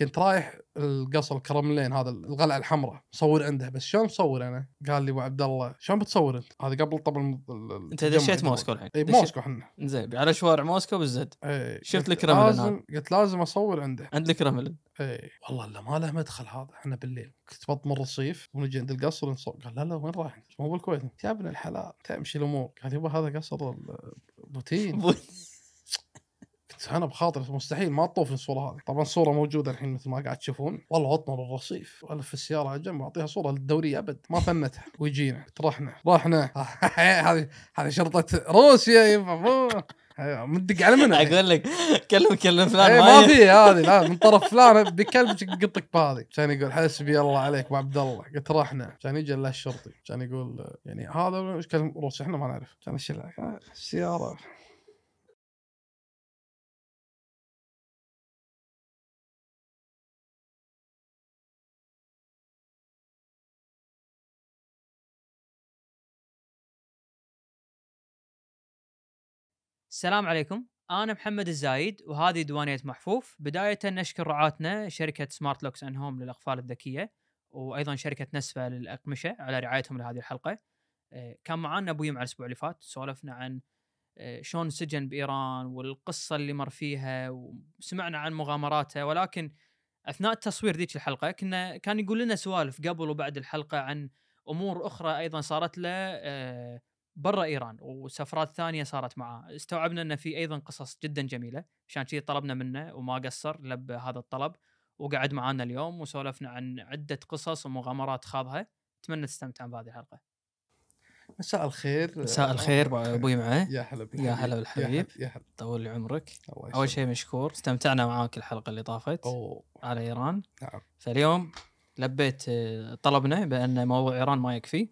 كنت رايح القصر الكرملين هذا القلعه الحمراء مصور عنده بس شلون مصور أنا؟ قال لي أبو عبد الله شلون بتصور أنت؟ هذا قبل طبعا أنت دشيت. موسكو الحين. اي موسكو إحنا. زين على شوارع موسكو بال Z. إيه. شفت الكرملين لازم قلت لازم أصور عنده. عند الكرملين. اي والله لا ما له مدخل هذا. إحنا بالليل. كنت بطمر الرصيف ونجي عند القصر ونصور قال لا لا وين رايح؟ مو بالكويت. يا ابن الحلال. تمشي الأمور. قال يبا هذا قصر بوتين. أنا بخاطر مستحيل ما تطوف الصورة هذه. طبعا الصورة موجودة الحين مثل ما قاعد تشوفون. والله اطمر الرصيف والف السيارة على جنب واعطيها صورة للدورية أبد. ما فنتها. ويجينا. قلت رحنا. رحنا هذه هذه شرطة روسيا مدق على منها أقول لك كلم كلم فلان إيه ما في هذه لا من طرف فلان بكلب قطك بهذه. كان يقول حسبي الله عليك ابو عبد الله. قلت رحنا. كان يجي الشرطي كان يقول يعني هذا كلم روسي إحنا ما نعرف. كان السياره السلام عليكم. أنا محمد الزايد وهذه ديوانيه محفوف. بداية نشكر رعاتنا شركة سمارت لوكس ان هوم للاقفال الذكية وأيضا شركة نسفة للأقمشة على رعايتهم لهذه الحلقة. آه، كان معانا أبو يم على الأسبوع اللي فات سولفنا عن آه، شلون سجن بإيران والقصة اللي مر فيها وسمعنا عن مغامراته. ولكن أثناء تصوير ذيك الحلقة كنا كان يقول لنا سوالف قبل وبعد الحلقة عن أمور أخرى أيضا صارت له آه، برا إيران وسفرات ثانية صارت معاه. استوعبنا انه في أيضا قصص جدا جميلة عشان كذي طلبنا منه وما قصر لبى هذا الطلب وقعد معانا اليوم وسولفنا عن عدة قصص ومغامرات خاضها. أتمنى تستمتعون بهذه الحلقة. مساء الخير مساء الخير أبوي معه يا هلا. يا هلا بالحبيب. يا هلا. طول لي عمرك أول. شيء مشكور استمتعنا معاك الحلقة اللي طافت أوه. على إيران. نعم. فاليوم لبيت آه، طلبنا بأن موضوع إيران ما يكفي.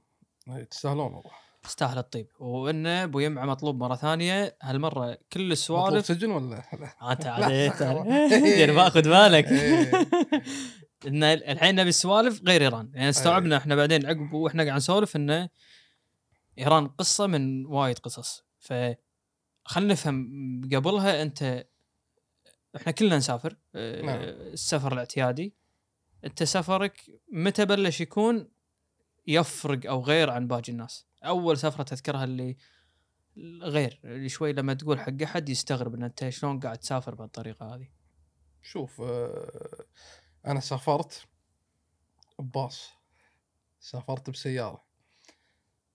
إيه، تستاهلون والله تستاهل الطيب. وإن أبو يمعة مطلوب مرة ثانية هالمرة كل مطلوب السوالف سجن ولا لا؟ انت عاديت خلاص. يعني باخذ بالك. إيه. إن الحين نبي السوالف غير إيران. يعني استوعبنا إحنا بعدين عقب وإحنا قاعد نسولف انه إيران قصة من وايد قصص. ف خلينا نفهم قبلها أنت إحنا كلنا نسافر آه، نعم. السفر الاعتيادي. أنت سفرك متى بلش يكون؟ يفرق أو غير عن باقي الناس. أول سفرة تذكرها اللي غير اللي شوي لما تقول حق أحد يستغرب إن أنت شلون قاعد تسافر بهالطريقة هذه. شوف آه، أنا سافرت بباص. سافرت بسيارة.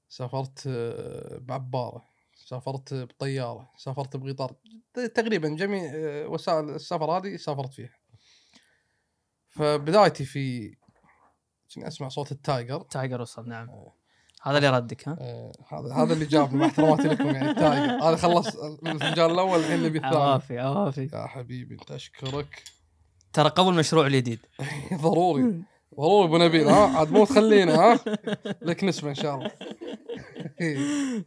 سافرت آه، بعبارة. سافرت بطيارة. سافرت بقطار تقريبا جميع آه، وسائل السفر هذه سافرت فيها. فبدايتي في اسمع صوت ال tiger. tiger وصل نعم. هذا اللي ردك ها؟ آه، هذا هذا اللي جابني مع احتراماتي لكم يعني ال tiger. هذا خلص الفنجان الأول الحين نبي الثاني عوافي عوافي. يا حبيبي انت اشكرك ترى قبل مشروع الجديد. ضروري ضروري أبو نبيل ها؟ عاد مو تخلينا ها؟ لك نسبة إن شاء الله.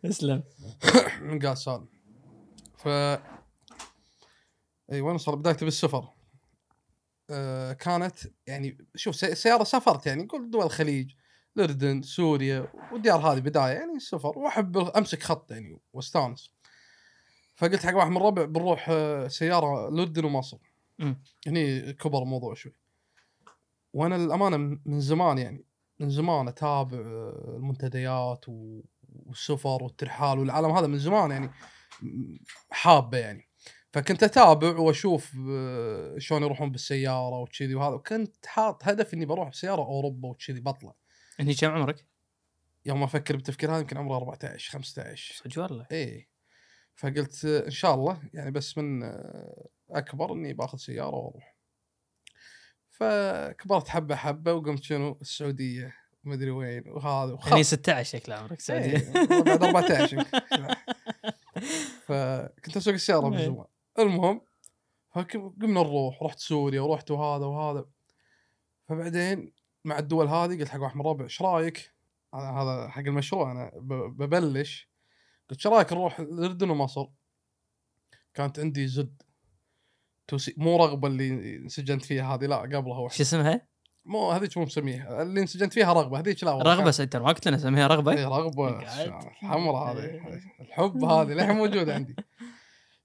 اسلم من قاسان ف إي وين صار بدايتي بالسفر. كانت يعني شوف سي- سيارة سافرت يعني قول دول الخليج الأردن سوريا والديار هذه بداية يعني السفر وأحب أمسك خط يعني وأستانس. فقلت حق واحد من الربع بنروح آه، سيارة الأردن ومصر. هني كبر الموضوع شوي. وأنا للأمانة من زمان يعني من زمان أتابع آه، المنتديات والسفر والترحال والعالم هذا من زمان يعني حابة يعني. فكنت أتابع وأشوف آه، شلون يروحون بالسيارة وكذي وهذا وكنت حاط هدف إني بروح بسياره أوروبا وكذي بطلع. اني كم عمرك؟ يوم أفكر بالتفكير هذا يمكن عمره 14 15 صدق والله. إيه فقلت آه، إن شاء الله يعني بس من آه، أكبر إني بأخذ سيارة وأروح. فكبرت حبة حبة وقمت شنو؟ السعودية مدري وين وهذا وخ... يعني 16 شكل عمرك سعودي إيه، بعد 14 فكنت أسوق السيارة من. زمان. المهم فقمنا نروح. رحت سوريا ورحت وهذا وهذا. فبعدين مع الدول هذه قلت حق واحد من الربع إيش رأيك؟ هذا حق المشروع أنا ببلش. قلت إيش رأيك نروح الأردن ومصر؟ كانت عندي Z two seat مو رغبة اللي انسجنت فيها هذه لا قبلها واحد شو اسمها؟ مو هذيك مو مسميها اللي انسجنت فيها رغبة هذيك لا رغبة ستر ما قلت لنا سميها رغبة. اي رغبة. الحمراء هذه الحب هذه للحين موجودة عندي.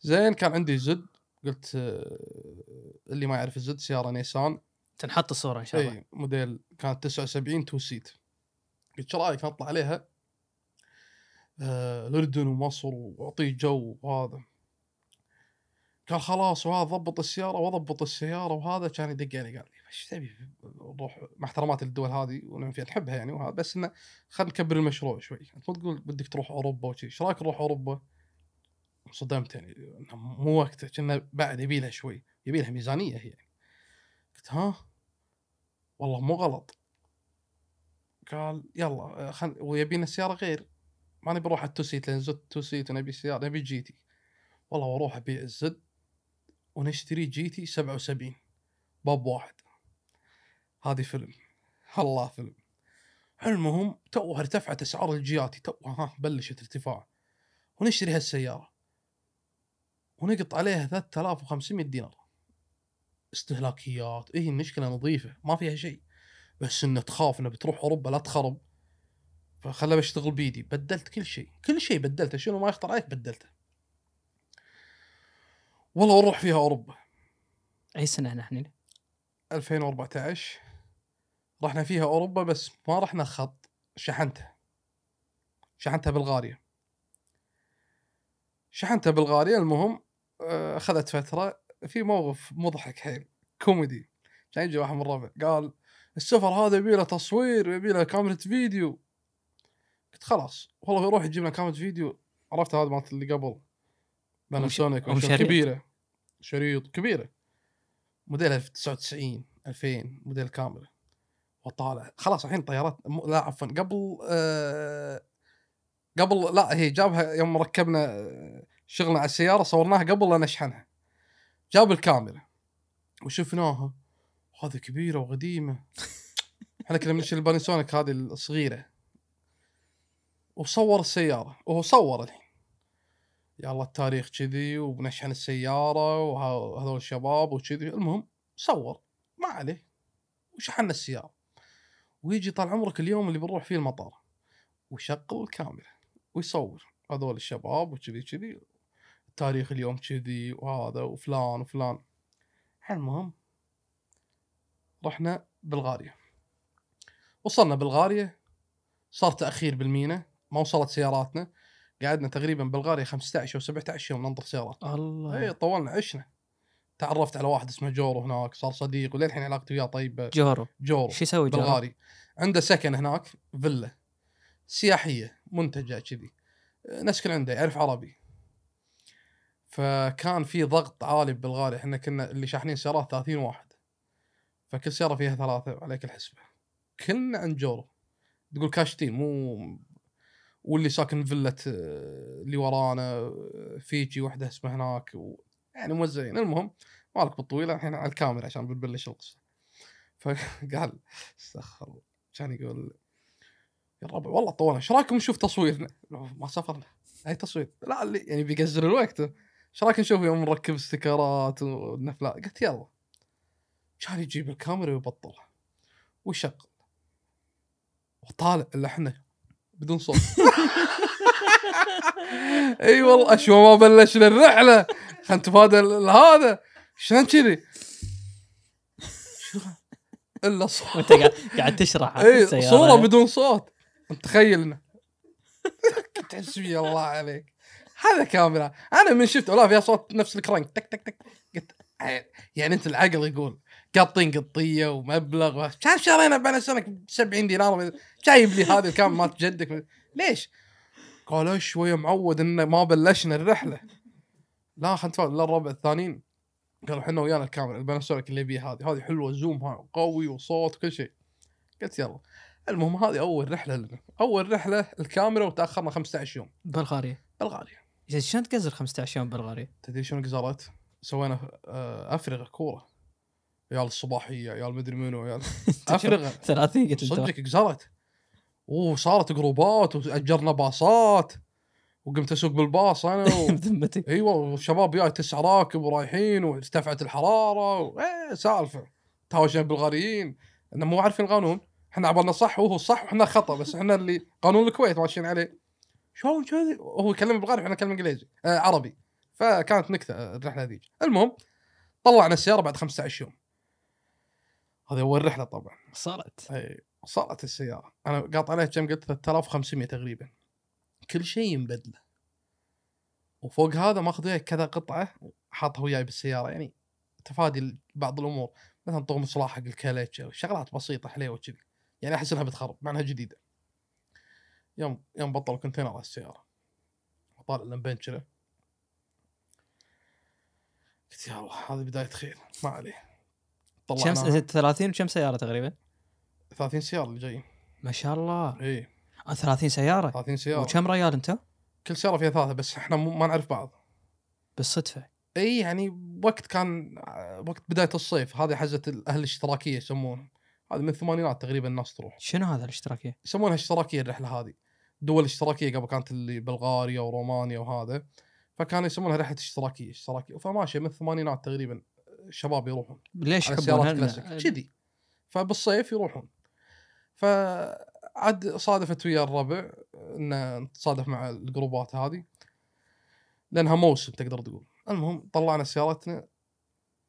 زين كان عندي Z قلت آه، اللي ما يعرف ال Z سيارة نيسان. تنحط الصورة إن شاء الله. إي موديل كانت 79 two seat. قلت شو رأيك نطلع عليها؟ آه الاردن ومصر وأعطيه جو وهذا. قال خلاص وهذا ضبط السيارة واضبط السيارة وهذا. كان يدق علي قال لي إيش تبي؟ نروح مع احترامات الدول هذه ونحن فيها نحبها يعني وهذا بس إنه خلينا نكبر المشروع شوي. انت ما تقول بدك تروح أوروبا وشي إيش رأيك نروح أوروبا؟ صدمت يعني مو وقته كنا بعد يبي لها شوي يبي لها ميزانية هي قلت ها والله مو غلط. قال يلا خل... ويبينا سيارة غير. ما نبي نروح على ال two seat لأن Z two seat ونبي سيارة نبي GT. والله وأروح أبيع ال Z ونشتري GT 77 باب واحد. هذه فيلم. الله فيلم. المهم توها ارتفعت أسعار الجياتي توها ها بلشت ارتفاع. ونشتري هالسيارة. ونقط عليها 3500 دينار. استهلاكيات. إيه المشكلة نظيفة؟ ما فيها شيء. بس إنه تخاف إنه بتروح أوروبا لا تخرب. فخلها بشتغل بيدي. بدلت كل شيء. كل شيء بدلته. شنو ما يخطر عليك بدلته. والله ونروح فيها أوروبا؟ أي سنة نحن 2014 رحنا فيها أوروبا بس ما رحنا خط. شحنتها. شحنتها بلغاريا. شحنتها بلغاريا. المهم أخذت فترة في موقف مضحك حيل كوميدي. كان يجي واحد من الربع قال السفر هذا يبي له تصوير ويبي له كاميرا فيديو. قلت خلاص والله بيروح يجيب لنا كاميرا فيديو. عرفت هذا مالت اللي قبل Panasonic. كبيرة. شريط كبيرة. موديل 99 2000 موديل كاميرا. وطالع. خلاص الحين طيارات لا عفوا قبل آه قبل لا هي جابها يوم ركبنا آه، شغلنا على السيارة صورناها قبل لا نشحنها. جاب الكاميرا. وشفناها. هذه كبيرة وقديمة. إحنا كنا بنشتري البانيسونيك هذه الصغيرة. وصور السيارة. وهو صور الحين. يلا التاريخ كذي وبنشحن السيارة وهذول الشباب وكذي. المهم صور. ما عليه. وشحنا السيارة. ويجي طال عمرك اليوم اللي بنروح فيه المطار. ويشغل الكاميرا. ويصور. هذول الشباب وكذي كذي. تاريخ اليوم كذي وهذا وفلان وفلان. المهم رحنا بلغاريا. وصلنا بلغاريا صار تأخير بالمينا ما وصلت سياراتنا. قعدنا تقريبا بلغاريا 15 أو 17 يوم ننطر سيارات الله. اي طولنا عشنا. تعرفت على واحد اسمه جورو هناك صار صديق وللحين علاقتي وياه طيبة. جورو. جورو شو يسوي جورو؟ بلغاري. عنده سكن هناك فيلا. سياحية منتجة كذي. نسكن عنده يعرف عربي. فكان في ضغط عالي ببلغاريا إحنا كنا اللي شاحنين سيارات 30 واحد. فكل سيارة فيها ثلاثة عليك الحسبة. كلنا عند تقول كاشتين مو واللي ساكن فيلة آه، اللي ورانا آه، فيجي وحدة اسمها هناك و... يعني موزعين المهم مالك بالطويلة الحين على الكاميرا عشان بنبلش القصة. فقال استغفر الله. كان يقول يا الربع والله طولنا. إيش رأيكم نشوف تصويرنا؟ ما سافرنا. أي تصوير؟ لا اللي يعني بيقزر الوقت. إيش رأيك نشوف يوم نركب استيكرات ونفلات قلت يلا. كان يجيب الكاميرا ويبطلها. ويشغل. وطالع الا إحنا بدون صوت. إي والله اشوى ما بلشنا الرحلة. خلينا نتفادى هذا. شلون كذي؟ شو؟ إلا صوت. وأنت قاعد قاعد تشرح إي. صورة بدون صوت. تخيلنا كنت حسبي الله عليك. هذا كاميرا. أنا من شفت ولا فيها صوت نفس الكرنك. تك تك تك. قلت يعني أنت العقل يقول قاطين قطية ومبلغ كان شرينا باناسونيك ب 70 دينار. جايب لي هذه الكاميرا مالت جدك. ليش؟ قال شوية معود انه ما بلشنا الرحلة. لا خلنا نتفاهم لا الربع الثانيين. قالوا إحنا ويانا الكاميرا. الباناسونيك اللي بيها هذه؟ هذه حلوة زومها قوي وصوت وكل شيء. قلت يلا. المهم هذه أول رحلة لنا. أول رحلة الكاميرا وتأخرنا 15 يوم بلغاريا. بلغاريا. شلون تقزر 15 يوم بلغاريا؟ تدري شنو قزرت؟ سوينا آه، افرغه كورة. عيال الصباحية عيال مدري منو عيال افرغه 30 قلت صدقك قزرت. وصارت جروبات وأجرنا باصات وقمت أسوق بالباص أنا و... بذمتك إيوه والشباب وياي تسع راكب ورايحين وارتفعت الحرارة و... إيه سالفة. تهاوشنا بالبلغاريين انه مو عارفين القانون إحنا عبالنا صح وهو صح وإحنا خطأ بس إحنا اللي قانون الكويت ماشيين عليه. شلون كذي؟ وهو يكلم بالغاري وإحنا نتكلم إنجليزي آه عربي. فكانت نكتة الرحلة ذيك المهم طلعنا السيارة بعد 15 يوم. هذه أول رحلة طبعا. صارت. إي صارت السيارة. أنا قاط عليها كم؟ قلت 3500 تقريبا. كل شيء مبدله وفوق هذا ماخذ وياي كذا قطعة حاطها وياي بالسيارة. يعني تفادي بعض الأمور. مثلا طقم اصلاح حق الكاليتش شغلات بسيطة حليوة كذي يعني أحس إنها بتخرب مع إنها جديدة. يوم يوم بطل الكونتينر على السيارة. وطالع المبنشره قلت يا الله هذه بداية خير. ما عليه. كم طلعناها. 30 كم سيارة تقريبا؟ 30 سيارة اللي جايين. ما شاء الله. إي. آه 30 سيارة؟ 30 سيارة. وكم ريال أنت؟ كل سيارة فيها ثلاثة بس إحنا مو- ما نعرف بعض. بالصدفة. إي يعني وقت كان وقت بداية الصيف. هذه حزة الأهل الاشتراكية يسمونهم. هذه من الثمانينات تقريبا الناس تروح. شنو هذا الاشتراكية؟ يسمونها اشتراكية الرحلة هذه. دول اشتراكيه قبل كانت اللي بلغاريا ورومانيا وهذا فكانوا يسمونها رحله اشتراكيه اشتراكيه فماشيه من الثمانينات تقريبا الشباب يروحون ليش على سيارات يحبونها؟ كلاسيك كذي فبالصيف يروحون فعد صادفت ويا الربع ان نتصادف مع الجروبات هذه لانها موسم تقدر تقول المهم طلعنا سيارتنا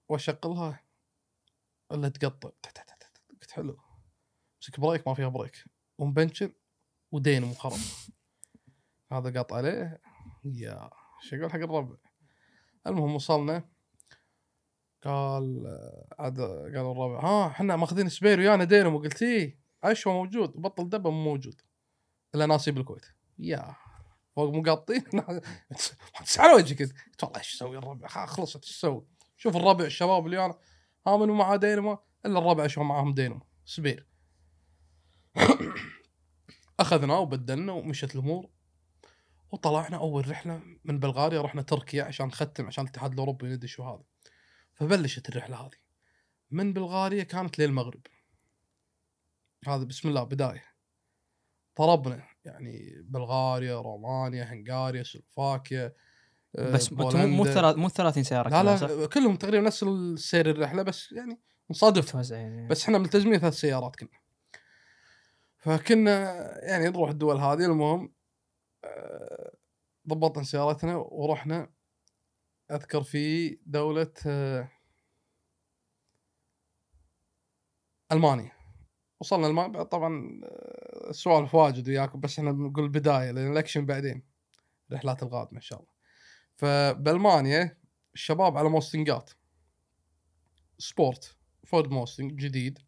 واشغلها الا تقطع قلت حلو مسك بريك ما فيها بريك ومبنشن ودينمو خرب هذا قاط عليه. يا شغل حق الربع؟ المهم وصلنا. قال عاد قالوا الربع ها إحنا ماخذين سبير ويانا دينمو قلت إيه. اشوى موجود بطل دبة مو موجود. إلا ناسي بالكويت يا فوق مقاطين على وجهك. قلت والله إيش أسوي الربع؟ خلصت إيش أسوي شوف الربع الشباب اللي أنا ها منو معاه دينمو إلا الربع أشوف معاهم دينمو سبير. اخذناه وبدلنا ومشت الأمور. وطلعنا أول رحلة من بلغاريا رحنا تركيا عشان نختم عشان الاتحاد الأوروبي ندش وهذا فبلشت الرحلة هذه. من بلغاريا كانت للمغرب هذا بسم الله بداية. طربنا يعني بلغاريا رومانيا هنغاريا سلوفاكيا آه، بس مو. ثلاث مو 30 سيارة لا صح؟ لا كلهم تقريبا نفس السير الرحلة بس يعني يعني بس إحنا ملتزمين ثلاث سيارات كنا. فكنا يعني نروح الدول هذه المهم آه، ضبطنا سيارتنا ورحنا. أذكر في دولة آه، ألمانيا. وصلنا ألمانيا طبعا آه، السوالف واجد وياكم بس إحنا بنقول بدايه لأن الأكشن بعدين. الرحلات القادمه ان شاء الله. فبألمانيا الشباب على موستنجات sport Ford Mustang جديد.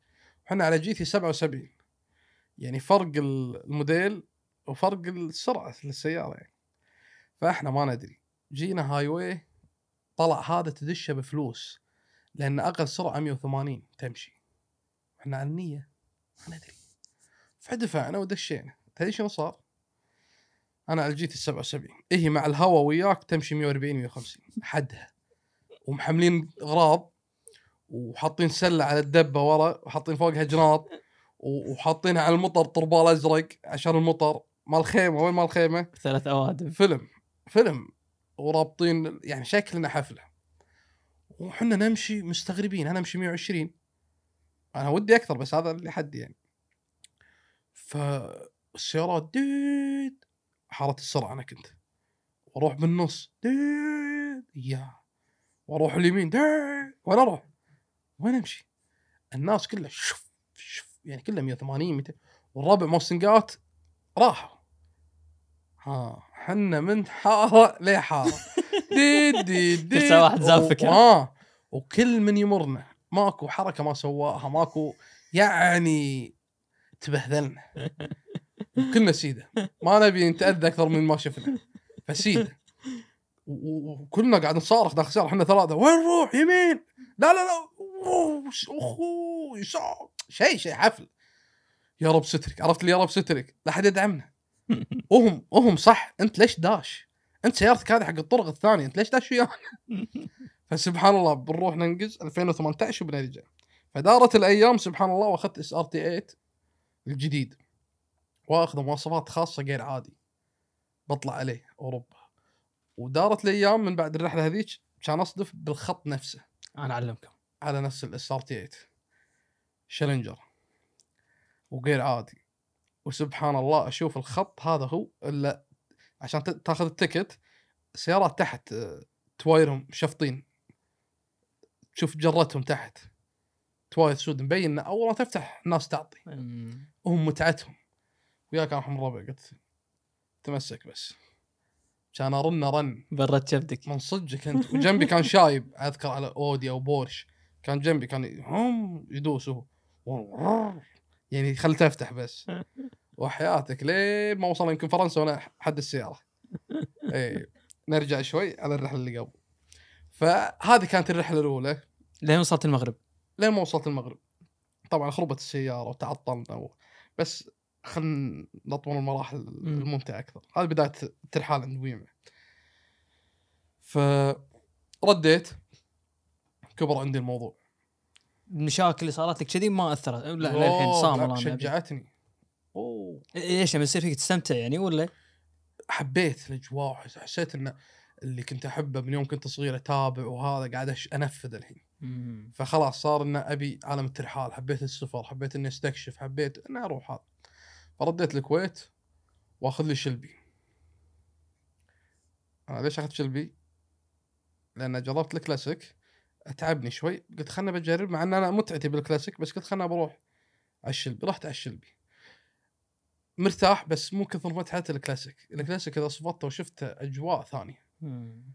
وحنا على GT 77 يعني فرق الموديل وفرق السرعة للسيارة يعني. فإحنا ما ندري. جينا highway طلع هذا تدشه بفلوس لأن أقل سرعة 180 تمشي. إحنا على النية. ما ندري. فدفعنا ودشينا. تدري شنو صار؟ أنا على ال GT 77 هي مع الهواء وياك تمشي 140 150 حدها. ومحملين اغراض وحاطين سلة على الدبة ورا وحاطين فوقها جناط. وحاطينها على المطر طربال أزرق عشان المطر. مال الخيمه وين مال الخيمه؟ ثلاث أوادم. فيلم فيلم. ورابطين يعني شكلنا حفلة. وحنا نمشي مستغربين أنا أمشي 120 أنا ودي أكثر بس هذا اللي حدي يعني. فالسيارات ديد حاره السرعة أنا كنت. وأروح بالنص ديد يا. وأروح اليمين ديد. وين أروح؟ وين أمشي؟ الناس كلها شوف شوف يعني كلها 180 200 والربع موستنجات راحوا. ها حنا من حارة لحارة. ديد ديد ديد. ترسى واحد زافك، ها؟ آه وكل من يمرنا ماكو حركة ما سواها ماكو يعني تبهذلنا. كلنا سيده ما نبي نتأذى أكثر من ما شفنا. فسيده وكلنا قاعد نصارخ داخل السيارة إحنا ثلاثة وين نروح يمين؟ لا لا لا. أوه، اخو يسار شيء شيء حفل. يا رب سترك عرفت اللي يا رب سترك؟ لا حد يدعمنا. وهم وهم صح انت ليش داش؟ انت سيارتك هذه حق الطرق الثانية انت ليش داش ويانا؟ فسبحان الله بنروح ننقز 2018 وبنرجع. فدارت الأيام سبحان الله وأخذت SRT 8 الجديد. وأخذ مواصفات خاصة غير عادي. بطلع عليه أوروبا. ودارت الأيام من بعد الرحلة هذيك كان أصدف بالخط نفسه. أنا أعلمكم. على نفس ال SRT 8 Challenger وغير عادي. وسبحان الله أشوف الخط هذا هو إلا عشان تاخذ ال ticket سيارات تحت توايرهم شفطين. تشوف جرتهم تحت. تواير سود مبين إن اول ما تفتح الناس تعطي. أمم. هم متعتهم. وياك يا محمد ربع قلت تمسك بس. كان أرن رن برا كبدك من صدقك أنت. وجنبي كان شايب أذكر على أودي أو بورش. كان جنبي كان هم يدوس هو. يعني خلته أفتح بس. وحياتك لين ما وصلنا يمكن فرنسا وأنا حد السيارة. اي نرجع شوي على الرحلة اللي قبل. فهذه كانت الرحلة الأولى. لين وصلت المغرب. لين ما وصلت المغرب. طبعا خربت السيارة وتعطلنا و... بس خلينا نطول المراحل الممتعة أكثر. هذه بداية الترحال عند ويمه فرديت. كبر عندي الموضوع. المشاكل اللي صارت لك كذي ما أثرت. لا للحين صامل. شجعتني. أوه. إيش لما يصير فيك تستمتع يعني ولا؟ حبيت الأجواء حس- حسيت إن اللي كنت أحبه من يوم كنت صغير أتابع وهذا قاعد أش- أنفذ الحين. فخلاص صار إن أبي عالم الترحال حبيت السفر حبيت إني أستكشف حبيت إني أروح هذا. فرديت الكويت وأخذ لي Shelby. أنا ليش أخذت Shelby؟ لأن جربت الكلاسيك أتعبني شوي. قلت خلنا بجرب مع إن أنا متعتي بالكلاسيك بس قلت خلنا بروح على ال Shelby. رحت على ال Shelby. مرتاح بس مو كثر متعه ال classic. ال classic إذا صفطته وشفته أجواء ثانية. أمم.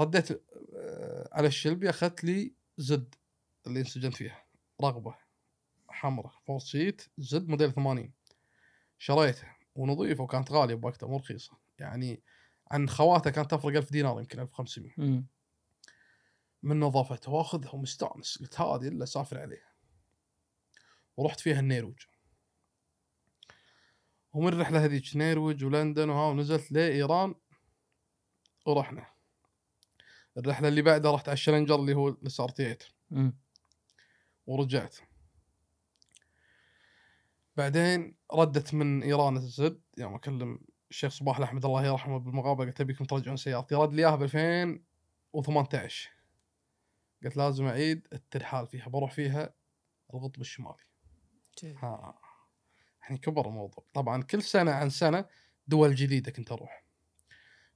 رديت آه، على ال Shelby أخذت لي Z اللي انسجنت فيها. رغبة حمراء four seat Z موديل 80 شريتها ونظيفة وكانت غالية بوقتها مو رخيصة. يعني عن خواتها كانت تفرق 1000 دينار يمكن 1500 أمم. من نظافتها وأخذها ومستأنس. قلت هذه إلا اسافر عليها. ورحت فيها النيروج. ومن الرحله هذيك نيروج ولندن وها ونزلت لإيران. ورحنا. الرحلة اللي بعدها رحت على ال Challenger اللي هو ال RT 8 أمم. ورجعت. بعدين ردت من إيران ال Z يوم أكلم الشيخ صباح احمد الله يرحمه بالمقابله قلت أبيكم ترجعون سيارتي. رد لي إياها ب 2018 قلت لازم أعيد الترحال فيها بروح فيها القطب الشمالي ها يعني كبر الموضوع. طبعا كل سنة عن سنة دول جديدة كنت أروح.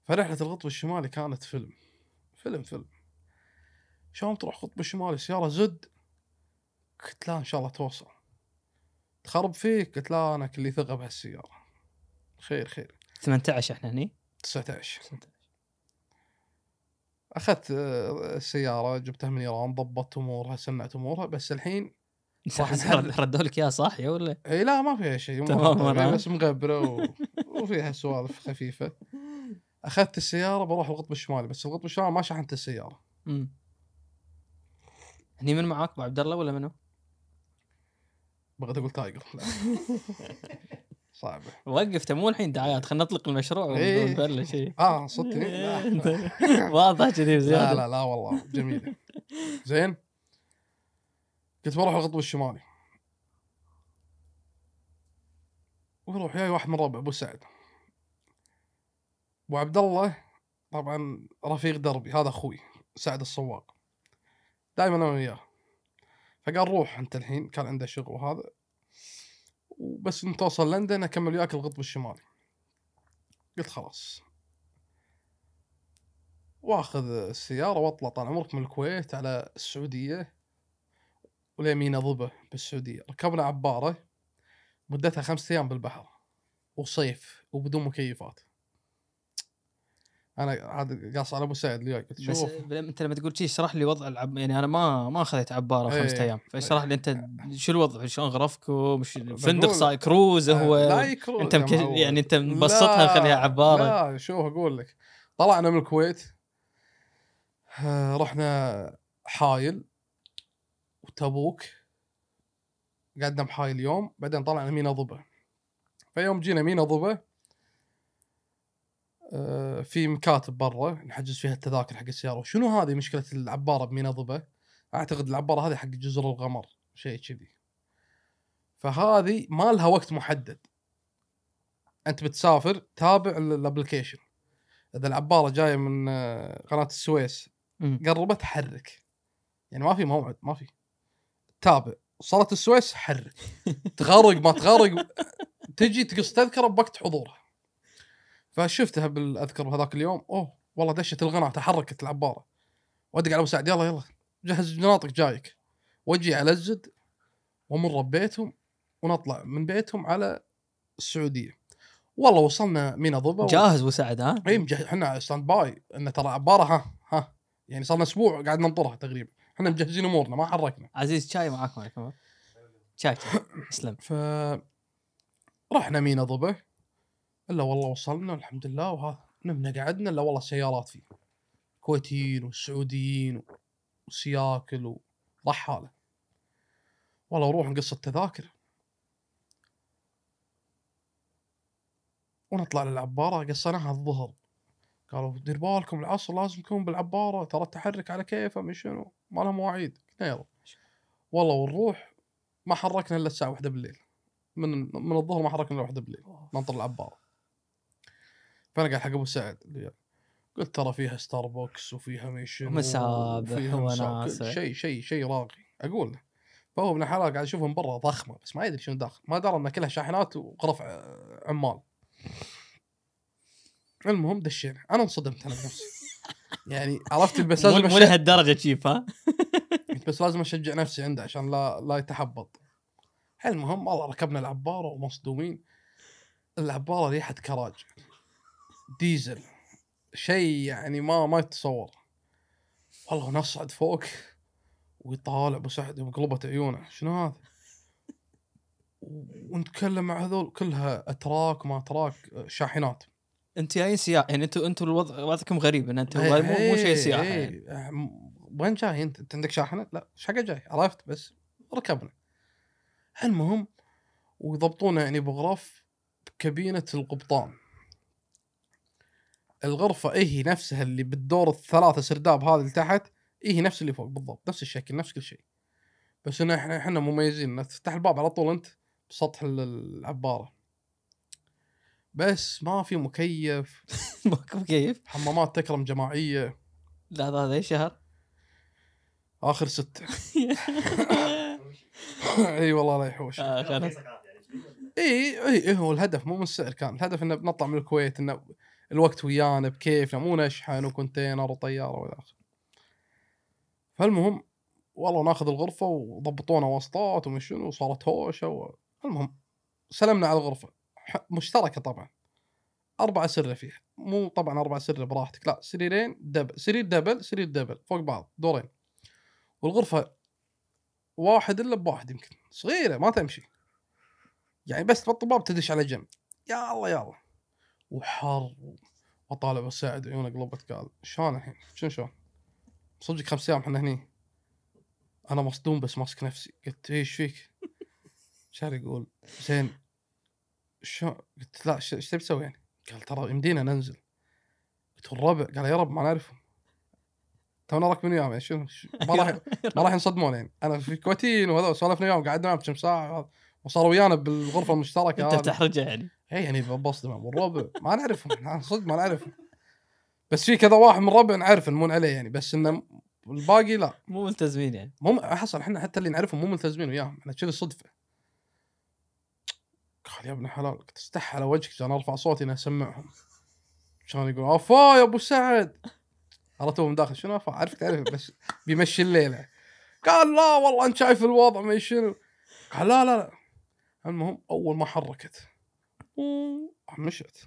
فرحلة القطب الشمالي كانت فيلم. فيلم فيلم. شلون تروح القطب الشمالي؟ سيارة زد. قلت لا إن شاء الله توصل. تخرب فيك؟ قلت لا أنا كلي ثقة بهالسيارة. خير خير. 18 إحنا هني؟ 19 أخذت آه، السيارة جبتها من إيران ضبطت أمورها سنعت أمورها بس الحين. ردوا لك إياها صح يا ولا؟ إي لا ما فيها شيء تمام، أنا- بس مغبرة و... وفيها سوالف خفيفة أخذت السيارة بروح القطب الشمالي بس القطب الشمالي ما شحنت السيارة أمم. هني من معاك أبو عبد الله ولا منو؟ بغيت أقول تايجر لا صعبة. وقفت مو الحين دعايات خلينا نطلق المشروع إيه. ونبلش شيء آه صدقني لا. واضح كذي لا بزيادة. لا لا والله. جميلة. زين. قلت بروح القطب الشمالي. ويروح وياي واحد من ربع أبو سعد. أبو عبد الله طبعا رفيق دربي هذا أخوي سعد الصواق دائما أنا وياه. فقال روح أنت الحين كان عنده شغل وهذا. وبس انت توصل لندن أكمل وياك القطب الشمالي. قلت خلاص. وأخذ السيارة واطلع طال عمرك من الكويت على السعودية واليمين ضبه بالسعودية. ركبنا عبارة مدتها خمسة أيام بالبحر وصيف وبدون مكيفات. أنا هذا قاص على ابو سعد اللي. قلت شوف انت لما تقول شيء اشرح لي وضع العب يعني أنا ما ما اخذت عبارة خمسة إيه. أيام فاشرح لي انت شو الوضع شلون غرفكم فندق صاي كروز هو لا يكرو انت يا مك... معود. يعني انت مبسطها مخليها عبارة لا شوف أقول لك طلعنا من الكويت آه، رحنا حايل وتبوك قعدنا بحايل يوم بعدين طلعنا مينا ضبة فيوم جينا مينا ضبة في مكاتب برا نحجز فيها التذاكر حق السيارة. وشنو هذه مشكلة العبارة بمينا ضبه أعتقد العبارة هذه حق جزر القمر شيء كذي. فهذه ما لها وقت محدد. أنت بتسافر تابع ال- الابلكيشن إذا العبارة جاية من آه، قناة السويس. قربت حرك. يعني ما في موعد ما في. تابع. وصلت السويس حرك. تغرق ما تغرق. تجي تقص تذكرة بوقت حضورها. فشفتها بالأذكر هذاك اليوم. أوه والله دشت القناه تحركت العباره وأدق على أبو سعد يلا يلا. جهز جناطك جايك. وأجي على ألزد وأمر ببيتهم ونطلع من بيتهم على السعودية. والله وصلنا مينا ضبا جاهز أبو سعد ها؟ إي مجهز. إحنا stand by إن ترى عباره ها ها. يعني صار لنا أسبوع قاعد ننطرها تقريبا. إحنا مجهزين أمورنا ما حركنا. عزيز شاي معاك معكم شاي شاي. اسلم ف رحنا مينا ضبا إلا والله وصلنا الحمد لله. وهذا نمنا قعدنا إلا والله سيارات فيه. كويتيين وسعوديين وسياكل ورحاله والله نروح نقص التذاكر ونطلع للعبارة قصيناها الظهر. قالوا دير بالكم العصر لازم تكون بالعبارة. ترى التحرك على كيفه من شنو؟ ما لها مواعيد. قلنا يلا. والله ونروح ما حركنا إلا الساعة واحدة بالليل. من من الظهر ما حركنا إلا واحدة بالليل. ننطر العبارة. فانا قاعد حق أبو سعد. قلت ترى فيها ستاربكس وفيها ميشن ومسابح وفيها مسابح، وناس. كل شيء شيء شيء راقي. أقول له فهو ابن الحلال قاعد اشوفها من برا ضخمة بس ما يدري شنو داخل. ما درى انها كلها شاحنات وغرف ع- عمال. المهم دشينا. أنا انصدمت أنا بنفسي. يعني عرفت بس لازم مو لهالدرجة cheap ها؟ بس لازم أشجع نفسي عنده عشان لا لا يتحبط. المهم والله ركبنا العبارة ومصدومين. العبارة ريحة كراج. ديزل شيء يعني ما ما يتصور والله نصعد فوق ويطالع ابو سعد وقلبت عيونه شنو هذا؟ ونتكلم مع هذول كلها أتراك ما أتراك شاحنات أنتوا جايين سياح يعني أنتوا أنتوا الوضع وضعكم غريب إن أنتوا مو مو شيء سياحه يعني. يعني. وين جاي أنت؟ أنت عندك شاحنة؟ لا حق جاي؟ عرفت بس ركبنا. المهم ويضبطونا يعني بغرف بكابينه القبطان. الغرفة إيه هي نفسها اللي بالدور الثلاثة سرداب هذا اللي تحت إيه هي نفس اللي فوق بالضبط نفس الشكل نفس كل شيء. بس ان إحنا إحنا مميزين إن تفتح الباب على طول أنت بسطح ال- العبارة. بس ما في مكيف. ماكو كيف حمامات تكرم جماعية. لا هذا هذا أي شهر؟ آخر ستة. إي والله لا يحوش. اي آه، إي إي هو الهدف مو من السعر كان الهدف إنه بنطلع من الكويت إنه الوقت ويانا بكيفنا مو نشحن وكونتينر وطيارة وإلى آخره. فالمهم والله ناخذ الغرفة وضبطونا واسطات ومن شنو وصارت هوشة و... المهم سلمنا على الغرفة. مشتركة طبعا. أربع اسره فيها. مو طبعا أربع اسره براحتك لا سريرين double. سرير double سرير double فوق بعض دورين. والغرفة واحد إلا بواحد يمكن. صغيرة ما تمشي. يعني بس تبطل الباب تدش على جنب. يا الله يا الله. وحر وطالع بساعد عيونه قلبت قال شلون الحين؟ شنو شلون؟ صدق خمس أيام إحنا هني. أنا مصدوم بس ماسك نفسي. قلت إيش فيك؟ شهر يقول زين شو قلت لا إيش تبي تسوي يعني؟ قال ترى يمدينا ننزل قلت الربع؟ قال يا رب ما نعرفهم. تونا راكبين وياهم يعني؟ شنو؟ ما راح ما راح ينصدمون يعني. أنا في كويتيين وهذول سولفنا وياهم قعدنا معهم كم ساعة. وصاروا ويانا بالغرفة المشتركة انت هذه. بتحرجه يعني؟ اي يعني ببصدم والربع ما نعرفهم صدق ما نعرفهم. بس في كذا واحد من الربع نعرف نمون عليه يعني بس إنه الباقي لا. مو ملتزمين يعني. مو حصل إحنا حتى اللي نعرفهم مو ملتزمين وياهم. إحنا كذا صدفة. قال يا ابن الحلال قلت استح على وجهك عشان أرفع صوتي إني أسمعهم. كان يقول أفا يا أبو سعد. عرفت هو من داخل. شنو أفا؟ عارفك تعرف بس بيمشي الليلة. قال لا والله انت شايف الوضع ما شنو قال لا لا لا. المهم أول ما حركت. مشت.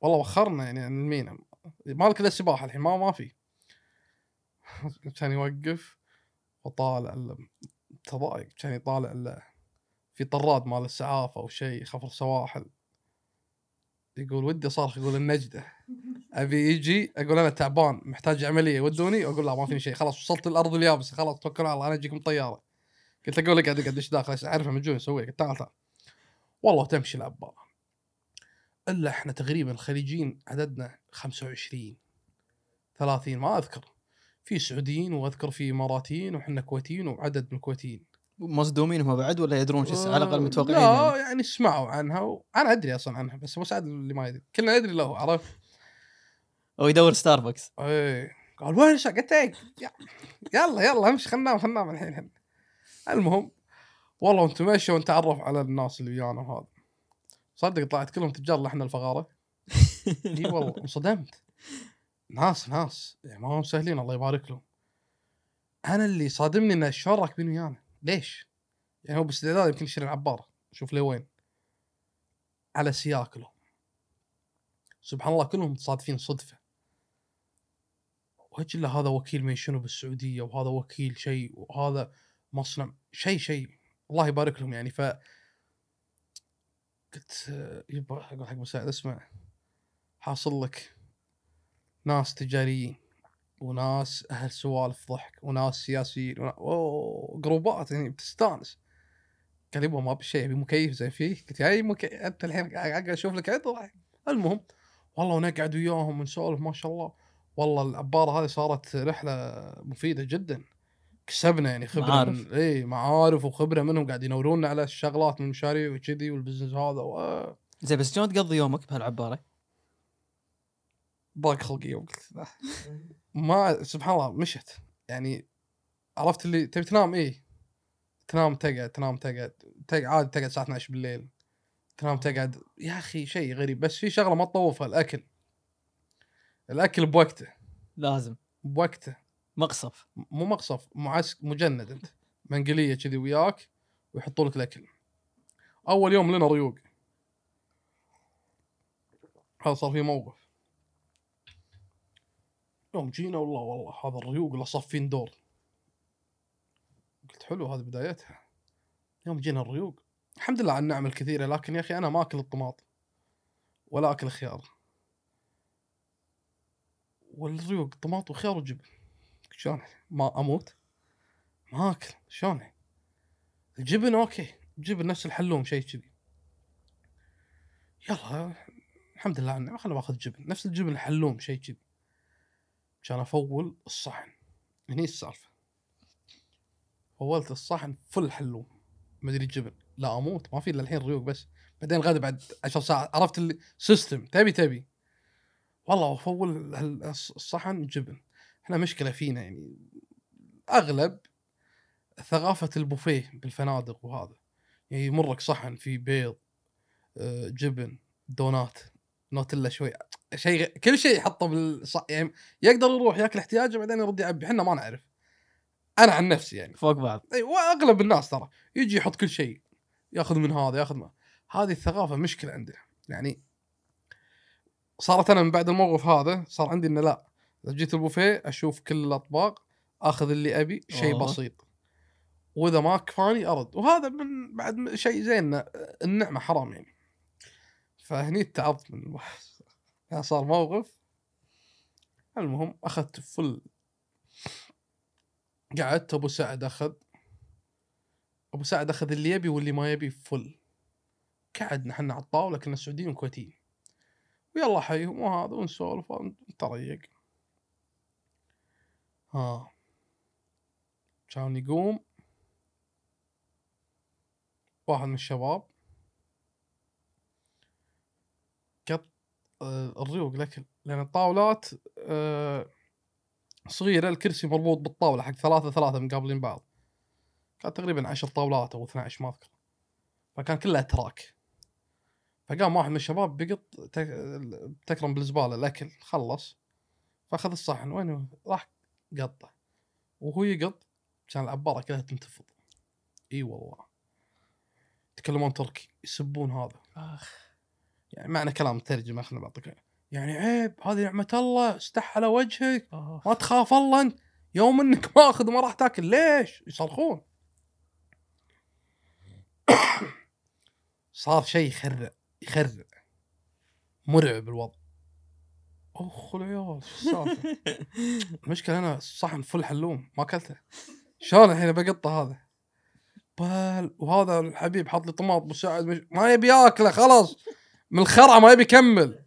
والله وخرنا يعني عن المينا. مالك إلا السباحة الحين ما ما في. كان يوقف وطالع ال- تضايق. كان يطالع ال- في طراد مال السعافة أو شيء خفر سواحل. يقول ودي صارخ يقول النجدة. أبي يجي أقول أنا تعبان محتاج عملية ودوني؟ أقول لا ما فيني شيء. خلاص وصلت الأرض اليابسة. خلاص توكلوا على الله أنا أجيكم طيارة. قلت له قول اقعد اقعد إيش داخل؟ أعرفه مجنون يسوي قلت تعال تعال. والله تمشي العباره إلا إحنا تقريبا الخليجيين عددنا 25 30 ما أذكر. في سعوديين وأذكر في إماراتيين وحنا كويتيين وعدد من الكويتيين. مصدومين هم بعد ولا يدرون شو على الأقل آه، متوقعين لا يعني. يعني سمعوا عنها وأنا أدري أصلا عنها بس ابو سعد اللي ما يدري. كلنا ندري له عرفت؟ أو يدور ستاربكس إيه. قال وين إيه يا- يلا يلا امشي خلنا خلنا الحين المهم والله وانت ماشي ونتعرف على الناس اللي ويانا وهذا. صدق طلعت كلهم تجار لحن الفقارة. إي والله انصدمت. ناس ناس. يعني ما هم سهلين الله يبارك لهم. أنا اللي صادمني انه شلون راكبين ويانا. ليش؟ يعني هو باستعداد يمكن يشتري العباره شوف ليه وين. على سياق كلهم سبحان الله كلهم متصادفين صدفة. وجه له هذا وكيل من شنو بالسعودية وهذا وكيل شيء وهذا مصنع. شيء شيء. الله يبارك لهم يعني ف قلت يبا أقول حق مساعد اسمع حاصل لك ناس تجاريين وناس أهل سوالف ضحك وناس سياسيين ونا... أوه جروبات يعني بتستانس. قال يبا ما بشيء أبي مكيف زين فيه قلت يا مكيف أنت الحين قاعد أشوف لك عطر المهم والله ونقعد وياهم ونسولف ما شاء الله. والله العبارة هذه صارت رحلة مفيدة جدا. كسبنا يعني خبرة معارف. من اي معارف وخبرة منهم قاعد ينورونا على الشغلات من المشاريع وكذي وال business هذا و... زين بس شلون تقضي يومك بهالعبارة؟ ضاق خلقي يوم. ما سبحان الله مشت يعني عرفت اللي تبي تنام؟ إيه. تنام تقعد تنام تقعد. تقعد عادي تقعد الساعة 12 بالليل. تنام تقعد. يا أخي شيء غريب بس في شغلة ما تطوفها الأكل. الأكل بوقته. لازم. بوقته. مقصف. مو مقصف معسك مجند انت. منقلية كذي وياك ويحطوا لك الأكل. أول يوم لنا ريوق. هذا صار فيه موقف. يوم جينا والله والله هذا الريوق له صفين دور. قلت حلو هذه بدايتها. يوم جينا الريوق الحمد لله على النعم الكثيره لكن يا أخي أنا ما أكل الطماط ولا أكل خيار. والريوق طماط وخيار وجبن. شلون؟ ما أموت؟ ما أكل شلون الجبن okay جبن نفس الحلوم شيء كذي. يلا الحمد لله النعمة خلنا باخذ جبن نفس الجبن الحلوم شيء كذي. كان أفول الصحن هني السالفة. فولت الصحن full حلوم مدري جبن. لا أموت ما في إلا الحين ريوق بس. بعدين غدا بعد عشر ساعات عرفت اللي system تبي تبي. والله أفول الصحن جبن. إحنا مشكلة فينا يعني. أغلب ثقافة البوفيه بالفنادق وهذا. يعني يمرك صحن فيه بيض آه، جبن دونات نوتيلا شوي شيء كل شيء يحطه بالص... يعني يقدر يروح ياكل احتياجه بعدين يرد يعبي. إحنا ما نعرف. أنا عن نفسي يعني. فوق بعض. إي وأغلب الناس ترى. يجي يحط كل شيء ياخذ من هذا ياخذ من هذه الثقافة مشكلة عندنا. يعني صارت أنا من بعد الموقف هذا صار عندي إنه لا. اذا جيت البوفيه أشوف كل الأطباق أخذ اللي أبي شيء أوه. بسيط. وإذا ما كفاني أرد. وهذا من بعد شيء زين النعمة حرام يعني. فهني تعبت من الواحد. يعني صار موقف. المهم أخذت فل. قعدت أبو سعد أخذ. أبو سعد أخذ اللي يبي واللي ما يبي فل. قعدنا إحنا على الطاولة كنا سعوديين وكويتيين. ويلا حيهم وهذا ونسولف ونتريق. ها. كان يقوم. واحد من الشباب. قط آه، الريوق الاكل لأن الطاولات آه، صغيرة الكرسي مربوط بالطاولة حق ثلاثة ثلاثة مقابلين بعض. كان تقريبا 10 طاولات أو 12 ما أذكر. فكان كلها تراك فقام واحد من الشباب بيقط تك- تكرم بالزبالة الاكل خلص. فأخذ الصحن. وين؟ راح قطه وهو يقط كان العبارة كلها تنتفض. إي والله. يتكلمون تركي يسبون هذا. آخ. يعني معنى كلام ترجمه خلينا بعطيك يعني عيب هذه نعمة الله استح على وجهك. ما تخاف الله أنت يوم إنك ماخذ وما راح تاكل ليش؟ يصرخون. صار شيء يخرع يخرع. مرعب الوضع. أخ العيال شو السالفة؟ المشكلة أنا الصحن فل حلوم ما أكلته. شلون الحين بقطة هذا؟ بال وهذا الحبيب حط لي طماط مساعد مش... ما يبي ياكله خلاص. من الخرعه ما يبي يكمل.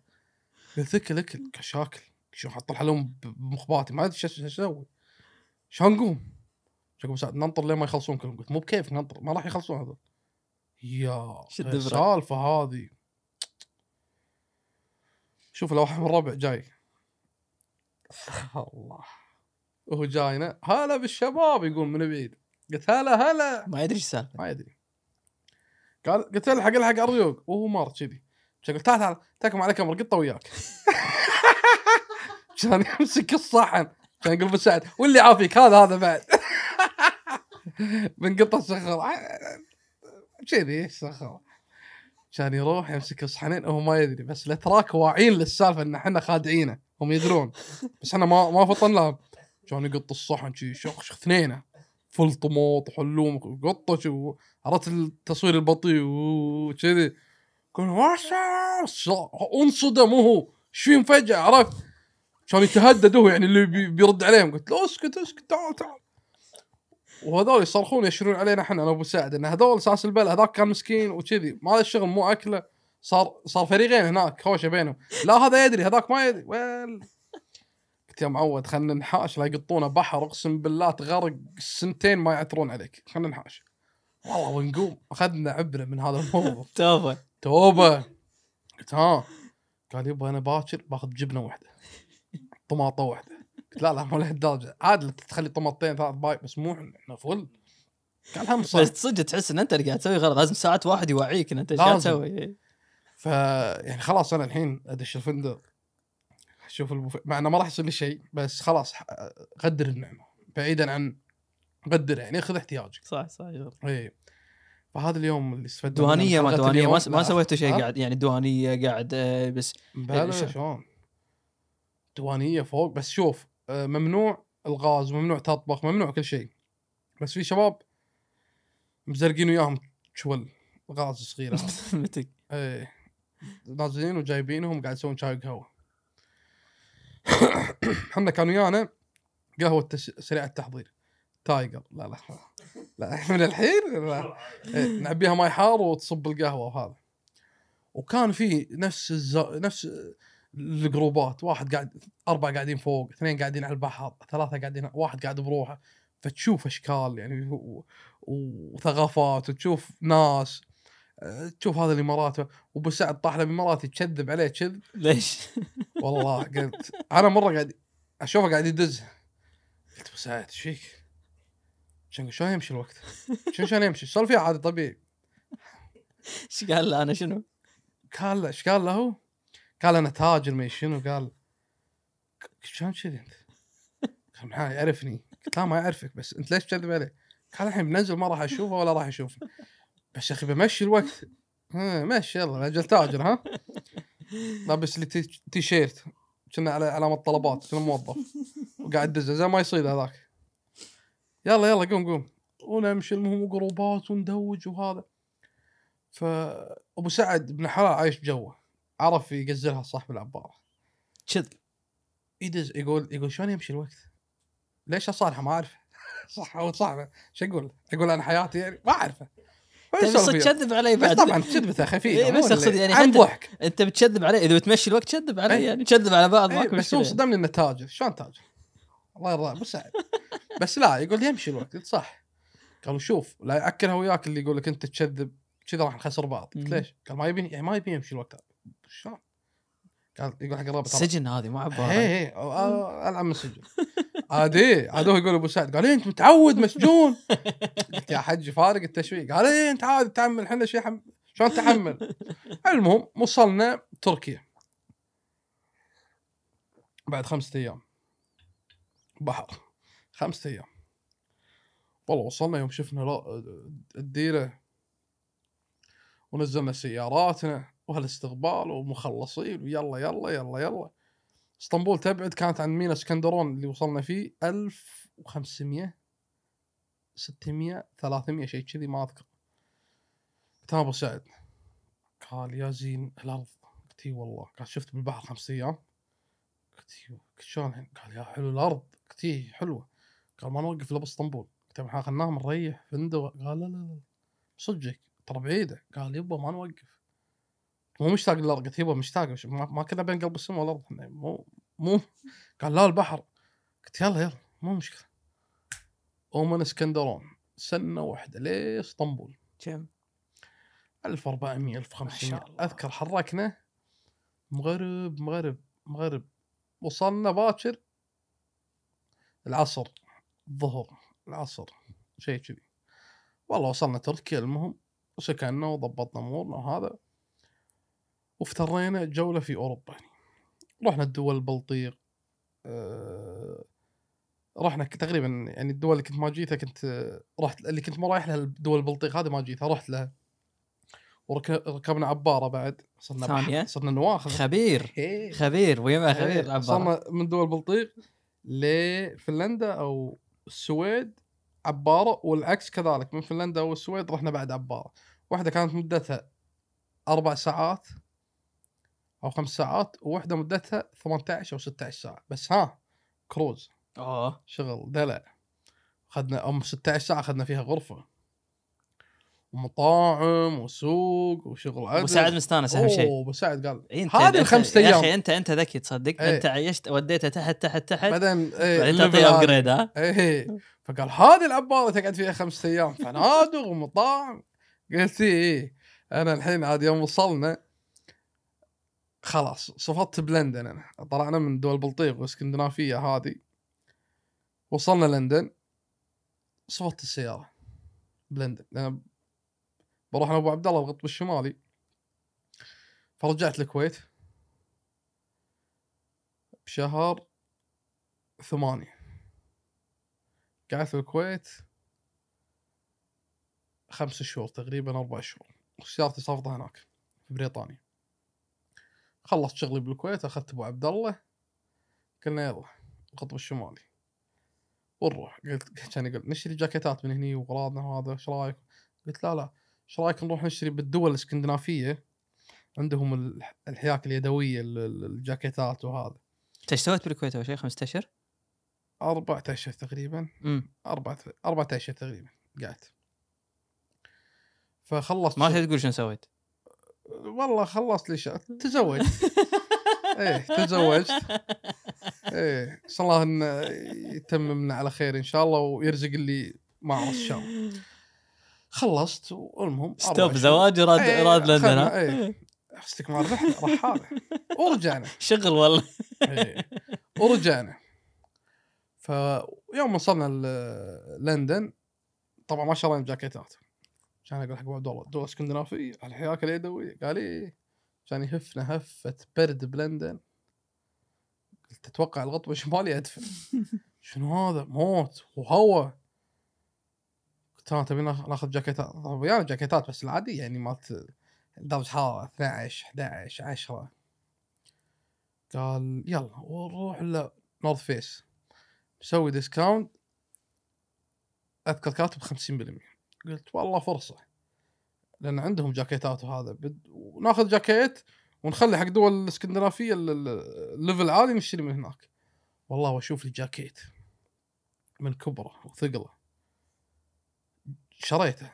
قلت اكل اكل شاكل شو حط الحلوم بمخباتي؟ ما أدري شو أسوي؟ شلون نقوم؟ شو ننطر لين ما يخلصون كلهم. قلت مو بكيف ننطر ما راح يخلصون هذول. يا؟ السالفة هذه. شوف لو واحد من الربع جاي. الله. وهو جاينا هلا بالشباب. يقول من بعيد. قلت هلا هلا. ما يدري إيش السالفه ما يدري. قال قلت له الحق الحق الريوق وهو مار كذي. قلت تعال تعال تاكم عليك أمر قطه وياك. كان يمسك الصحن كان يقول ابو سعد واللي عافيك هذا هذا بعد. بنقطع سخر كذي سخر كان يروح يمسك الصحنين وهو ما يدري بس الاتراك واعيين للسالفة إن إحنا خادعينه. هم يدرون. بس إحنا ما ما فطن لهم. كان يقط الصحن شي شخ اثنينه فل طماط وحلوم قطة شو عرفت التصوير البطيء وكذي كان انصدم هو. إيش فيهم فجاه عرفت؟ كان يتهدد هو يعني اللي بي- بيرد عليهم. قلت له اسكت اسكت تعال تعال. وهذول يصرخون يشرون علينا إحنا أنا ابو سعد إن هذول أساس البلد هذاك كان مسكين وكذي ما هذا الشغل مو أكلة صار صار فريقين هناك خوشة بينهم. لا هذا يدري هذاك ما يدري. ويل. قلت يا معود خلينا ننحاش لا يقطونا بحر أقسم بالله تغرق سنتين ما يعثرون عليك خلينا ننحاش. والله ونقوم أخذنا عبرة من هذا الموضوع. توبة. توبة. قلت ها. قال يبا أنا باكر باخذ جبنة واحدة طماطة واحدة. لا لا مو لهالدرجة. عادي تخلي طماطتين ثلاث باي بس مو إحنا فل. قال هم صح. بس صدق تحس إن أنت اللي قاعد تسوي غلط لازم ساعات واحد يوعيك إن أنت إيش قاعد. تسوي. ف يعني خلاص أنا الحين أدش الفندق أشوف البوفيه. مع إنه ما راح يصير لي شيء بس خلاص قدر النعمة بعيدا عن قدر يعني خذ احتياجك. صح صح اي فهذا اليوم اللي استفدنا منه. دوانيه ما دوانيه. ما, ما سويتوا شيء؟ قاعد يعني دوانيه قاعد آه، بس بلا شلون؟ دوانيه فوق بس شوف ممنوع الغاز ممنوع تطبخ ممنوع كل شيء. بس في شباب مزرقين وياهم شولة غاز صغيره متك. إيه. نازلين وجايبينهم قاعد يسوون شاي وقهوة. إحنا كان ويانا قهوة تس... سريع التحضير. Tiger. لا لا. لا. من الحين؟ لا. إيه، نعبيها ماي حار وتصب القهوة وهذا. وكان في نفس الز... نفس الجروبات واحد قاعد أربعة قاعدين فوق اثنين قاعدين على البحر ثلاثة قاعدين واحد قاعد بروحه فتشوف أشكال يعني و... وثقافات وتشوف ناس أه، تشوف هذا الإمارات وأبو سعد طاح له بإماراتي تكذب عليه كذب ليش؟ والله قلت أنا مرة قاعد أشوفه قاعد يدز قلت أبو سعد إيش فيك؟ شلون شلون يمشي الوقت؟ شلون شلون يمشي؟ سولف فيها عادي طبيعي إيش قال له أنا شنو؟ قال له إيش قال له هو؟ قال أنا تاجر ما شنو قال شلون كذي أنت؟ قال محمد يعرفني. قلت لا ما يعرفك بس أنت ليش تكذب عليه؟ قال الحين بنزل ما راح أشوفه ولا راح يشوفني بس يا أخي بمشي الوقت. ها مشي يلا أجل تاجر ها؟ لابس لي تي- تي شيرت كنا على علامة طلبات كنا موظف. وقاعد دزه زي ما يصيد هذاك. يلا يلا قوم قوم. ونمشي المهم جروبات وندوج وهذا. فابو سعد بن حلال عايش جوه عرف يقزلها صاحب العبارة. كذب. يدز يقول يقول شلون يمشي الوقت؟ ليش أصالحه؟ ما أعرفه. صح أو صعبه شو أقول؟ أقول أنا حياتي يعني ما أعرفه. صدق فيها. تكذب علي بس بعد. طبعا كذبته خفيفه إيه، بس أقصد يعني عن ضحك. أنت بتكذب علي إذا بتمشي الوقت كذب علي إيه. يعني كذب على بعض إيه، ماكو بس هو صدمني انه تاجر. شلون تاجر؟ الله يرضى. بس بس لا يقول يمشي الوقت. قلت صح. قالوا شوف لا ياكلها وياك اللي يقول لك أنت تكذب. كذا راح نخسر بعض. قلت. ليش؟ قال ما يبي يعني ما يبي يمشي الوقت. شلون؟ قال يقول حق الرابط ترى سجن هذه ما عباره اي اي ألعب من السجن عادي. عاد يقول أبو سعد قال إيه أنت متعود مسجون قلت يا حج فارق التشويق. قال إيه أنت عادي تحمل إحنا شيء حم... شلون تحمل المهم وصلنا تركيا. بعد خمسة أيام. بحر. خمسة أيام. والله وصلنا يوم شفنا الديرة. ونزلنا سياراتنا. وهالاستقبال ومخلصين ويلا يلا يلا يلا. اسطنبول تبعد كانت عن مينا اسكندرون اللي وصلنا فيه 1500 600 300 شيء كذي ما أذكر. قلت ابو سعد. قال يا زين الأرض. قلت إي والله. قال شفت بالبحر خمس أيام. قلت شلون الحين؟ قال يا حلو الأرض. قلت حلوة. قال ما نوقف إلا باسطنبول. قلت إحنا ننام نريح فندق. قال لا لا لا. صدقك ترى بعيدة. قال يبا ما نوقف. مو مشتاق للأرض قلت يبا مشتاق ما, كنا بين قلب السماء والأرض إحنا مو مو قال لا البحر. قلت يلا يلا مو مشكلة. ومن اسكندرون سنة واحدة لإسطنبول. كم؟ 1400 1500 ما شاء الله. أذكر حركنا. مغرب مغرب مغرب. وصلنا باكر العصر الظهر العصر شيء كذي. والله وصلنا تركيا المهم وسكننا وضبطنا أمورنا وهذا وافترينا جولة في أوروبا يعني رحنا الدول البلطيق آه، رحنا تقريبا يعني الدول اللي كنت ما جيتها كنت آه، رحت اللي كنت ما رايح لها الدول البلطيق هذه ما جيتها رحت لها وركبنا عبارة بعد صرنا ثانية؟ صرنا نواخذ خبير إيه. خبير ويما خبير إيه، العبارة. وصلنا من دول البلطيق لفنلندا أو السويد عبارة والعكس كذلك من فنلندا أو السويد رحنا بعد عبارة واحدة كانت مدتها أربع ساعات أو خمس ساعات وواحده مدتها 18 أو 16 ساعة. بس ها كروز. اوه شغل دلع. اخذنا أم 16 ساعة اخذنا فيها غرفة. ومطاعم وسوق وشغل عدل مساعد مستانس أهم شيء. أوه مساعد قال إيه، هذه الخمس يا أيام. أخي أنت أنت ذكي تصدق. إيه. أنت عيشت وديته تحت تحت تحت. بعدين إيه تعطيه. ابجريد ها؟ إيه. فقال هذه العباره تقعد فيها خمسة أيام. فنادق ومطاعم. قلت إيه إيه. أنا الحين عاد يوم وصلنا خلاص صفطت بلندن أنا. طلعنا من دول البلطيق واسكندنافية هذه وصلنا لندن. صفطت السيارة. بلندن. لأن بروح أنا ابو عبد الله القطب الشمالي. فرجعت الكويت. بشهر ثمانية. قعدت في الكويت خمس شهور تقريبا أربع شهور. وسيارتي صافطة هناك في بريطانيا. خلصت شغلي بالكويت أخذت أبو عبد الله. قلنا يلا القطب الشمالي. ونروح. قلت كان يقول نشتري جاكيتات من هني وغراضنا وهذا إيش رأيك؟ قلت لا لا. إيش رأيك نروح نشتري بالدول الإسكندنافية؟ عندهم الح- الحياك اليدوية ال- ال- الجاكيتات وهذا. أنت إيش سويت بالكويت أول شيء؟ خمسة أشهر؟ أربعة أشهر تقريبا. أربعة أربعة أشهر تقريبا قعدت. فخلصت ما تقول شنو سويت. والله خلصت لي شغل. تزوجت. إيه تزوجت. إيه إن شاء الله انه يتممنا على خير إن شاء الله ويرزق اللي ما اعرف شلون خلصت والمهم ستوب. زواج راد إيه، راد لندن إيه. استكمال رحله رحالة. ورجعنا. شغل والله. إيه. ورجعنا. فيوم وصلنا لندن طبعا ما شرينا جاكيتات. كان أقول حق أبو عبد الله دول اسكندنافية. الحياك اليدويه قال إيه كان يهفنا هفة برد بلندن. قلت تتوقع القطب الشمالي أدفن. شنو هذا؟ موت وهواء قلت أنا تبي ناخ- ناخذ جاكيتات طب ويانا جاكيتات بس العادية يعني مالت درجة حرارة 12 11 10 قال يلا ونروح ل North Face. مسوي discount أذكر كاتب 50% قلت والله فرصة. لأن عندهم جاكيتات وهذا. بد... وناخذ جاكيت ونخلي حق دول الإسكندنافية ال- ال- الليفل عالي نشتري من هناك. والله وأشوف لي جاكيت من كبرة وثقلة. شريته.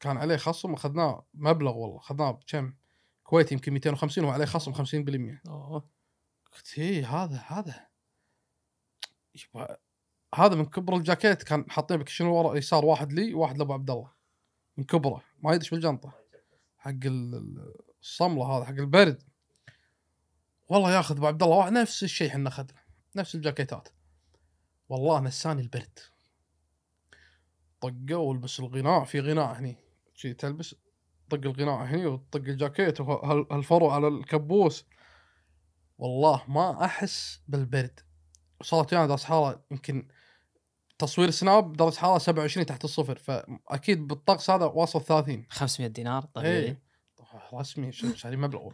كان عليه خصم اخذناه مبلغ والله. أخذناه بكم؟ كويتي يمكن 250 وعليه خصم 50% أوه. قلت إيه هذا هذا. هذا من كبر الجاكيت. كان حاطين بك شنو ورا؟ يسار واحد لي وواحد لأبو عبد الله. من كبره. ما يدش بالجنطه حق ال- ال- الصملة هذا حق البرد. والله ياخذ ابو عبد الله واحد. نفس الشيء إحنا أخذنا. نفس الجاكيتات. والله نساني البرد. طقه والبس الغناء. في غناء هني. شي تلبس. طق الغناء هني وطق الجاكيت وهالفرو على الكبوس. والله ما أحس بالبرد. وصارت ويانا درجه حراره يمكن تصوير سناب درجة حرارة 27 تحت الصفر فأكيد بالطقس هذا واصل 30 500 دينار طبيعي. إيه. رسمي شاري مبلغ.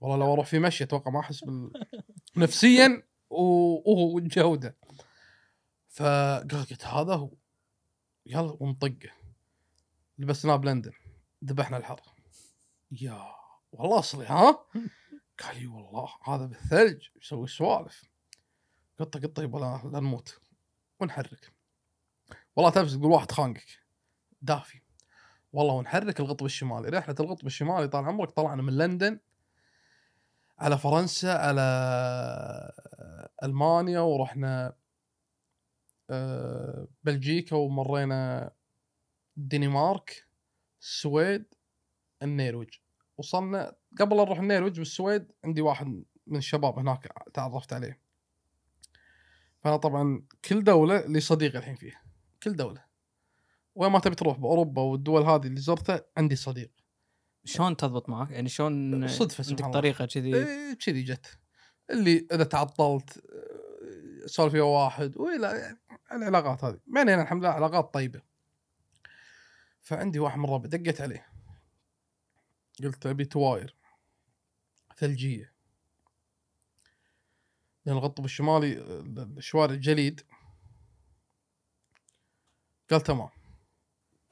والله لو أروح في مشي أتوقع ما أحس بال نفسيا و- وجوده فقال قلت هذا هو. يلا ونطقه. لبسناه بلندن ذبحنا الحر يا والله أصلي ها؟ قال لي والله هذا بالثلج. يسوي سوالف. قطه قطه يبغى لا نموت ونحرك. والله تلبس تقول واحد خانقك. دافي. والله ونحرك القطب الشمالي. رحلة القطب الشمالي طال عمرك طلعنا من لندن على فرنسا على ألمانيا ورحنا آه، بلجيكا ومرينا الدنمارك السويد النرويج. وصلنا قبل نروح النرويج بالسويد عندي واحد من الشباب هناك تعرفت عليه. فأنا طبعا كل دولة لي صديق الحين فيها. كل دولة. وين ما تبي تروح بأوروبا والدول هذه اللي زرتها عندي صديق. شلون تضبط معك؟ يعني شلون صدفة سبحان عندك. طريقة كذي؟ إيه، كذي جت. اللي إذا تعطلت سولف فيها واحد وإلى يعني العلاقات هذه. بعدين الحمد لله علاقات طيبة. فعندي واحد من الربع دقيت عليه. قلت أبي تواير ثلجية. لأن القطب الشمالي الشوارع الجليد قال تمام.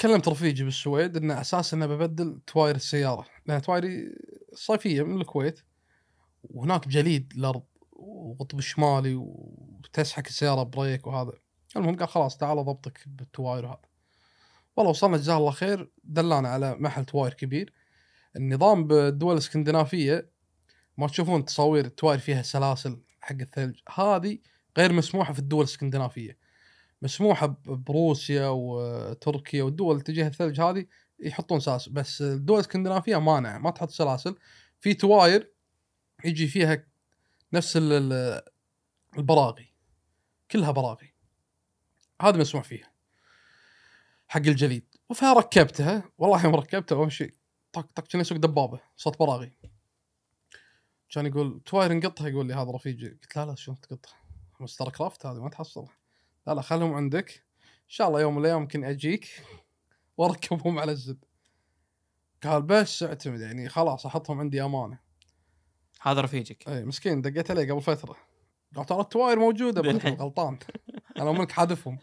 كلمت رفيجي بالسويد إنه أساس إنه ببدل تواير السيارة. لأن توايري صيفية من الكويت وهناك جليد الأرض وقطب الشمالي وتسحبك السيارة بريك وهذا. المهم قال خلاص تعال ضبطك بالتواير وهذا والله وصلنا جزاه الله خير دلانا على محل تواير كبير. النظام بالدول الإسكندنافية ما تشوفون تصاوير التواير فيها سلاسل حق الثلج هذه غير مسموحة في الدول الإسكندنافية. مسموحة بروسيا وتركيا والدول اللي تجيها الثلج هذه يحطون سلاسل. بس الدول الإسكندنافية مانع ما تحط سلاسل. في تواير يجي فيها نفس البراغي. كلها براغي. هذا مسموح فيها. حق الجليد. فركبتها والله يوم ركبتها شيء طق طق كان يسوق دبابة. صوت براغي. كان يقول تواير نقطها يقول لي هذا رفيجي. قلت لا لا شلون تقطها؟ Mastercraft هذه ما تحصلها. لا لا خلهم عندك. إن شاء الله يوم من الأيام يمكن أجيك وأركبهم على ال Z. قال بس اعتمد يعني خلاص أحطهم عندي أمانة. هذا رفيجك اي مسكين دقيت عليه قبل فترة. قال ترى التواير موجودة بس غلطان. أنا منك حاذفهم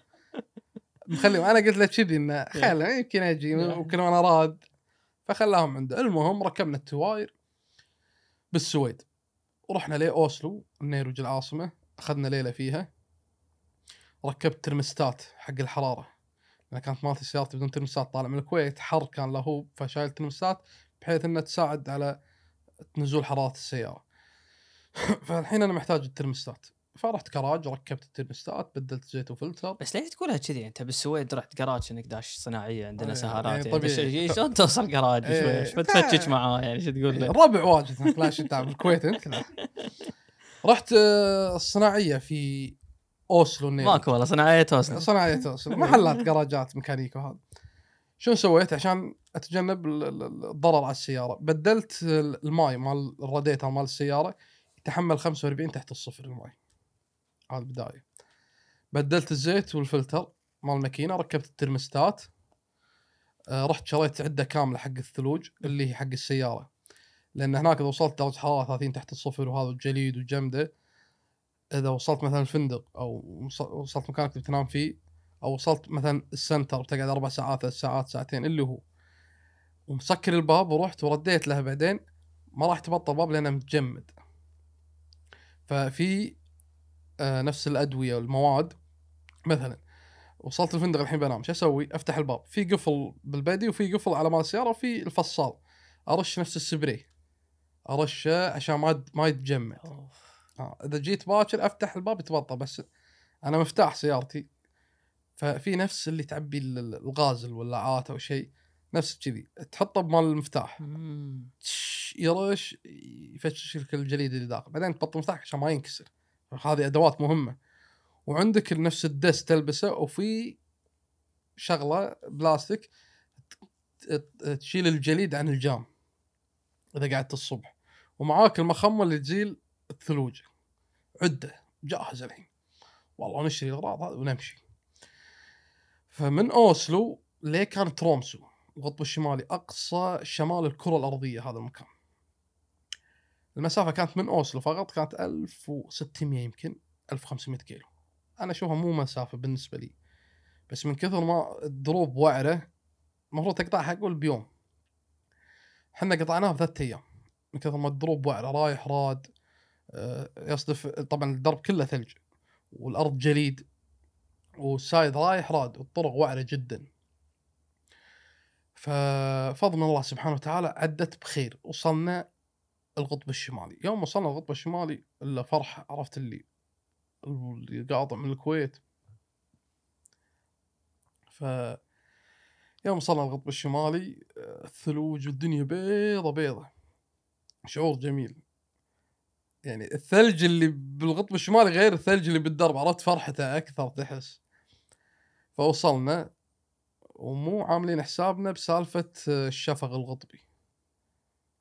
مخليهم أنا قلت له كذي إنه خله يمكن أجي ممكن وأنا راد. فخلاهم عنده. المهم ركبنا التواير بالسويد. ورحنا لأوسلو النرويج العاصمه أخذنا ليلة فيها. ركبت ترمستات حق الحرارة. أنا كانت مالتي سيارتي بدون ترمستات طالع من الكويت حر كان له فشايل ترمستات بحيث انها تساعد على نزول حرارة السيارة. فالحين أنا محتاج الترمستات. فرحت كراج ركبت الترمستات بدلت زيت وفلتر. بس ليش تقولها كذي أنت؟ بالسويد رحت جراج إنك داش صناعية عندنا إيه سهرات إيه يعني. طبيعي. شلون توصل جراج إيه. شوي بتفتش معاه يعني شو تقول له؟ الربع واجد لا شيء تعب الكويت انت لا. رحت آه، الصناعية في أوسلو النيل ماكو والله صناعية توصل صناعية أوسلو. محلات جراجات ميكانيكا وهذا شنو سويت عشان أتجنب ال- ال- الضرر على السيارة؟ بدلت الماي مال الراديتر مال السيارة يتحمل 45 تحت الصفر الماي. هذا البداية. بدلت الزيت والفلتر مال الماكينه ركبت الترمستات. آه، رحت شريت عدة كاملة حق الثلوج اللي هي حق السيارة. لأن هناك إذا وصلت درجة حرارة 30 تحت الصفر وهذا الجليد والجمده إذا وصلت مثلا الفندق أو وص- وصلت مكانك تنام فيه أو وصلت مثلا السنتر بتقعد أربع ساعات ثلاث ساعات ساعتين اللي هو. ومسكر الباب ورحت ورديت له بعدين ما راح تبطل الباب لأنه متجمد. ففي آه نفس الأدوية والمواد. مثلا وصلت الفندق الحين بنام شو أسوي؟ أفتح الباب. في قفل بال body وفي قفل على مال السيارة وفي الفصال. أرش نفس السبراي أرشه عشان ما ما يتجمد. آه. إذا جيت باكر أفتح الباب يتبطل بس أنا مفتاح سيارتي. ففي نفس اللي تعبي ال- ال- الغاز الولاعات أو شيء نفس كذي. تحطه بمال المفتاح. يرش يفتش لك الجليد اللي داخل. بعدين تبطل المفتاح عشان ما ينكسر. هذه أدوات مهمة. وعندك نفس الدس تلبسه وفي شغلة بلاستيك تشيل الجليد عن الجام إذا قعدت الصبح. ومعاك المخمه اللي تزيل الثلوج. عدة جاهز الحين. والله نشتري الاغراض هذه ونمشي. فمن أوسلو ليه كان ترومسو القطب الشمالي أقصى شمال الكرة الأرضية هذا المكان. المسافة كانت من أوسلو فقط كانت 1600 يمكن 1500 كيلو. أنا أشوفها مو مسافة بالنسبة لي. بس من كثر ما الدروب وعره المفروض تقطعها أقول بيوم إحنا قطعناها بثلاث أيام. من كثر ما الدروب وعره رايح راد يصدف طبعا الدرب كله ثلج والأرض جليد وال side رايح راد والطرق وعرة جدا. ففضل من الله سبحانه وتعالى عدت بخير وصلنا القطب الشمالي. يوم وصلنا القطب الشمالي إلا فرحه عرفت اللي اللي قاطع من الكويت. ف يوم وصلنا القطب الشمالي آه، الثلوج والدنيا بيضة بيضة. شعور جميل. يعني الثلج اللي بالقطب الشمالي غير الثلج اللي بالدرب عرفت؟ فرحته أكثر تحس. فوصلنا ومو عاملين حسابنا بسالفة آه، الشفق القطبي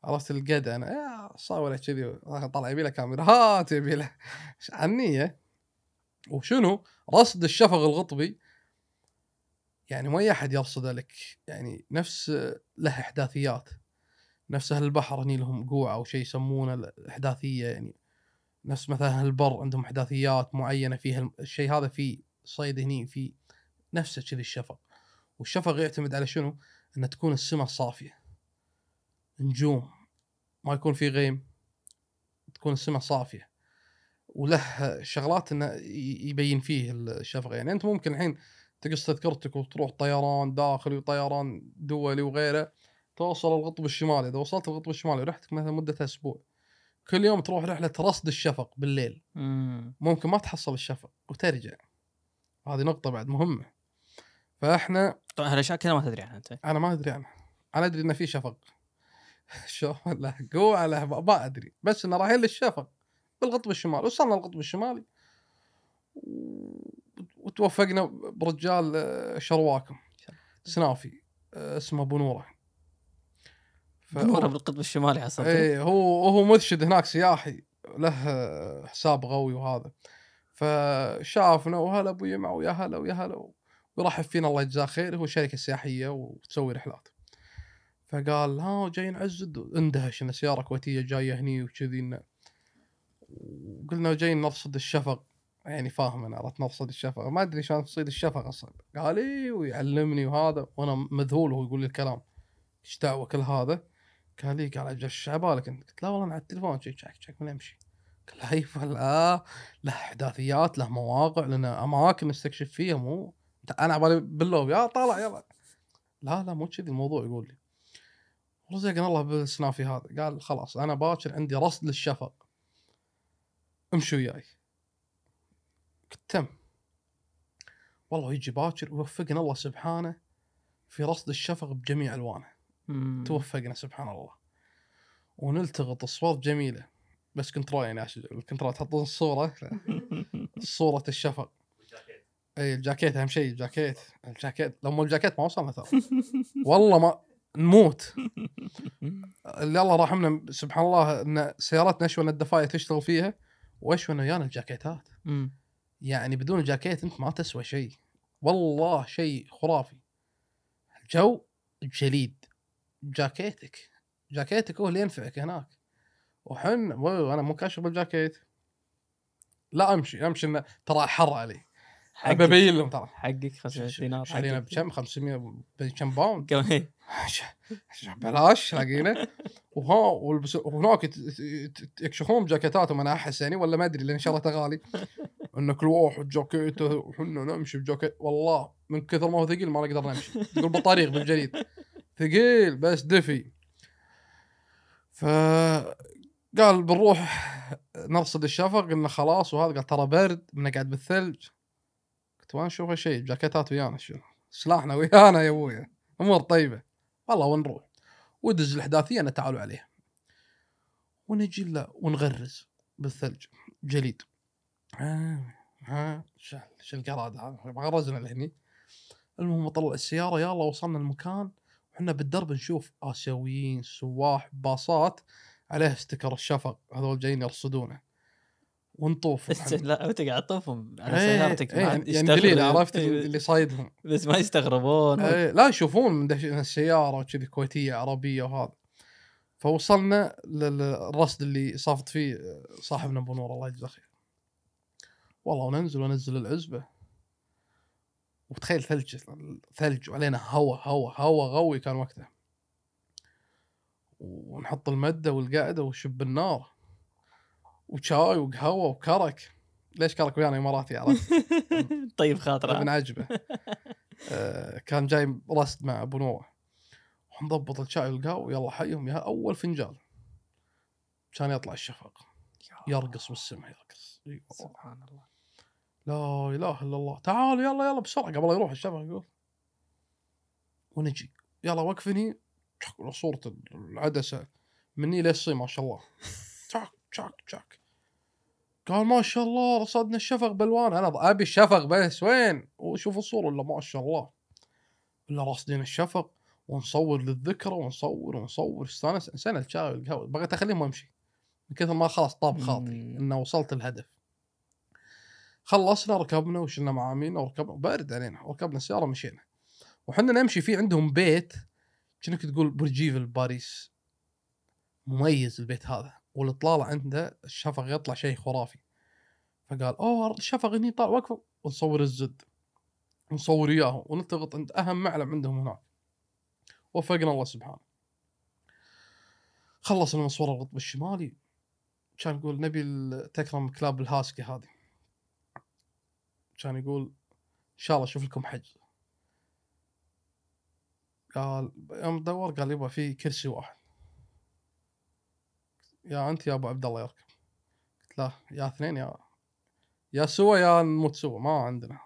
عرفت القد أنا يا صاوره كذي طلع يبي له كاميرا. هات يبي له. عنيه وشنو؟ رصد الشفق القطبي يعني ما أي أحد يرصده لك. يعني نفس له إحداثيات. نفس أهل البحر هني لهم قوع أو شيء يسمونه الأحداثية يعني. نفس مثلا أهل البر عندهم أحداثيات معينة فيها الشيء هذا في صيد هني في نفسه كذي الشفق. والشفق يعتمد على شنو؟ ان تكون السماء صافية نجوم ما يكون في غيم تكون السماء صافية. وله شغلات إنه يبين فيه الشفق. يعني أنت ممكن الحين تقص تذكرتك وتروح طيران داخلي وطيران دولي وغيره توصل القطب الشمالي. إذا وصلت القطب الشمالي ورحت مثلا مدة أسبوع كل يوم تروح رحلة رصد الشفق بالليل. مم. ممكن ما تحصل الشفق وترجع. هذه نقطة بعد مهمة. فإحنا طبعا هالاشياء كلها ما تدري عنها انت أنا ما أدري عنها. أنا أدري انه في شفق. شو له قوة له ما أدري. بس انه رايحين للشفق بالقطب الشمالي. وصلنا القطب الشمالي وتوفقنا برجال آه، شرواكم. سنافي آه، اسمه ابو نوره بالقطب الشمالي حصلت اي هو هو مرشد هناك سياحي له حساب غوي وهذا. فشافنا وهلا أبو يمع ويا هلا ويا هلا ويرحب فينا الله يجزاه خير. هو شركة سياحية وتسوي رحلات. فقال ها جاي نعزد اندهش إن سياره كويتيه جاية هني وكذي وقلنا جاي نرصد الشفق. يعني فاهم أنا عرفت نرصد الشفق. ما أدري شلون تصيد الشفق أصلا. قال اي ويعلمني وهذا. وأنا مذهول وهو يقول لي الكلام. إيش دعوة كل هذا؟ قال لي قال إيش عبالك انت قلت لا والله أنا على التليفون شيك شيك شيك من امشي قال لا لا له أحداثيات له مواقع لنا أماكن نستكشف فيها مو أنا عبالي باللوب يا طالع يلا لا لا مو كذي الموضوع يقول لي. رزقنا الله بالسنافي هذا. قال خلاص أنا باكر عندي رصد للشفق. امشي وياي. قلت تم. والله يجي باكر ويوفقنا الله سبحانه في رصد الشفق بجميع ألوانه. توفقنا سبحان الله. ونلتقط صور جميلة. بس control يعني ال control تحطون الصورة. صورة الشفق. اي الجاكيت أهم شيء الجاكيت. الجاكيت لو مو الجاكيت ما وصلنا ترى. والله ما نموت. اللي الله راحمنا سبحان الله إن سيارتنا اشون الدفاية تشتغل فيها؟ واشون ويانا الجاكيتات. يعني بدون جاكيت أنت ما تسوى شيء. والله شيء خرافي. الجو جليد. جاكيتك. جاكيتك هو اللي ينفعك هناك. وحن أنا مو كاشف بالجاكيت. لا أمشي أمشي إنه ترى حر علي. ابى ابين لهم ترى حقك 500 دينار حاليا بكم؟ 500 بكم pound؟ بلاش لاقينا وها وهناك يكشخون جاكيتاتهم أنا أحس يعني ولا ما أدري لأن شريته غالي. ان كل واحد جاكيته وحنا نمشي بجاكيت. والله من كثر ما هو ثقيل ما نقدر نمشي. تقول بطريق بالجليد ثقيل بس دفي. ف قال بنروح نرصد الشفق قلنا خلاص وهذا قال ترى برد بنقعد بالثلج. قلت وين نشوف شيء جاكيتات ويانا شو سلاحنا ويانا يا ابويا أمور طيبة. والله ونروح. ودز الأحداثية أنا تعالوا عليها ونجي له ونغرز بالثلج. جليد. ها ها شو القراد هذا؟ غرزنا لهني. المهم طلع السيارة يلا وصلنا المكان. وحنا بالدرب نشوف آسيويين سواح باصات عليه استكر الشفق هذول جايين يرصدونه. ونطوف لا أنت قاعد تطوفهم على إيه سيارتك إيه يعني دليل عرفت؟ إيه اللي صايدهم. بس ما يستغربون. إيه لا يشوفون من السيارة وكذي كويتية عربية وهذا. فوصلنا للرصد اللي صافت فيه صاحبنا أبو نور الله يجزاه خير. والله وننزل وننزل العزبة. وتخيل ثلج ثلج وعلينا هواء هواء هواء غوي كان وقتها. ونحط المدة والقعدة وشب النار. وشاي وقهوة وكرك. ليش كرك ويانا إماراتي عرفت؟ طيب خاطر ابن عجبه. آه كان جاي رصد مع أبو نوره ونضبط الشاي والقهوة يلا حيهم يا أول فنجان. كان يطلع الشفق. يرقص بالسماء يرقص. سبحان الله. لا إله إلا الله. تعال يلا يلا بسرعة قبل يروح الشفق يقول. ونجي. يلا وقفني. صورة العدسة مني للصين ما شاء الله. تشاك تشاك تشاك قال ما شاء الله رصدنا الشفق بألوان. أنا أبي الشفق بس وين؟ وشوف الصورة ولا ما شاء الله. ولا راصدين الشفق ونصور للذكرى ونصور ونصور. استانس سنة الشاي والقهوة. بغيت اخليهم وامشي من كثر ما خلاص طاب خاطري. إنه وصلت الهدف. خلصنا ركبنا وشلنا معامينا وركبنا بارد علينا وركبنا السياره ومشينا. وحنا نمشي في عندهم بيت كأنك تقول برج ايفل باريس مميز البيت هذا. والاطلاله عنده الشفق يطلع شيء خرافي. فقال أوه الشفق هني طالع وقفه. ونصور ال Z. نصور إياه. ونلتقط عند أهم معلم عندهم هناك. وفقنا الله سبحانه. خلص المصور القطب الشمالي. كان يقول نبي تكرم كلاب الهاسكي هذه. كان يقول إن شاء الله أشوف لكم حج. قال يوم دور قال يبا في كرسي واحد. يا أنت يا أبو عبد الله يركب قلت له يا اثنين يا يا سوا يا نموت سوا ما عندنا.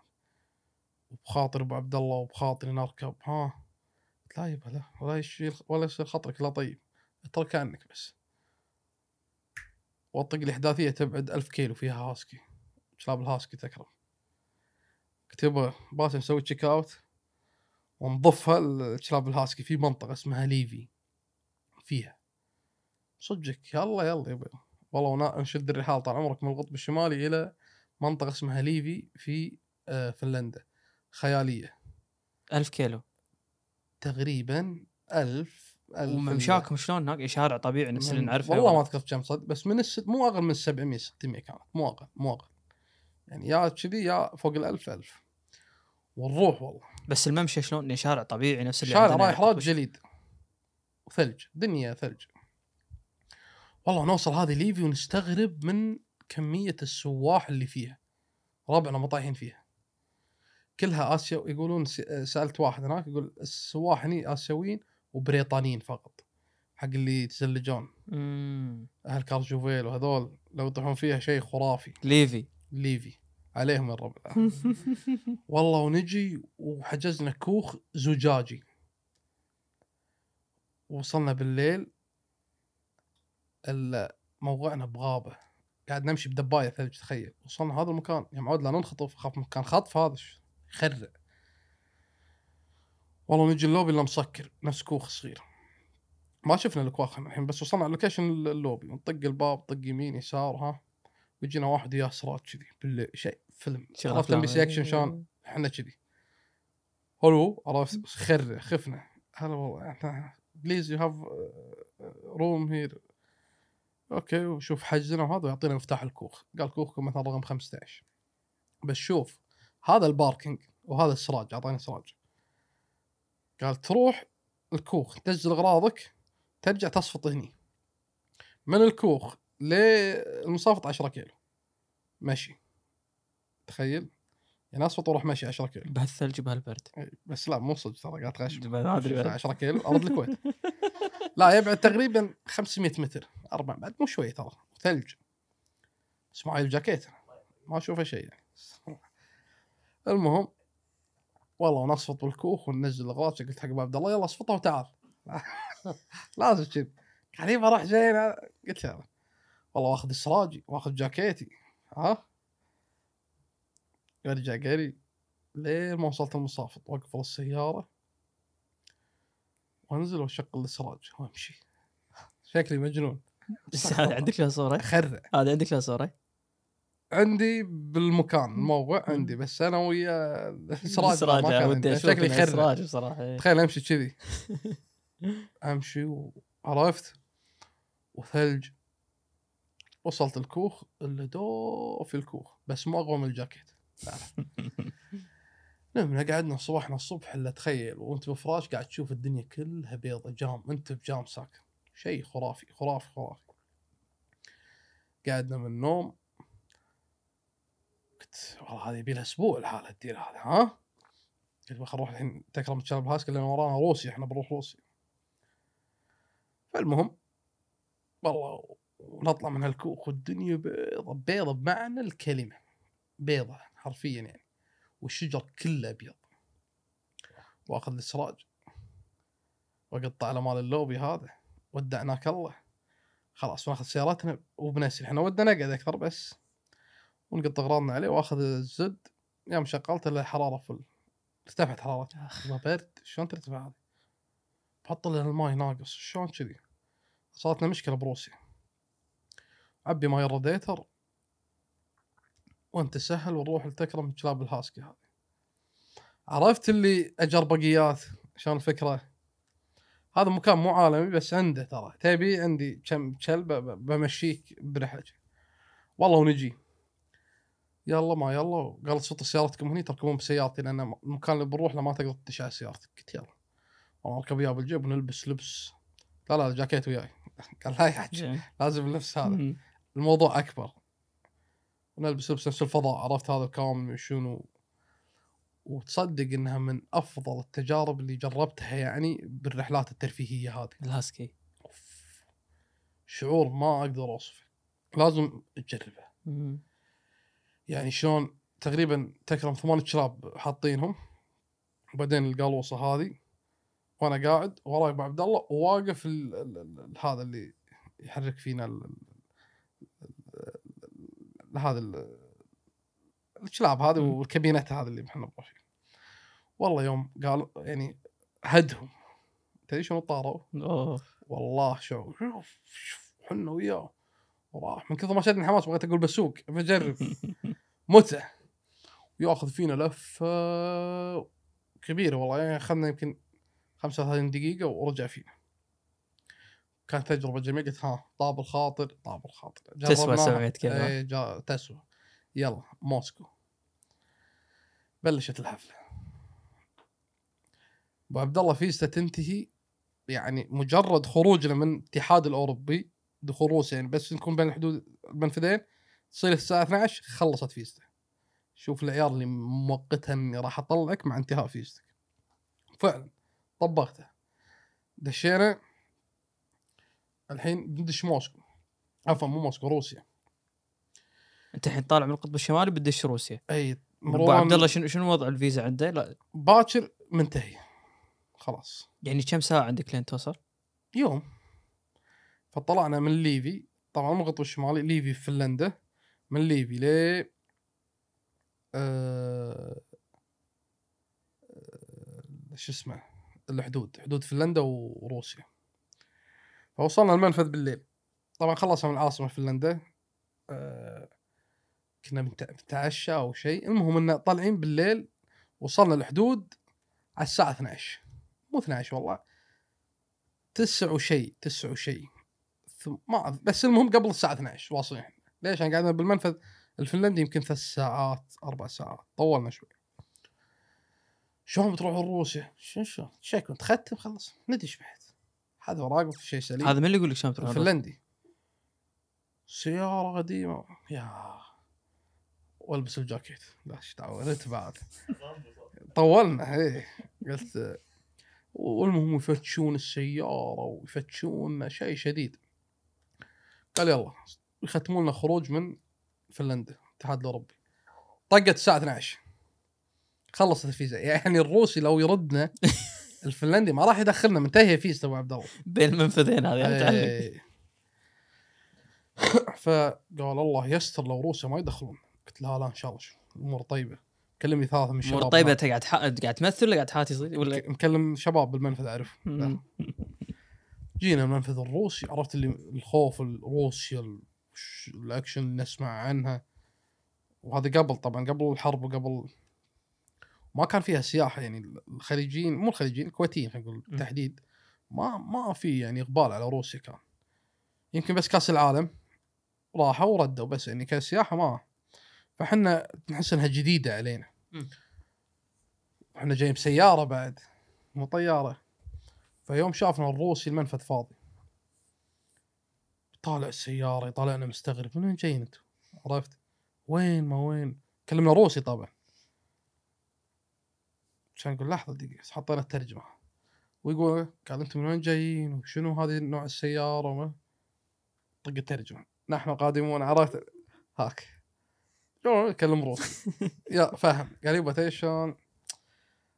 وبخاطر أبو عبد الله وبخاطري نركب ها. قلت لا يبا لا ولا يشيل ولا يصير خاطرك لا طيب. اترك عنك بس. وطق الإحداثية تبعد ألف كيلو فيها هاسكي. كلاب الهاسكي تكرم. قلت يبا باسم نسوي check out ونضفها الكلاب الهاسكي في منطقة اسمها ليفي. فيها. صدقك يلا يلا يبا والله ونا- نشد الرحال طال عمرك من القطب الشمالي إلى منطقة اسمها ليفي في آه، فنلندا. خيالية. ألف كيلو. تقريبا ألف ومشاكم شلون هناك شارع طبيعي نفس اللي نعرفه والله ما أذكر كم صد بس من الس... مو أقل من 700 600 كانت. مو أقل مو أقل. يعني يا كذي يا فوق الألف ألف. ونروح والله. بس الممشى شلون؟ شارع طبيعي نفس اللي شارع رايح راد قطب جليد. وثلج. دنيا ثلج. والله نوصل هذه ليفي ونستغرب من كمية السواح اللي فيها. ربعنا مطايحين فيها. كلها آسيا يقولون س- سألت واحد هناك يقول السواح هني آسيويين وبريطانيين فقط. حق اللي يتزلجون. أهل كورشوفيل وهذول لو يطيحون فيها شيء خرافي. ليفي. ليفي. عليهم الرب والله ونجي وحجزنا كوخ زجاجي. وصلنا بالليل. ال- موقعنا بغابة. قاعد نمشي بدباية ثلج تخيل. وصلنا هذا المكان. يا معود لا ننخطف خاف مكان. خطف هذا يخرع. والله نجي اللوبي اللي مسكر. نفس كوخ صغير. ما شفنا الاكواخ الحين بس وصلنا على ال location ال lobby. ونطق الباب طق يمين يسار ها. ويجينا واحد وياه سراج كذي بالليل شيء فيلم. عرفت. MBC Action شلون؟ إحنا كذي. hello عرفت؟ خر خفنا. هلا والله إحنا please you have room here okay وشوف حجزنا وهذا ويعطينا مفتاح الكوخ. قال كوخكم مثلا رقم 15 بس شوف هذا ال parking وهذا السراج أعطاني سراج. قال تروح الكوخ تنزل أغراضك ترجع تصفط هني. من الكوخ؟ للمصافط 10 كيلو. مشي تخيل. يعني اصفط وأروح مشي 10 كيلو. بهالثلج بهالبرد. بس لا مو صدق ترى قاعد أدري. 10 كيلو أرض الكويت. لا يبعد تقريبا 500 متر أربع بعد مو شوي ترى ثلج. بس معي الجاكيت ما أشوفه شيء. يعني المهم والله ونصفط بالكوخ وننزل الاغراض قلت حق ابو عبد الله يلا اصفطها وتعال. لازم كذي قال يبا راح زين قلت له والله واخذ السراجي واخذ جاكيتي. ها؟ ارجع قري لين ما وصلت المصافط واقفل السياره وانزل واشغل السراج. وامشي شكلي مجنون. بس هذا عندك لها صورة؟ اخرع هذا عندك لها صورة؟ عندي بالمكان الموقع عندي بس أنا ويا السراج سراج ما كان ودي عندي. أشوف شكلي سراج بصراحة إيه. تخيل أمشي كذي. أمشي وعرفت. وثلج. وصلت الكوخ اللي دو في الكوخ بس مو أقوى من الجاكيت. نمنا قعدنا صبحنا الصبح إلا تخيل وأنت بفراش قاعد تشوف الدنيا كلها بيضة جام أنت بجام ساكن. شيء خرافي خرافي خرافي. قعدنا من النوم. قلت والله هذه يبي لها أسبوع الحالة تدير هذا ها؟ قلت بخل نروح الحين تكرم تشرب الهاسك لأن ورانا روسي إحنا بنروح روسيا فالمهم والله ونطلع من هالكوخ والدنيا بيضة بيضة بمعنى الكلمة. بيضة حرفيا يعني. والشجر كله أبيض. وأخذ السراج واقطع على مال اللوبي هذا. ودعناك الله. خلاص وناخذ سيارتنا. وبنسي إحنا ودنا نقعد أكثر بس. ونقط اغراضنا عليه وأخذ ال Z. يوم شغلت له حرارة full ارتفعت حرارته ما برد. شلون ترتفع هذه؟ بحط له الماي ناقص شلون كذي؟ صارت لنا مشكلة بروسيا عبي ماي الراديتر وانت سهل ونروح لتكرم كلاب الهاسكي هذه. عرفت اللي أجر بقيات؟ شلون الفكرة؟ هذا مكان مو عالمي بس عنده ترى. تبي عندي كم كلب بمشيك برحله والله ونجي. يلا ما يلا قال صوت سيارتكم هني تركبون بسيارتي لأن المكان اللي بنروح له ما تقدر تدش على سيارتك. قلت يلا. والله أركب وياه بالجيب ونلبس لبس. لا لا جاكيت وياي. قال لا يا حج لازم اللبس هذا. الموضوع أكبر. ونلبس لبس نفس الفضاء عرفت هذا الكامل شنو؟ وتصدق إنها من أفضل التجارب اللي جربتها يعني بالرحلات الترفيهية هذه. الهاسكي. شعور ما أقدر أوصفه. لازم تجربه. يعني شلون تقريبا تكرم ثمان كلاب حاطينهم. وبعدين القالوصه هذه. وأنا قاعد وراي أبو عبد الله وواقف هذا اللي يحرك فينا هذا ال- الكلاب هذه. والكابينات هذه اللي إحنا نروح فيها. والله يوم قال يعني هدهم. تدري شنو طاروا؟ والله شو شوف شوف حنا وياه. وراح من كثر ما شدني حماس بغيت أقول بسوق بجرب متعة. وياخذ فينا لفة كبيرة والله يعني اخذنا يمكن 35 دقيقة ورجع فينا. كانت تجربة جميلة قلت ها طاب الخاطر طاب الخاطر. تسوى جربناها. 700 كيلو. اي جا- تسوى. يلا موسكو. بلشت الحفلة. أبو عبد الله فيزته تنتهي يعني مجرد خروجنا من الاتحاد الأوروبي دخول روسيا يعني بس نكون بين الحدود المنفذين تصير الساعة 12 خلصت فيزته شوف العيار اللي موقتها إني راح أطلعك مع انتهاء فيزتك. فعلا طبقته دشينا. الحين بندش موسكو عفوا مو موسكو روسيا. انت الحين طالع من القطب الشمالي بتدش روسيا. أي ابو مروان عبد الله شنو شنو وضع الفيزا عنده؟ لا. باكر منتهي. خلاص. يعني كم ساعة عندك لين توصل؟ يوم. فطلعنا من ليفي. طبعا مو القطب الشمالي ليفي في فنلندا. من ليفي ل آه... آه، شو اسمه؟ الحدود حدود فنلندا وروسيا. فوصلنا المنفذ بالليل. طبعا خلصنا من العاصمه فنلندا. آه... كنا بنت- بنتعشى أو شيء. المهم إن طالعين بالليل وصلنا الحدود على الساعة 12 مو 12 والله. تسع وشيء تسع وشيء. ما بس المهم قبل الساعة 12 واصلين إحنا. ليش؟ إحنا قاعدين بالمنفذ الفنلندي يمكن ثلاث ساعات أربع ساعات. طولنا شوي. شلون بتروح روسيا؟ شو شو؟ شيء كنت ختم خلص ندش بعد. هذا وراق في شيء سليم. هذا من اللي يقول لك شلون تروح؟ الفنلندي. سيارة قديمة. يا. والبس الجاكيت. لا إيش ريت بعد. طولنا إيه. قلت والمهم يفتشون السيارة ويفتشون شيء شديد. قال يلا يختمون لنا خروج من فنلندا الاتحاد الأوروبي. طقت الساعة 12 خلصت الفيزا. يعني الروسي لو يردنا الفنلندي ما راح يدخلنا منتهيه ابو عبد الله. بين المنفذين هذه يعني. إيه. فقال الله يستر لو روسيا ما يدخلون. قلت لا لا إن شاء الله. الأمور طيبة. كلمني ثلاثة من الشباب. امور طيبة أنت قاعد قاعد تمثل ولا قاعد تحاتي صدق ولا مك- مكلم شباب بالمنفذ أعرف. جينا المنفذ الروسي عرفت اللي الخوف الروسيا ال- ش- الأكشن اللي نسمع عنها. وهذا قبل طبعا قبل الحرب وقبل ما كان فيها سياحه يعني الخليجيين مو الخليجيين الكويتيين خلينا نقول. بالتحديد ما ما في يعني إقبال على روسيا كان يمكن بس كأس العالم راحوا وردوا بس يعني كسياحة ما فحنا نحس إنها جديدة علينا. إحنا جايين بسياره بعد مو طيارة فيوم شافنا الروسي المنفذ فاضي طالع السيارة يطالعنا مستغرب من وين جايين أنتم؟ عرفت؟ وين ما وين؟ كلمنا روسي طبعا عشان نقول لحظة دقيقة حطينا الترجمة. ويقول قال أنتم من وين جايين؟ وشنو هذه نوع السيارة؟ وما طق الترجمة. نحن قادمون عرفت. هاك. يتكلم روسي. يا فاهم. قال يبا تدري شلون؟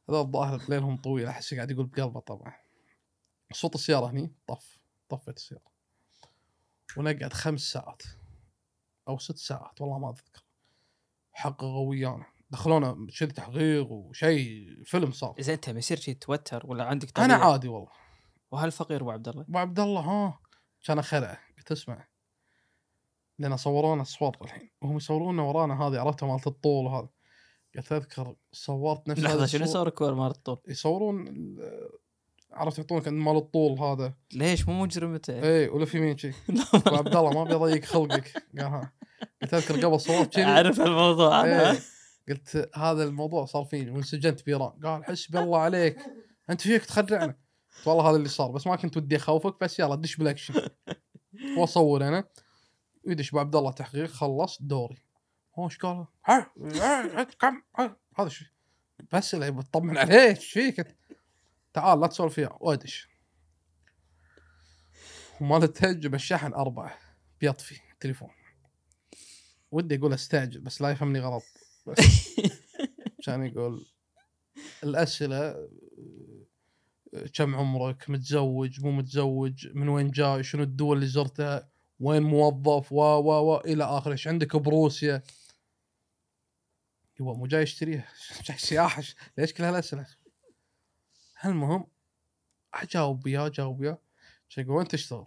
هذا الظاهر ليلهم طويل. أحس قاعد يقول بقلبه طبعا. صوت السيارة هني. طف. طفت السيارة. ونقعد خمس ساعات. أو ست ساعات. والله ما أذكر. حققوا ويانا دخلونا شيء تحقيق وشيء فيلم صار. زين أنت مسير شي توتر ولا عندك أنا طبيعة؟ عادي والله. وهل فقير أبو عبد الله؟ أبو عبد الله ها. كان خلعه قلت اسمع. لأن صورونا صور الحين. وهم يصورون ورانا هذه عرفتها مالت الطول وهذا. قلت أذكر صورت نفس لحظة شنو صار كور مال الطول؟ يصورون عرفت؟ يعطونك مال الطول هذا. ليش؟ مو مجرم أنت؟ اي ولف يمين شي. أبو عبد الله ما بيضيق خلقك. قال ها. قلت أذكر قبل صورت أعرف الموضوع أنا. قلت هذا الموضوع صار فيني وانسجنت بيران قال حسبي الله عليك أنت فيك تخرعنا قلت والله هذا اللي صار بس ما كنت ودي أخوفك بس يلا دش بالأكشن. واصور أنا. ابو عبد الله تحقيق خلص دوري. هو إيش قال؟ كم هذا شو؟ بس اللي بطمن عليه إيش فيك؟ تعال لا تسولف فيها وادش. ومال التهجم الشحن أربعة بيطفي التليفون ودي أقول أستعجل بس لا يفهمني غلط. بس. عشان يقول الأسئلة آه، كم عمرك؟ متزوج مو متزوج من وين جاي؟ شنو الدول اللي زرتها؟ وين موظف؟ و و و إلى آخره. إيش عندك بروسيا؟ يبا مو جاي اشتريها جاي سياحة. ليش كل هالأسئلة؟ المهم أجاوب وياه أجاوب وياه يقول وين تشتغل؟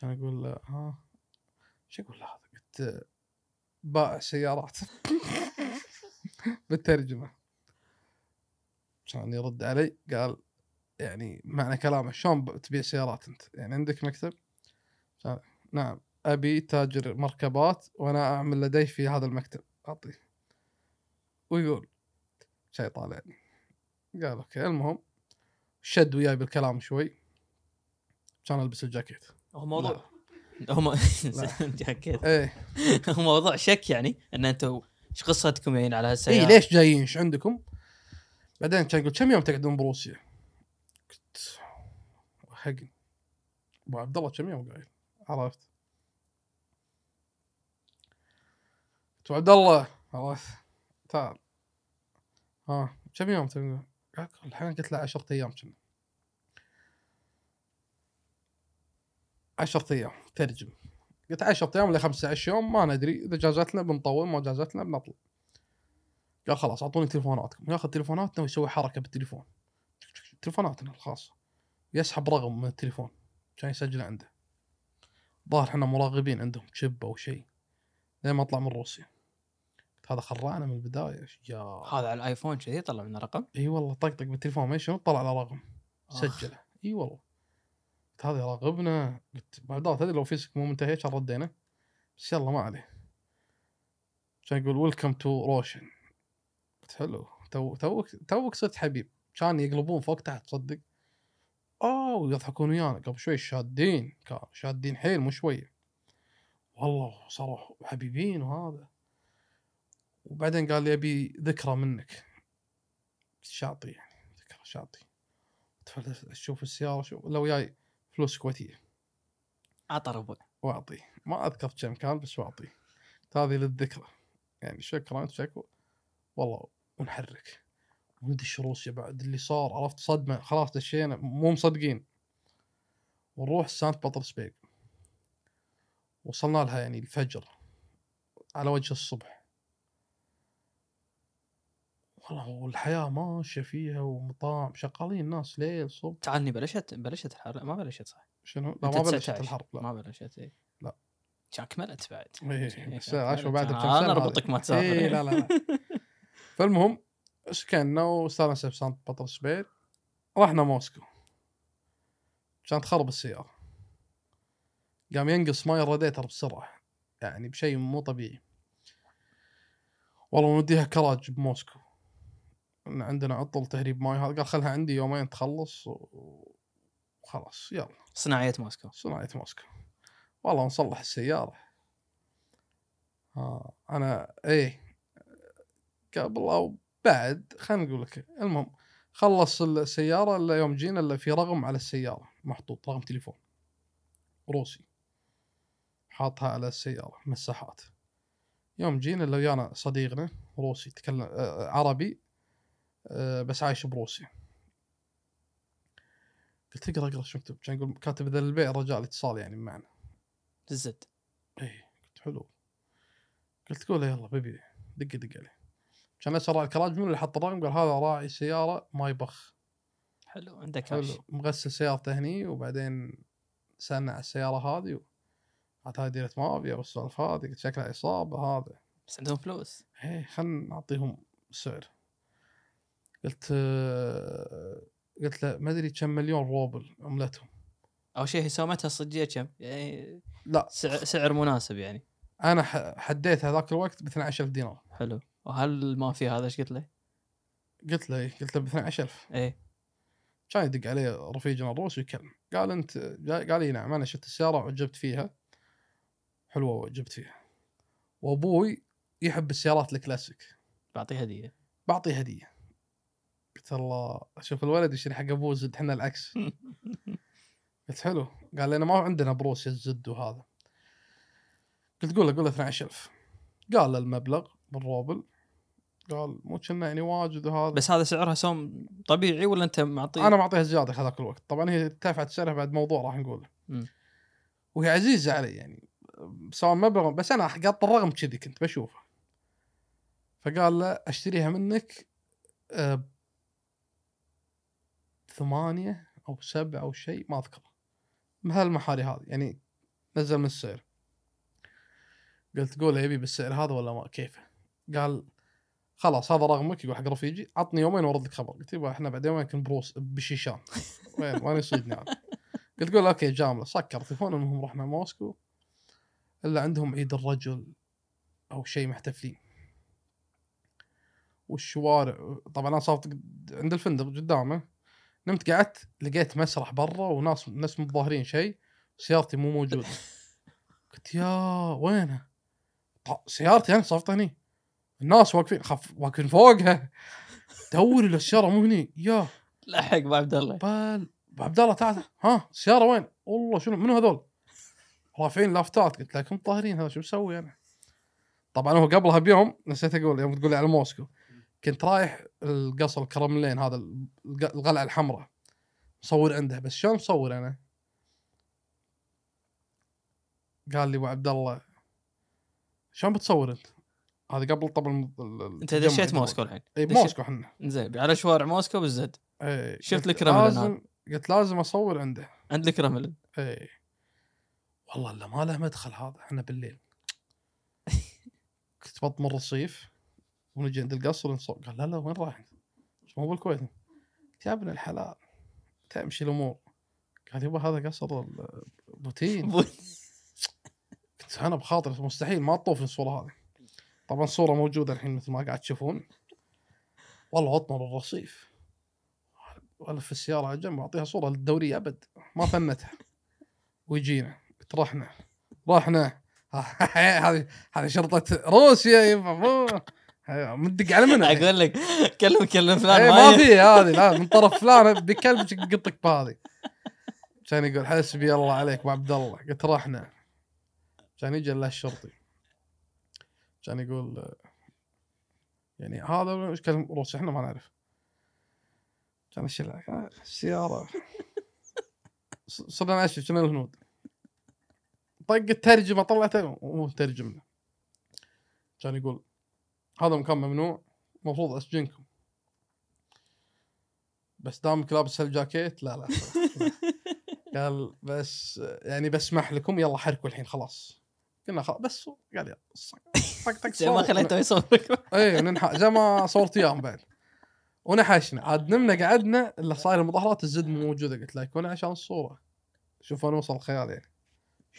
كان أقول له ها شو أقول له هذا؟ قلت بائع سيارات. بالترجمة. كان يرد علي قال يعني معنى كلامه شلون تبيع سيارات أنت؟ يعني عندك مكتب؟ نعم أبي تاجر مركبات وأنا أعمل لدي في هذا المكتب أعطيه. ويقول شيء طالعني قال okay المهم شد وياي بالكلام شوي كان ألبس الجاكيت. هو موضوع هو م- جاكيت. إيه. هو موضوع شك يعني إن أنتم إيش قصتكم يعني على اي هالسياره؟ ليش جايين؟ إيش عندكم؟ بعدين كان يقول كم يوم تقعدون بروسيا؟ قلت حقني أبو عبد الله كم يوم قايل عرفت. قلت عبد الله عرفت. تعال ها كم يوم تقول؟ الحين قلت له 10 أيام كنا. 10 أيام ترجم. قلت 10 أيام ولا 15 يوم ما ندري. إذا جازتنا بنطول ما جازتنا بنطلع قال خلاص أعطوني تليفوناتكم. ياخذ تليفوناتنا ويسوي حركة بالتليفون. تليفوناتنا الخاصه يسحب رقم من التليفون. كان يسجله عنده. ظاهر إحنا مراقبين عندهم chip أو شيء. لين ما اطلع من روسيا. هذا خرعنا من البداية. يا. هذا على ال iPhone كذي طلع منه رقم؟ إي والله طقطق بالتليفون. ما شنو طلع على رقم. آه. سجله. إي والله. قلت هذا يراقبنا قلت بعد تدري لو فيزتك مو منتهي كان ردينا. بس يلا ما عليه. كان يقول welcome to Russian قلت حلو. تو توك توك صرت حبيب. كان يقلبون فوق تحت تصدق؟ آه ويضحكون ويانا. قبل شوي شادين كانوا شادين حيل مو شوية والله صاروا حبيبين وهذا وبعدين قال لي أبي ذكرى منك. شاطي يعني ذكرى شاطي. أشوف السيارة شوف لو جاي فلوس كويتيه عطى ربع واعطي. ما أذكر كم كان بس واعطي. هذه للذكرى. يعني شكرا شكرا. والله ونحرك وندش روسيا بعد. اللي صار عرفت؟ صدمة. خلاص دشينا. مو مصدقين. ونروح سانت بطرسبيغ وصلنا لها يعني الفجر على وجه الصبح. والحياة ماشية فيها ومطاعم شغالين ناس ليل صبح تعالني بلشت بلشت الحرب ما بلشت صح شنو؟ لا ما بلشت 19. الحرب لا ما بلشت إيه. لا. كان كملت بعد إيه، بس عاشوا بعد كملت. بكم أنا أربطك. ما تسافر إيه لا لا لا فالمهم سكننا واستانسنا في سانت بطرسبيغ رحنا موسكو عشان تخرب السيارة قام ينقص ماي الراديتر بسرعة يعني بشيء مو طبيعي والله نوديها كراج بموسكو إن عندنا عطل تهريب ماي هذا قال خلها عندي يومين تخلص وخلاص يلا. صناعية موسكو. صناعة موسكو. والله نصلح السيارة. آه أنا إيه. قبل أو بعد خلينا نقول لك المهم خلص السيارة إلا يوم جينا إلا في رقم على السيارة محطوط رقم تليفون. روسي. حاطها على السيارة مساحات. يوم جينا إلا ويانا صديقنا روسي يتكلم آه عربي بس عايش بروسيا. قلت اقرأ اقرأ شو مكتوب كان يقول كاتب ذا البيع رجاء الاتصال يعني معنا الزد إيه قلت حلو. قلت قول يلا بيبي دق دق عليه. كان أسرع الكراج من اللي حط الرقم قال هذا راعي سيارة ما يبخ حلو عندك كاش حلو مغسل سيارته هني وبعدين سالنا على السيارة هذه و... عاد هاي ديرة مافيا والسوالف هذه شكلها عصابه هذا. بس عندهم فلوس. إيه خلنا نعطيهم سعر. قلت آه، قلت له ما أدري كم مليون روبل عملتهم أول شيء سومتها الصجيه كم؟ يعني لا. سعر, سعر مناسب يعني. أنا حديت هذاك الوقت ب 12000 دينار. حلو. وهل ما في هذا؟ إيش قلت له؟ قلت له إيه، قلت له ب 12000 إيه. كان يدق عليه رفيجنا الروسي ويكلم. قال انت قال لي نعم أنا شفت السيارة وعجبت فيها. حلوة وعجبت فيها. وأبوي يحب السيارات الكلاسيك. بعطيه هدية. بعطيه هدية. قلت الله أشوف الولد يشتري حق أبوه زد إحنا العكس. قلت حلو. قال لي أنا ما عندنا بروسيا الزد وهذا. قلت قول له قول له 12000 قال له المبلغ بالروبل. قال مو كنا يعني واجد وهذا. بس هذا سعرها سوم طبيعي ولا أنت معطيه؟ أنا معطيها زيادة هذاك الوقت. طبعا هي ارتفعت سعرها بعد موضوع راح نقوله. وهي عزيزة علي يعني. سواء مبلغ بس أنا قاط الرقم كذي كنت بشوفه. فقال له أشتريها منك آه، ثمانية أو سبعة أو شيء ما اذكر بهالمحاري هذه يعني نزل من السعر. قلت قول يبي بالسعر هذا ولا ما كيفه قال خلاص هذا رقمك يقول حق رفيجي عطني يومين وارد لك خبر قلت يبا إحنا بعد يومين كن بروس بشيشان؟ وين؟ وين يصيدني عاد قلت قول OK جاملة. سكر تليفون المهم رحنا موسكو. إلا عندهم عيد الرجل أو شيء محتفلين. والشوارع طبعا أنا صارت عند الفندق قدامه. نمت قعدت لقيت مسرح برا وناس ناس متظاهرين شيء سيارتي مو موجودة. قلت يا وينها؟ سيارتي أنا صفت هني. الناس واقفين خف واقفين فوقها. دوري للسياره مو هني. يا. لحق ابو عبد الله. بال أبو عبد الله تعال ها السياره وين؟ والله شنو منو هذول؟ رافعين لافتات. قلت لكم طاهرين هذا شو مسوي أنا؟ طبعا هو قبلها بيوم نسيت أقول يوم تقول لي على موسكو. كنت رايح القصر الكرملين هذا الق- القلعة الحمراء. مصور عنده بس شلون مصور أنا؟ قال لي أبو عبد الله شلون بتصور أنت؟ هذا قبل طبعا أنت دشيت. موسكو الحين؟ اي موسكو إحنا. زين على شوارع موسكو بالزد. إيه، شفت الكرملين لازم قلت لازم أصور عنده. عند الكرملين؟ إيه. والله الا ما له مدخل هذا إحنا بالليل. كنت بطمر الرصيف ونجي عند القصر نصور قال لا لا وين رايح؟ مو بالكويت. يا ابن الحلال. تمشي الأمور. قال يبا هذا قصر بوتين. قلت أنا بخاطري مستحيل ما تطوفني الصورة هذه. طبعا الصورة موجودة الحين مثل ما قاعد تشوفون. والله اطمر الرصيف ولا في السيارة على جنب أعطيها صورة للدوريه أبد. ما فنتها. ويجينا. قلت رحنا. رحنا. هذه هذه شرطة روسيا يبا. مو مدق على منها أقول لك كلم كلم فلان إيه، ما في هذه لا من طرف فلان بكلب قطك بهذه. كان يقول حسبي الله عليك أبو عبد الله. قلت رحنا. كان يجي له الشرطي. كان يقول يعني هذا إيش كلام روسي؟ إحنا ما نعرف. كان يشيل آه، السياره صرنا ناشف شنو الهنود. طق الترجمة طلعته وهو ترجم له كان يقول هذا مكان ممنوع المفروض أسجنكم. بس دامك لابس هالجاكيت لا لا. قال بس يعني بسمح لكم يلا حركوا الحين خلاص. قلنا خلاص بس قال يلا طق طق زين ما. خليته يصورك. اي زي ما صورت إياهم بعد. ونحشنا. عاد نمنا قعدنا الا صاير المظاهرات الزد مو موجودة. قلت له يكون عشان الصورة. شوف وين وصل الخيال يعني.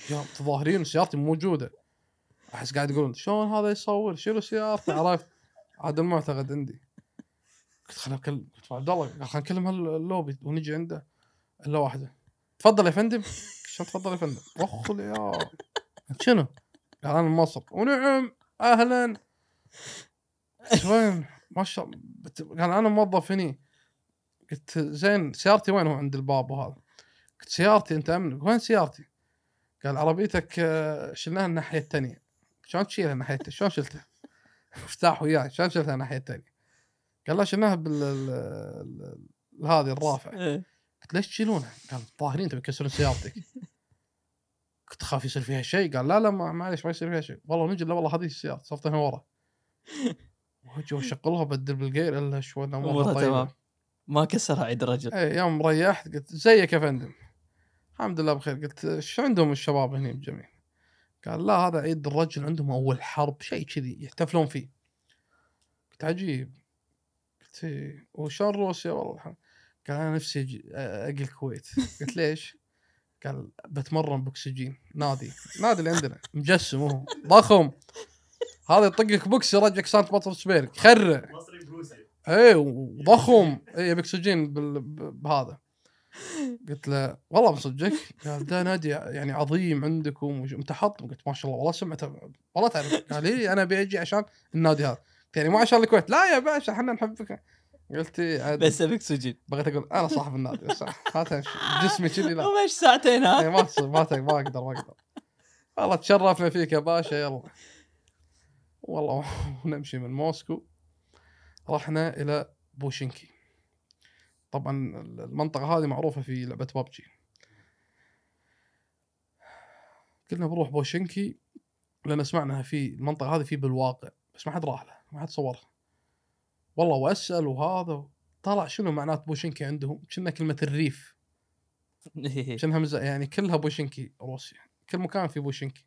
يا متظاهرين وسيارتي موجودة. احس قاعد يقولون شلون هذا يصور؟ شيلوا سيارته عرفت؟ عاد المعتقد عندي. قلت خليني اكلم قلت عبد الله خلينا نكلم اللوبي ونجي عنده. الا واحدة. تفضل يا فندم. شلون تفضل يا فندم؟ وخل يا شنو؟ قال أنا من مصر ونعم. أهلا. وين؟ ما شاء الله قال أنا موظف هني. قلت زين سيارتي وين هو عند الباب وهذا؟ قلت سيارتي أنت امن وين سيارتي؟ قال عربيتك آه، شلناها الناحية الثانية. شلون تشيلها الناحيه؟ شلون شلتها؟ مفتاح وياي شلون شلتها الناحيه الثانية؟ قال لا شلناها بال ال- ال- هذه الرافع. إيه. قلت ليش تشيلونها؟ قال ظاهرين تبي يكسرون سيارتك. كنت خاف يصير فيها شيء؟ قال لا لا معليش ما يصير فيها شيء. والله نجي لا والله هذه السيارة صفت هنا ورا. وجي وشغلها بدل بالجير إلا شوي امورها امورها تمام. ما كسرها عيد الرجل. اي يوم ريحت قلت زيك يا فندم الحمد لله بخير. قلت شو عندهم الشباب هنا بجميع؟ قال لا هذا عيد الرجل عندهم أول حرب. شيء كذي يحتفلون فيه. قلت عجيب. قلت إيه. وشلون روسيا؟ والله. قال أنا نفسي أجي الكويت. قلت ليش؟ قال بتمرن boxing. نادي نادي اللي عندنا مجسم هو ضخم. هذا يطقك بوكس يرجعك سانت بطرسبرغ يخرع مصري بروسي. إيه وضخم. إيه باكسجين بال- ب- بهذا. قلت له والله بصدقك قال ده نادي يعني عظيم عندكم حاط قلت ما شاء الله والله سمعته والله تعرف. قال إيه أنا بيجي عشان النادي هذا. يعني مو عشان الكويت. لا يا باشا إحنا نحبك. قلت إيه بس أبيك سجين بغيت أقول أنا صاحب النادي تمشي جسمي كذي لا. ومش ساعتين ها؟ إيه ما ما أقدر ما أقدر. والله تشرفنا فيك يا باشا يلا. والله ونمشي من موسكو. رحنا إلى بوشنكي. طبعا المنطقة هذه معروفة في لعبة بابجي. قلنا بنروح بوشنكي لأن سمعنا في المنطقة هذه في بالواقع بس ما حد راح له ما حد صورها. والله وأسأل وهذا طلع شنو معنات بوشنكي عندهم؟ كنا كلمة الريف. كأنها مز... يعني كلها بوشنكي روسيا كل مكان في بوشنكي.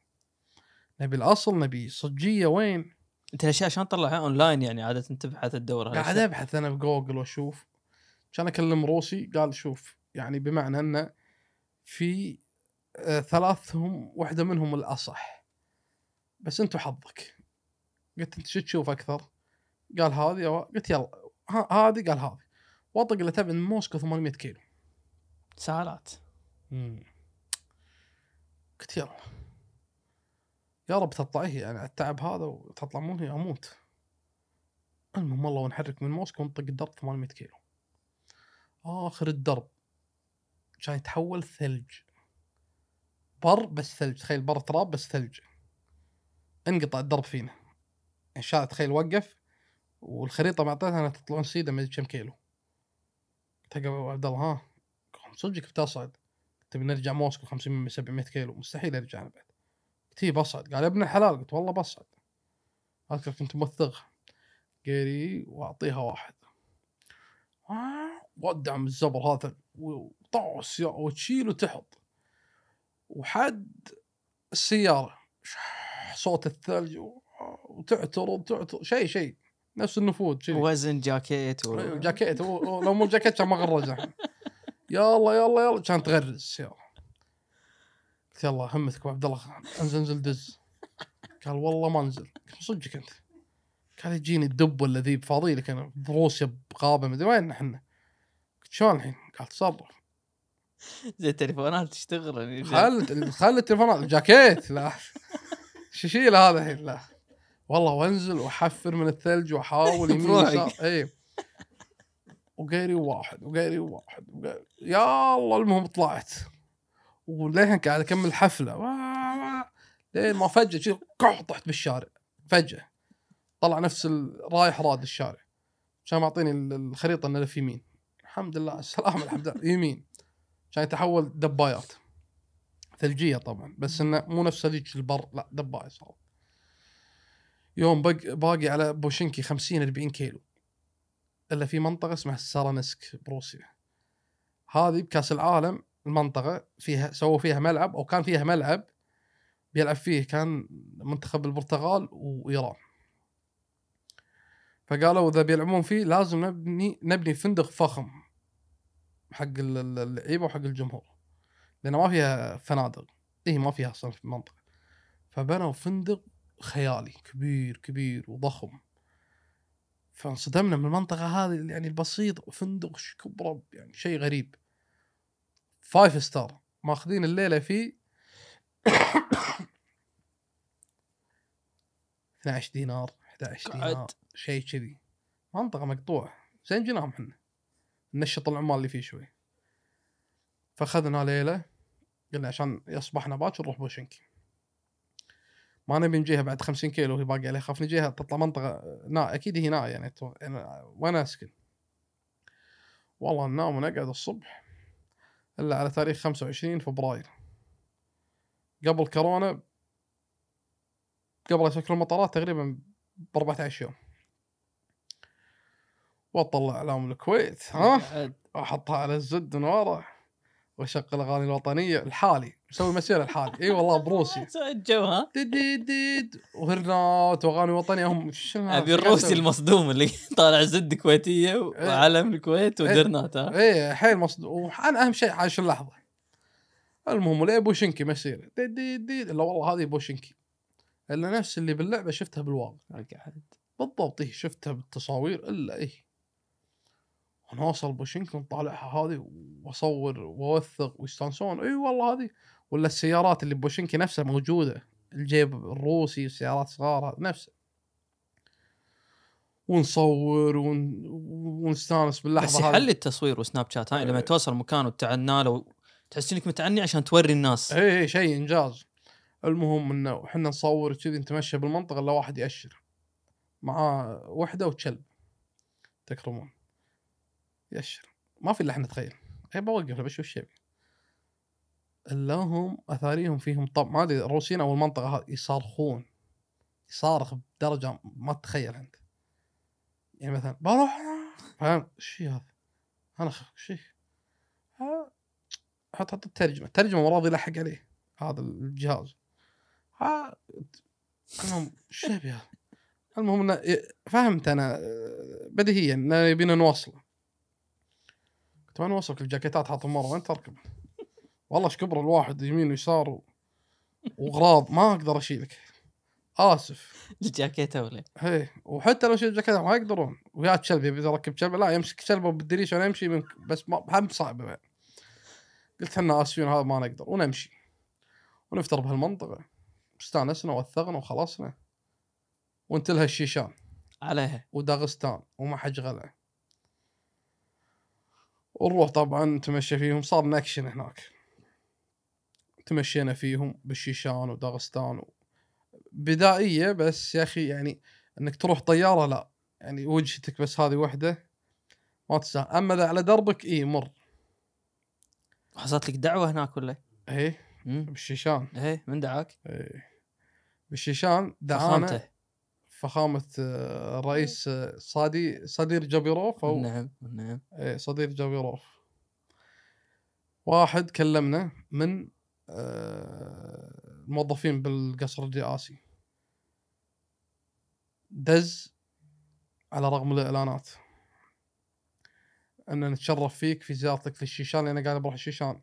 نبي الأصل نبي صجية وين؟ أنت الأشياء عشان تطلعها اونلاين يعني؟ عادة تبحث الدور قاعد أبحث أنا بجوجل وأشوف. كان أكلم روسي قال شوف يعني بمعنى انه في آه ثلاثهم واحدة منهم الأصح. بس أنت حظك. قلت أنت شو تشوف أكثر؟ قال هذه قلت يلا هذه؟ قال هذه. واطق اللي تبع من موسكو 800 كيلو. سهالات قلت يلا. يا رب تطلعي يعني التعب هذا وتطلع مني أموت. المهم والله ونحرك من موسكو ونطق الدرب 800 كيلو. آخر الدرب. كان يتحول ثلج. بر بس ثلج. تخيل بر تراب بس ثلج. انقطع الدرب فينا. الشارع تخيل وقف. والخريطة معطيتها أنها تطلعون سيده ما كم كيلو. قلت أبو عبد الله ها؟ صدقك بتصعد. تبي نرجع موسكو 500 700 كيلو؟ مستحيل أرجع أنا بعد. قلت إيه بصعد. قال يا ابن الحلال. قلت والله بصعد. اذكر كنت موثقها قيري وأعطيها واحد. ودعم الزبر هذا وطعس يا وتشيل وتحط وحد السيارة صوت الثلج وتعترض تعترض شيء شيء. نفس النفوذ شيء. وزن جاكيت و... أيوة، جاكيت لو مو جاكيت كان ما غرز الحين يلا يلا يلا. كانت تغرز السيارة. قلت يلا همتك أبو عبد الله انزل انزل دز. قال والله ما انزل. قلت صدقك أنت. قال يجيني الدب ولا ذيب فاضي لك أنا بروسيا بغابه مدري وين إحنا. شلون الحين؟ قال تصرف زي التليفونات تشتغل خل خل التليفونات الجاكيت لا. شو شيل هذا الحين لا. والله وانزل واحفر من الثلج واحاول يمين. يسار. اي وغيري واحد وغيري واحد وغيري يا الله المهم طلعت. وللحين قاعد أكمل حفلة. لين ما فجأة شي قح طحت بالشارع. فجأة. طلع نفس رايح راد الشارع. كان معطيني ال- الخريطة إنه في يمين. الحمد لله على السلامه الحمد لله. يمين. كان يتحول دبايات. ثلجية طبعا بس إنه مو نفس ثلج البر لا دباية صار. يوم بق باقي على بوشنكي 50 40 كيلو. إلا في منطقة اسمها سارانسك بروسيا. هذه بكأس العالم المنطقة فيها سووا فيها ملعب أو كان فيها ملعب بيلعب فيه كان منتخب البرتغال وإيران. فقالوا إذا بيلعبون فيه لازم نبني نبني فندق فخم. حق ال- ال- اللعيبة وحق الجمهور لأن ما فيها فنادق. اي ما فيها أصلا في المنطقة. فبنوا فندق خيالي كبير كبير وضخم. فانصدمنا من المنطقة هذه يعني البسيط فندق ش- كبرة يعني شيء غريب. five star ماخذين الليلة فيه 12 دينار 11 قعد. دينار شيء كذي. منطقة مقطوعة. زين جيناهم إحنا نشط العمال اللي فيه شوي. فأخذنا ليلة قلنا عشان يصبحنا باكر نروح بوشنكي ما نبي نجيها بعد 50 كيلو وهي باقي عليها خاف نجيها تطلع منطقة نا أكيد هي نا يعني تو- يعني أسكن؟ والله ننام ونقعد الصبح. إلا على تاريخ 25 فبراير. قبل كورونا قبل يسكرون المطارات تقريبا ب 14 يوم. واطلع اعلام الكويت ها؟ احطها على الزد من ورا واشغل اغاني الوطنية الحالي مسوي مسيرة الحالي. إي والله بروسي. الجو ها؟ ديد ديد وهرنات واغاني وطنية. هم شنو؟ أبي الروسي المصدوم اللي طالع زد كويتية إيه. وعلم الكويت ودرنات ها؟ إيه حيل مصدوم. وأنا أهم شيء عايش اللحظة؟ المهم ليه بوشنكي مسيرة؟ ديد ديد ديد. لا والله هذه بوشنكي. إلا نفس اللي باللعبة شفتها بالواقع. بالضبط إيه شفتها بالتصاوير. إلا إيه ونوصل بوشنكي ونطالعها هذه واصور واوثق ويستانسون. إي والله هذه. ولا السيارات اللي بوشنكي نفسها موجودة. الجيب الروسي السيارات صغار نفسه. ونصور ون... ونستانس باللحظة بس هذه. يحل التصوير وسناب شات هاي لما توصل مكان وتعنى له تحس إنك متعني عشان توري الناس. إي إي شيء إنجاز. المهم انه إحنا نصور كذي نتمشى بالمنطقة إلا واحد يأشر. معاه وحدة وكلب. تكرمون. ياشر ما في الا إحنا نتخيل. اي بوقف بشوف الشيء إلا هم أثاريهم فيهم طب ما أدري الروسيين أو المنطقة هذه يصارخون. يصارخ بدرجة ما تتخيل أنت. يعني مثلا بروح! فاهم؟ إيش هذا؟ أنا خ- إيش هي؟ ها- حط حط الترجمة الترجمه مرض يلحق عليه. هذا الجهاز. ها المهم إيش يبي؟ المهم إنه فهمت أنا بديهيا إنه يبينا نوصله كنت ما نوصلك الجاكيتات حاط مره وين تركب؟ والله إيش كبر الواحد يمين ويسار و... واغراض ما أقدر أشيلك. آسف. الجاكيتة ولا هي وحتى لو شيل الجاكيت ما يقدرون. ويا كلب يبي يركب كلب لا يمسك كلبه بالدريش وأنا أمشي من بس ما هم صعبة بعد قلت إحنا آسفين هذا ما نقدر ونمشي. ونفتر بهالمنطقة. استانسنا وثقنا وخلصنا. وانتلها الشيشان عليها. وداغستان وما حج غلا ونروح طبعا نتمشى فيهم صار نكشن هناك. تمشينا فيهم بالشيشان وداغستان و... بدائية بس يا أخي يعني إنك تروح طيارة لا يعني وجهتك بس هذه وحدة ما تستاهل. أما إذا على دربك اي مر. حصلت لك دعوة هناك ولا؟ إيه. بالشيشان. إيه من دعاك؟ إيه. بالشيشان دعانا فخامة آه، الرئيس آه، صادي صدير جابيروف أو نعم نعم. إيه صديق جابيروف. واحد كلمنا من آه، الموظفين بالقصر الرئاسي. دز على رغم الإعلانات. أن نتشرف فيك في زيارتك للشيشان لأن قاعد بروح الشيشان.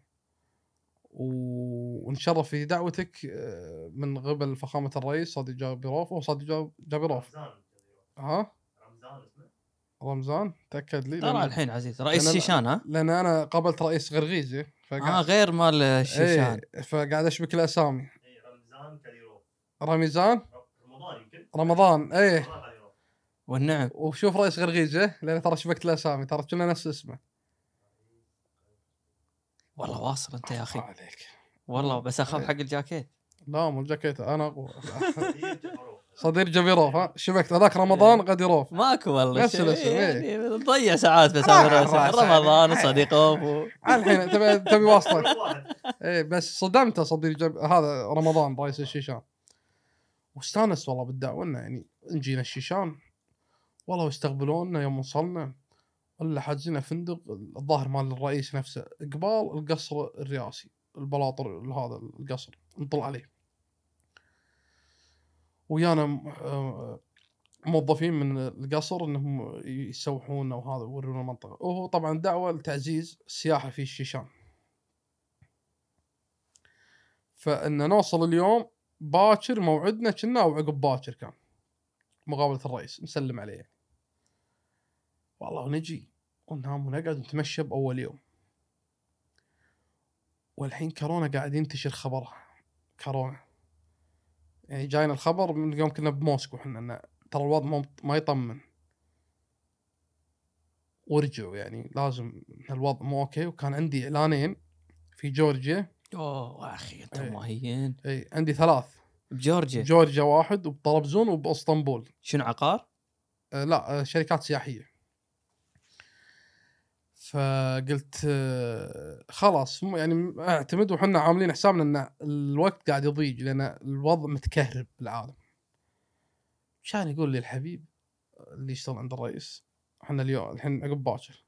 و- ونتشرف في دعوتك آه، من قبل فخامة الرئيس صديق جابيروف أو جاب- جابيروف رمزان ها؟ رمزان اسمه. رمزان تأكد لي ترى لأن- الحين عزيز رئيس شيشان ها؟ لأن أنا قابلت رئيس غرغيزي آه فقاعد غير مال الشيشان إيه فقاعد أشبك الأسامي. اي رمزان كاليروف رميزان رمضان يمكن. رمضان إيه. والنعم. وشوف رئيس غرغيزه لأن ترى شبكت الأسامي ترى كنا نفس اسمه. والله واصل انت يا أخي. عليك. والله بس أخاف إيه. حق الجاكيت. لا مو الجاكيت أنا اقوى. صدير جبيروف ها؟ شبكت. هذاك رمضان غديروف ماكو والله نفس شيء. الاسم، إيه. يعني نضيع ساعات بس. رمضان وصديق أوف. الحين تبي تبي واصلك واحد. إيه بس صدمته صديق جب... هذا رمضان رئيس الشيشان. واستانس والله بالدعوة إنه يعني نجينا الشيشان. والله واستقبلونا يوم وصلنا. الا حاجزين فندق الظاهر مال الرئيس نفسه قبال القصر الرئاسي البلاطر هذا القصر نطلع عليه. ويانا آه، موظفين من القصر إنهم يسوحونا وهذا يورونا المنطقة. وهو طبعا دعوة لتعزيز السياحة في الشيشان. فإن نوصل اليوم باكر موعدنا كنا أو عقب باكر كان مقابلة الرئيس نسلم عليه. والله ونجي وننام ونقعد نتمشى بأول يوم. والحين كورونا قاعد ينتشر خبرها كورونا. يعني جاينا الخبر من يوم كنا بموسكو إحنا إن ترى الوضع ما- ما يطمن. ورجعوا يعني لازم الوضع مو أوكي. وكان عندي إعلانين في جورجيا. أوه أخي أنت إيه. مهين. اي عندي ثلاث. بجورجيا؟ جورجيا واحد وبطرابزون وبأسطنبول. شنو عقار؟ آه لا آه شركات سياحية. فقلت خلاص يعني أعتمد وحنا عاملين حسابنا إن الوقت قاعد يضيق لأن الوضع متكهرب بالعالم. كان يقول لي الحبيب اللي يشتغل عند الرئيس إحنا اليوم الحين عقب باكر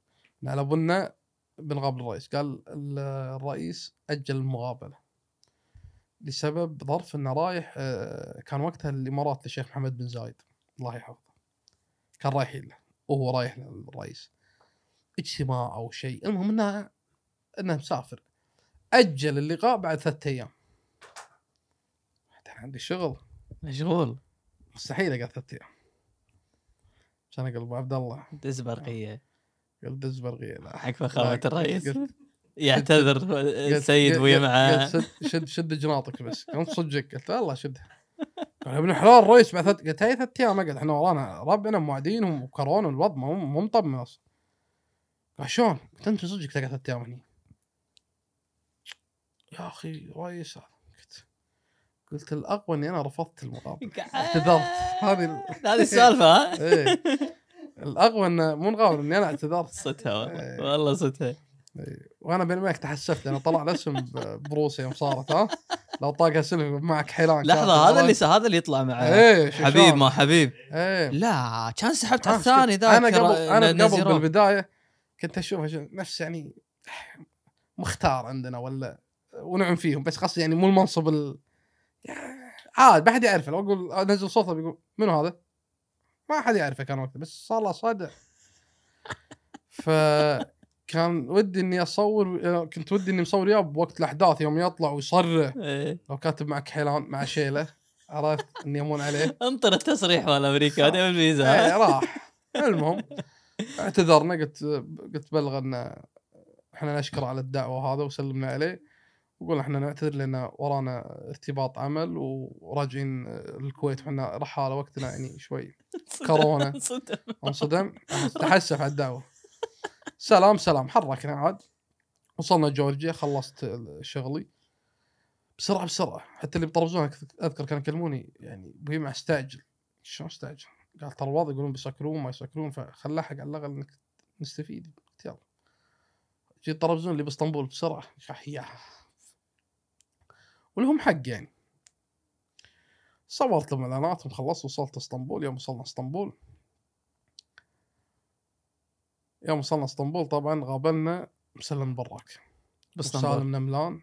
على بنا بنقابل الرئيس. قال ال- الرئيس أجل المقابلة لسبب ظرف إنه رايح آه، كان وقتها الإمارات للشيخ محمد بن زايد الله يحفظه كان رايحين له وهو رايح للرئيس. اجتماع أو شيء. المهم انه انه مسافر. أجل اللقاء بعد ثلاثة أيام. عندي شغل. مشغول. مستحيل أقعد ثلاثة أيام. عشان أقول أبو عبد الله. دز برقية. قلت دز برغيه لا. حق فخامة الرئيس. يعتذر السيد ويا معاه. شد شد شد جناطك بس. قلت صدقك. قلت والله شدها. قال ابن الحلال الرئيس بعد ثلاث قلت هاي ثلاث أيام أقعد. إحنا ورانا ربنا موعدين وكورونا والوضع مو مو مطمن أصلا. شلون؟ قلت انت صدقك تقعد ثلاث أيام هني. يا أخي رئيس. قلت قلت الأقوى إني أنا رفضت المقابله اعتذرت. هذه هذه السالفة ها؟ إيه. الأقوى انه مو نقابل إني أنا اعتذرت. صدها والله. إيه. والله صدها إيه. وأنا بيني وبينك تحسفت لأن طلع الاسم بروسيا يوم صارت ها؟ لو طاقه سلف معك حيلان لحظة هذا اللي هذا اللي يطلع مع إيه حبيب؟ ما حبيب. إيه. لا كان سحبت على الثاني ذاك أنا قبل أنا قبل. بالبداية كنت اشوفها شو- نفس يعني مختار عندنا ولا ونعم فيهم بس قصدي يعني مو المنصب ال عاد ما حد يعرفه لو أقول أنزل صوته بيقول منو هذا؟ ما حد يعرفه كان وقتها بس صار له صدى فكان ودي إني أصور كنت ودي إني مصور اياه بوقت الأحداث يوم يطلع ويصرح إيه. لو كاتب معك حيلان مع شيلة عرفت إني يمون عليه أنطر التصريح مال أمريكا هذا الفيزا ها؟ راح المهم اعتذرنا قلت قلت بلغ أن إحنا نشكر على الدعوة هذا وسلمنا عليه. وقلنا إحنا نعتذر لأن ورانا ارتباط عمل وراجعين الكويت إحنا رحالة وقتنا يعني شوي. كورونا. صدم. انصدم تحسف على الدعوة. سلام سلام. حركنا عاد. وصلنا جورجيا خلصت شغلي. بسرعة بسرعة. حتى اللي بطرزون أذكر كانوا يكلموني يعني أبوي مع استعجل شلون استعجل؟ قال ترى الوضع يقولون بيسكرون ما يسكرون فخلاحق على الأقل إنك نستفيد يلا. جيت طرابزون اللي بإسطنبول بسرعة. يا ولهم حق يعني. صورت لهم اعلانات وخلصت وصلت إسطنبول. يوم وصلنا إسطنبول. يوم وصلنا إسطنبول طبعا قابلنا مسلم براك. باسطنبول وسالم نملان.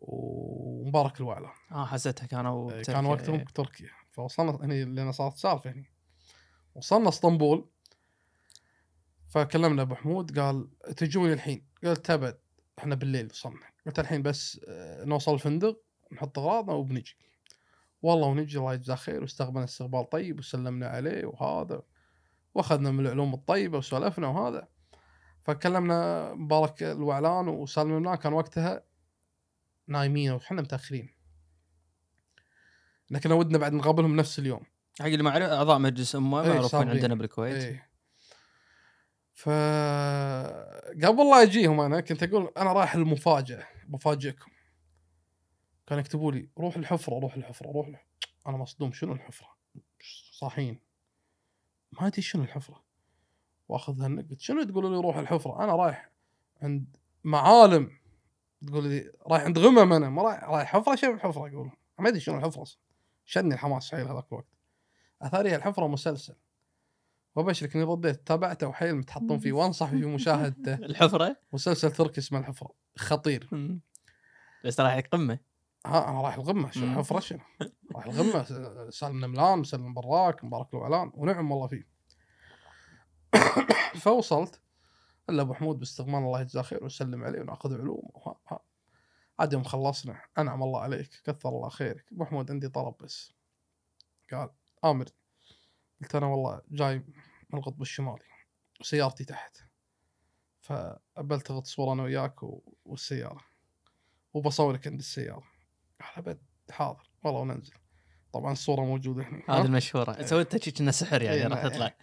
ومبارك الوعلى آه حسيتها كانوا كان بتركيا. وقتهم بتركيا فوصلنا هني لأن صارت سالفه هني وصلنا اسطنبول. فكلمنا أبو حمود قال تجوني الحين؟ قلت تبد إحنا بالليل وصلنا. قلت الحين بس آه، نوصل الفندق نحط أغراضنا وبنجي. والله ونجي الله يجزاه خير واستقبلنا استقبال طيب وسلمنا عليه وهذا وأخذنا من العلوم الطيبة وسولفنا وهذا. فكلمنا مبارك الوعلان وسالم المنان كان وقتها نايمين وحنا متأخرين. لكن ودنا بعد نقابلهم نفس اليوم. حق اللي ما يعرف أعضاء مجلس أمة إيه، معروفين. عندنا بالكويت. إيه. ف قبل لا اجيهم أنا كنت أقول أنا رايح المفاجاه بفاجئكم كانوا يكتبوا لي روح الحفرة روح الحفرة روح الحفرة. أنا مصدوم شنو الحفرة؟ صاحيين. ما أدري شنو الحفرة. وأخذ هالنق قلت شنو تقولوا لي روح الحفرة؟ أنا رايح عند معالم. تقول لي رايح عند غمم أنا ما رايح رايح حفرة شنو الحفره أقول ما أدري شنو الحفرة أصلاً. شدني الحماس حيل هذاك الوقت. اثاري الحفرة مسلسل. وأبشرك إني رديت تابعته وحيل متحطون فيه وأنصح في مشاهدته الحفرة؟ مسلسل تركي اسمه الحفرة. خطير. بس راح قمه ها أنا رايح الغمه شنو؟ مم. الحفره شنو؟ رايح الغمه س- سالم نملان مسلم براك مبارك الاعلان ونعم والله فيه. فوصلت إلا أبو حمود باستغمان الله يجزاه خير وسلم عليه ونأخذ علوم عاد يوم خلصنا. أنعم الله عليك. كثر الله خيرك. أبو حمود عندي طلب بس. قال آمر. قلت أنا والله جاي من القطب الشمالي. وسيارتي تحت. فأبلتغط صورة أنا وياك والسيارة. وبصورك عند السيارة. قال أبد حاضر. والله وننزل. طبعا الصورة موجودة هنا. هذه ها؟ المشهورة. سويت تشيك انه سحر يعني إيه، راح. تطلع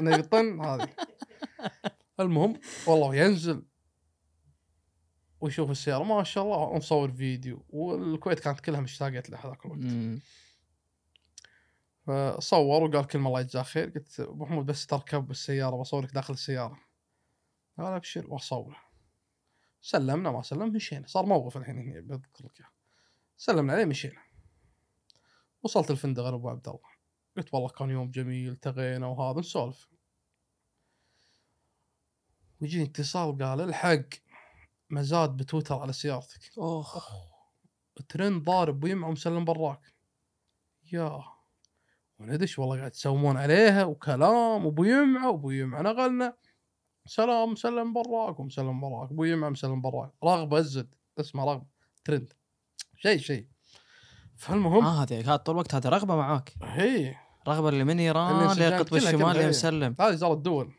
نقطن هذه. المهم والله ينزل. ويشوف السيارة. ما شاء الله ومصور فيديو. والكويت كانت كلها مشتاقة له هذاك الوقت. مم. فصور وقال كلمة الله يجزاه خير. قلت أبو محمود بس تركب بالسيارة بصورك داخل السيارة. قال أبشر وأصوره. سلمنا ما سلم مشينا. صار موقف الحين هنا بذكر لك. سلمنا عليه مشينا. وصلت الفندق أنا ابو عبد الله. قلت والله كان يوم جميل التقينا وهذا نسولف. ويجيني اتصال قال الحق. مزاد بتويتر على سيارتك. اخ ترند ضارب ويمعه مسلم براك. يا. وندش والله قاعد تسومون عليها وكلام وابو يمعة وابو يمعة نقلنا. سلام مسلم براك ومسلم براك. ابو يمعة مسلم براك. رغبة الزد. اسمه رغبة. ترند شيء شيء فالمهم آه هذه طول الوقت هذه رغبة معاك. هي. رغبة اللي من إيران انسجام لقطب كلها- الشمال كلها، يا إيه. مسلم. هذه زار الدول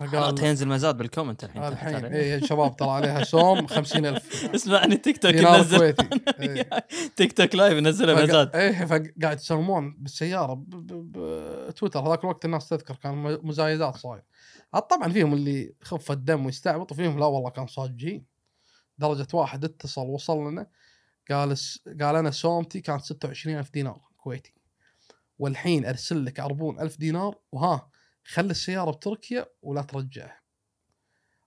حلقة ينزل مزاد بالكومنت الحين الحين. اي شباب ترى عليها سوم 50000 اسمعني تيك توك ينزل. إيه. تيك توك لايف ينزلها مزاد. إيه فقاعد يسومون بالسيارة بتويتر هذاك الوقت الناس تذكر كان مزايدات صاير. طبعا فيهم اللي خف الدم ويستعبط وفيهم لا والله كان صاجين. درجة واحد اتصل وصل لنا قال قال أنا سومتي كانت 26000 دينار كويتي. والحين أرسل لك عربون 1000 دينار وها خلي السيارة بتركيا ولا ترجعها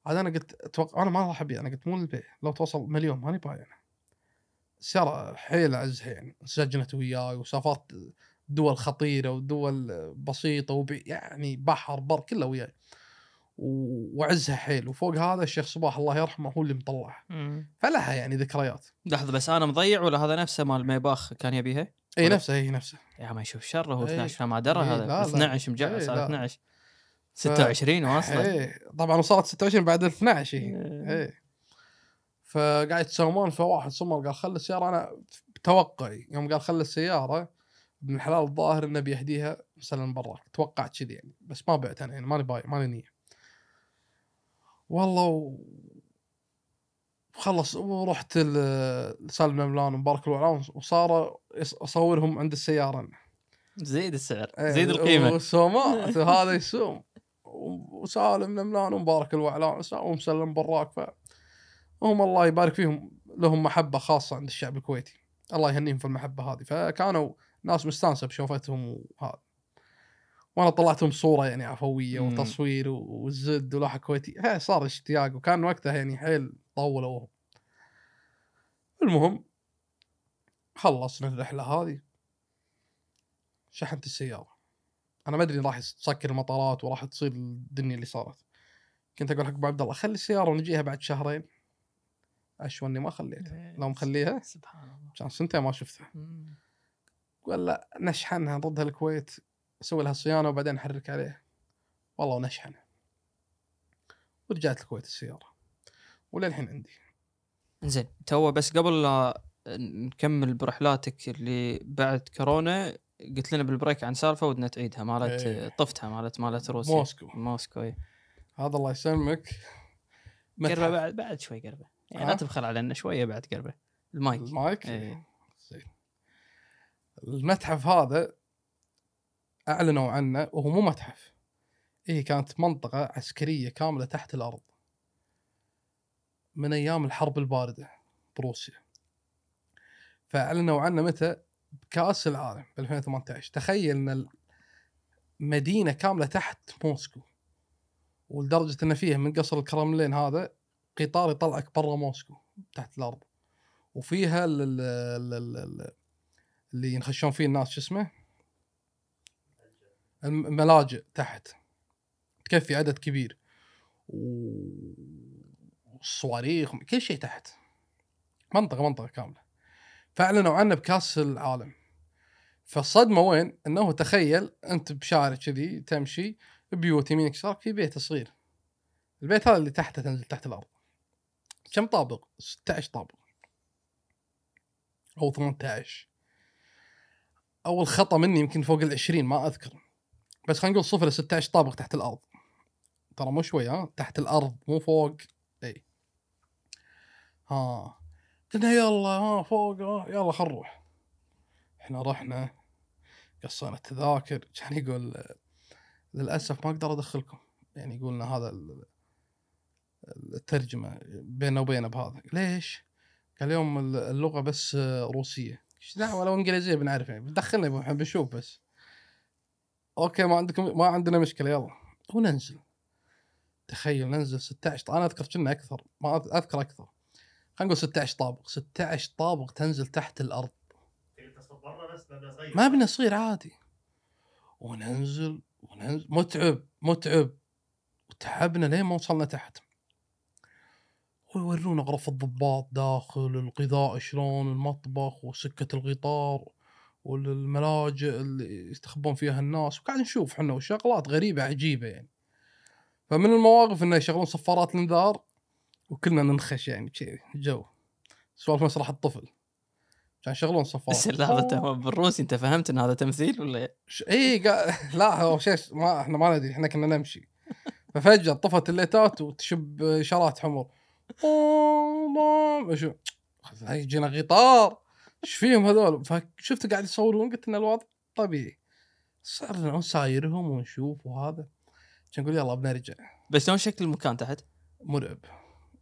عاد أنا قلت أتوقع أنا ما راح أبيع أنا قلت مو للبيع لو توصل مليون ماني بايع السيارة حيل أعزها يعني سجنت وياي وسافرت دول خطيرة ودول بسيطة وبي يعني بحر بر كله وياي. وعزها حيل وفوق هذا الشيخ صباح الله يرحمه هو اللي مطلعها. فلها يعني ذكريات. لحظة بس أنا مضيع ولا هذا نفسه مال ميباخ كان يبيها؟ اي نفسها هي نفسها يا ما يشوف شر هو إيه. 12 ما درى إيه، هذا. لا، لا. 12 مجعل إيه، صار لا. 12 26 واصلة. إيه طبعا وصلت 26 بعد ال 12 هي إيه. إيه. فقاعد يتسومون فواحد صمر قال خلي السيارة أنا بتوقعي يوم قال خلي السيارة ابن الحلال الظاهر إنه بيهديها مسلم براك توقعت كذي يعني بس ما بعت أنا يعني ماني بايع ماني نية. والله و... وخلص ورحت لسالم ملان ومبارك الوعلان وصار أصورهم عند السيارة. زيد السعر إيه، زيد القيمة. والسومات وهذا يسوم. وسالم نملان ومبارك الوعلان ومسلم براك. ف هم الله يبارك فيهم لهم محبة خاصة عند الشعب الكويتي. الله يهنيهم في المحبة هذه. فكانوا ناس مستانسة بشوفتهم وهذا. وأنا طلعتهم صورة يعني عفوية. وتصوير والزد ولوحه كويتي. صار اشتياق وكان وقتها يعني حيل طولوا المهم خلصنا الرحلة هذه. شحنت السيارة. أنا ما أدري راح تسكر المطارات وراح تصير الدنيا اللي صارت. كنت أقول حق أبو عبد الله خلي السيارة ونجيها بعد شهرين. اشوني ما خليتها. لو مخليها سبحان الله. كان سنتين ما شفتها. مم. قال لا نشحنها نردها الكويت أسوي لها صيانة وبعدين نحرك عليها. والله ونشحنها ورجعت الكويت السيارة. وللحين عندي. زين تو بس قبل لا نكمل برحلاتك اللي بعد كورونا قلت لنا بالبريك عن سالفة ودنا تعيدها مالت إيه. طفتها مالت مالت روسيا. موسكو. موسكو إيه. هذا الله يسلمك. قربة بعد بعد شوي قربة. يعني لا؟ تبخل علينا شوية بعد قربة. المايك. المايك؟ إيه. زين. المتحف هذا أعلنوا عنه وهو مو متحف. هي كانت منطقة عسكرية كاملة تحت الأرض. من أيام الحرب الباردة بروسيا. فأعلنوا عنه متى؟ بكاس العالم ب 2018 تخيل إن المدينة كاملة تحت موسكو ولدرجة إن فيها من قصر الكرملين هذا قطار يطلعك برا موسكو تحت الأرض. وفيها ال- ال- ال- ال- ال- اللي ينخشون فيه الناس شو اسمه؟ الم- الملاجئ تحت. تكفي عدد كبير. والصواريخ كل شيء تحت. منطقة منطقة كاملة. فأعلنوا عنه بكاس العالم. فالصدمة وين؟ إنه تخيل أنت بشارع كذي تمشي بيوت يمينك يسارك في بيت صغير. البيت هذا اللي تحته تنزل تحت الأرض. كم طابق؟ 16 طابق. أو 18 اول خطا مني يمكن فوق ال 20 ما أذكر. بس خلينا نقول صفر ل 16 طابق تحت الأرض. ترى مو شوي ها؟ تحت الأرض مو فوق. إي. ها. قلنا يلا ها فوق ها يلا خل نروح. إحنا رحنا قصينا التذاكر. كان يقول للأسف ما أقدر أدخلكم. يعني يقولنا هذا ال- الترجمة بيننا وبينه بهذا. ليش؟ قال اليوم اللغة بس آه، روسية. إيش دعوة؟ لو إنجليزية بنعرف يعني. دخلنا إحنا بنشوف بس. أوكي ما عندكم ما عندنا مشكلة يلا. وننزل. تخيل ننزل 16 أنا أذكر كنا أكثر ما أذكر أكثر. خلينا نقول 16 طابق. 16 طابق تنزل تحت الأرض. بس؟ مبنى صغير. عادي. وننزل وننزل. متعب متعب. تعبنا لين ما وصلنا تحت. ويورونا غرف الضباط داخل الغذاء شلون المطبخ وسكة الغطار والملاجئ اللي يستخبون فيها الناس. وقاعد نشوف إحنا وشغلات غريبة عجيبة يعني. فمن المواقف إنه يشغلون صفارات الانذار وكلنا ننخش يعني جو. سوالف مسرح الطفل. كان يشغلون صفارات بس انت بالروسي أنت فهمت إن هذا تمثيل ولا ش- اي قا... لا هو شيء ما إحنا ما ندري إحنا كنا نمشي. ففجأة طفت الليتات وتشب إشارات حمر. شو يجينا غطار. إيش فيهم هذول؟ فشفت قاعد يصورون قلت إن الوضع طبيعي. صرنا نسايرهم ونشوف وهذا. كان نقول يلا بنرجع. بس شلون شكل المكان تحت؟ مرعب.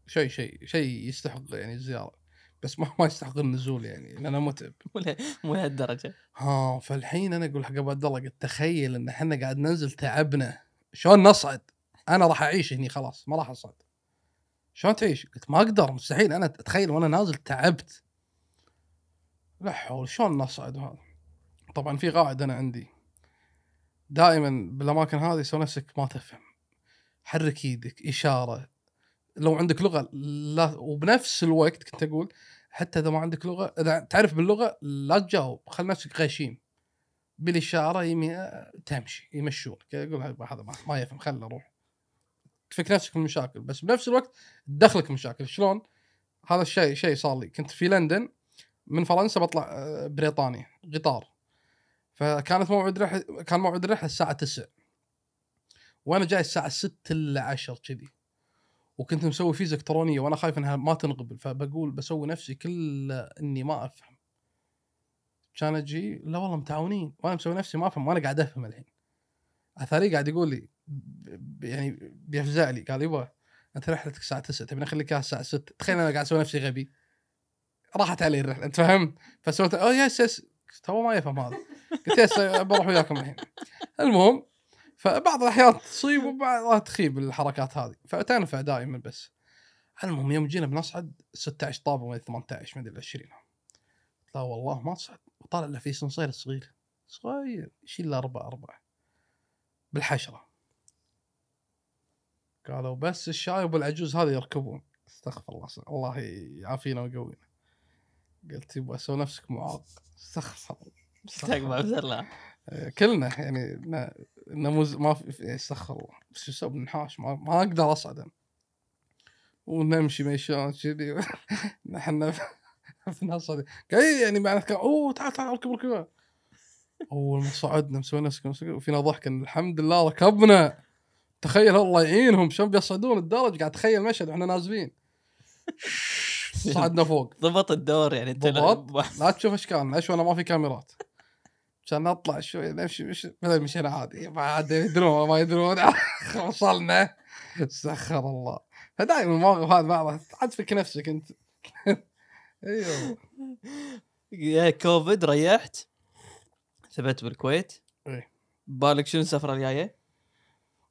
شيء شيء شيء يستحق يعني الزيارة بس ما ما يستحق النزول يعني لأنه متعب مو لهالدرجة ها فالحين أنا أقول حق أبو عبد الله قلت تخيل إن إحنا قاعد ننزل تعبنا شلون نصعد؟ أنا راح أعيش هني خلاص ما راح أصعد. شلون تعيش؟ قلت ما أقدر مستحيل أنا أتخيل وأنا نازل تعبت. لا حول شلون نصعد وهذا؟ طبعا في قاعدة أنا عندي دائما بالأماكن هذه سوي نفسك ما تفهم. حرك إيدك إشارة لو عندك لغة لا وبنفس الوقت كنت أقول حتى إذا ما عندك لغة إذا تعرف باللغة لا تجاوب خل نفسك غشيم. بالإشارة يمي تمشي يمشونك يقول هذا ما يفهم خله روح. تفك نفسك من المشاكل. بس بنفس الوقت تدخلك مشاكل. شلون؟ هذا الشيء شيء صار لي. كنت في لندن من فرنسا بطلع آه، بريطانيا قطار فكانت موعد رحله كان موعد الرحله الساعة 9 وأنا جاي الساعة 6 إلا 10 كذي. وكنت مسوي فيزا إلكترونية وأنا خايف إنها ما تنقبل فبقول بسوي نفسي كل إني ما أفهم. كان أجي لا والله متعاونين وأنا مسوي نفسي ما أفهم وأنا قاعد أفهم الحين. اثاري قاعد يقول لي يعني بيفزع لي قال يبا أنت رحلتك الساعة 9 تبي نخليك إياها الساعة 6 تخيل أنا قاعد أسوي نفسي غبي. راحت علي الرحلة أنت فهمت فسويت أوه yes yes هو ما يفهم هذا. قلت yes بروح وياكم الحين. المهم فبعض الأحيان تصيب وبعضها تخيب الحركات هذه. فتنفع دائما بس المهم يوم جينا بنصعد 16 طابه ولا 18 ما أدري 20 لا والله ما تصعد وطالع له في سنسر صغير. صغير يشيل أربع أربع بالحشرة. قالوا بس الشايب والعجوز هذا يركبون. استغفر الله الله يعافينا ويقوينا. قلت يبغى أسوي نفسك معاق. استغفر الله. الله. كلنا يعني نموز ما في استغفر الله. بس شو أسوي نحاش ما, ما أقدر اصعد أنا. ونمشي مشان كذي. نحن في. قال إيه يعني معناته كان أوه تعال تعال اركب اركب. أول ما صعدنا مسوي نفسك وفينا ضحك. إن الحمد لله ركبنا. تخيل الله يعينهم. شلون بيصعدون الدرج؟ قاعد تخيل مشهد وإحنا نازلين. صعدنا فوق. ضبط الدور يعني. انت. لا تشوف اشكالنا اشوى ما في كاميرات. عشان نطلع شوي نمشي مش بدل مشينا عادي ما عاد يدرون ما يدرون. وصلنا. سخر الله. فدائما المواقف هذه بعضها عاد تفك نفسك أنت. أيوه. يا كوفيد ريحت. ثبت بالكويت. بالك شنو السفرة الجاية؟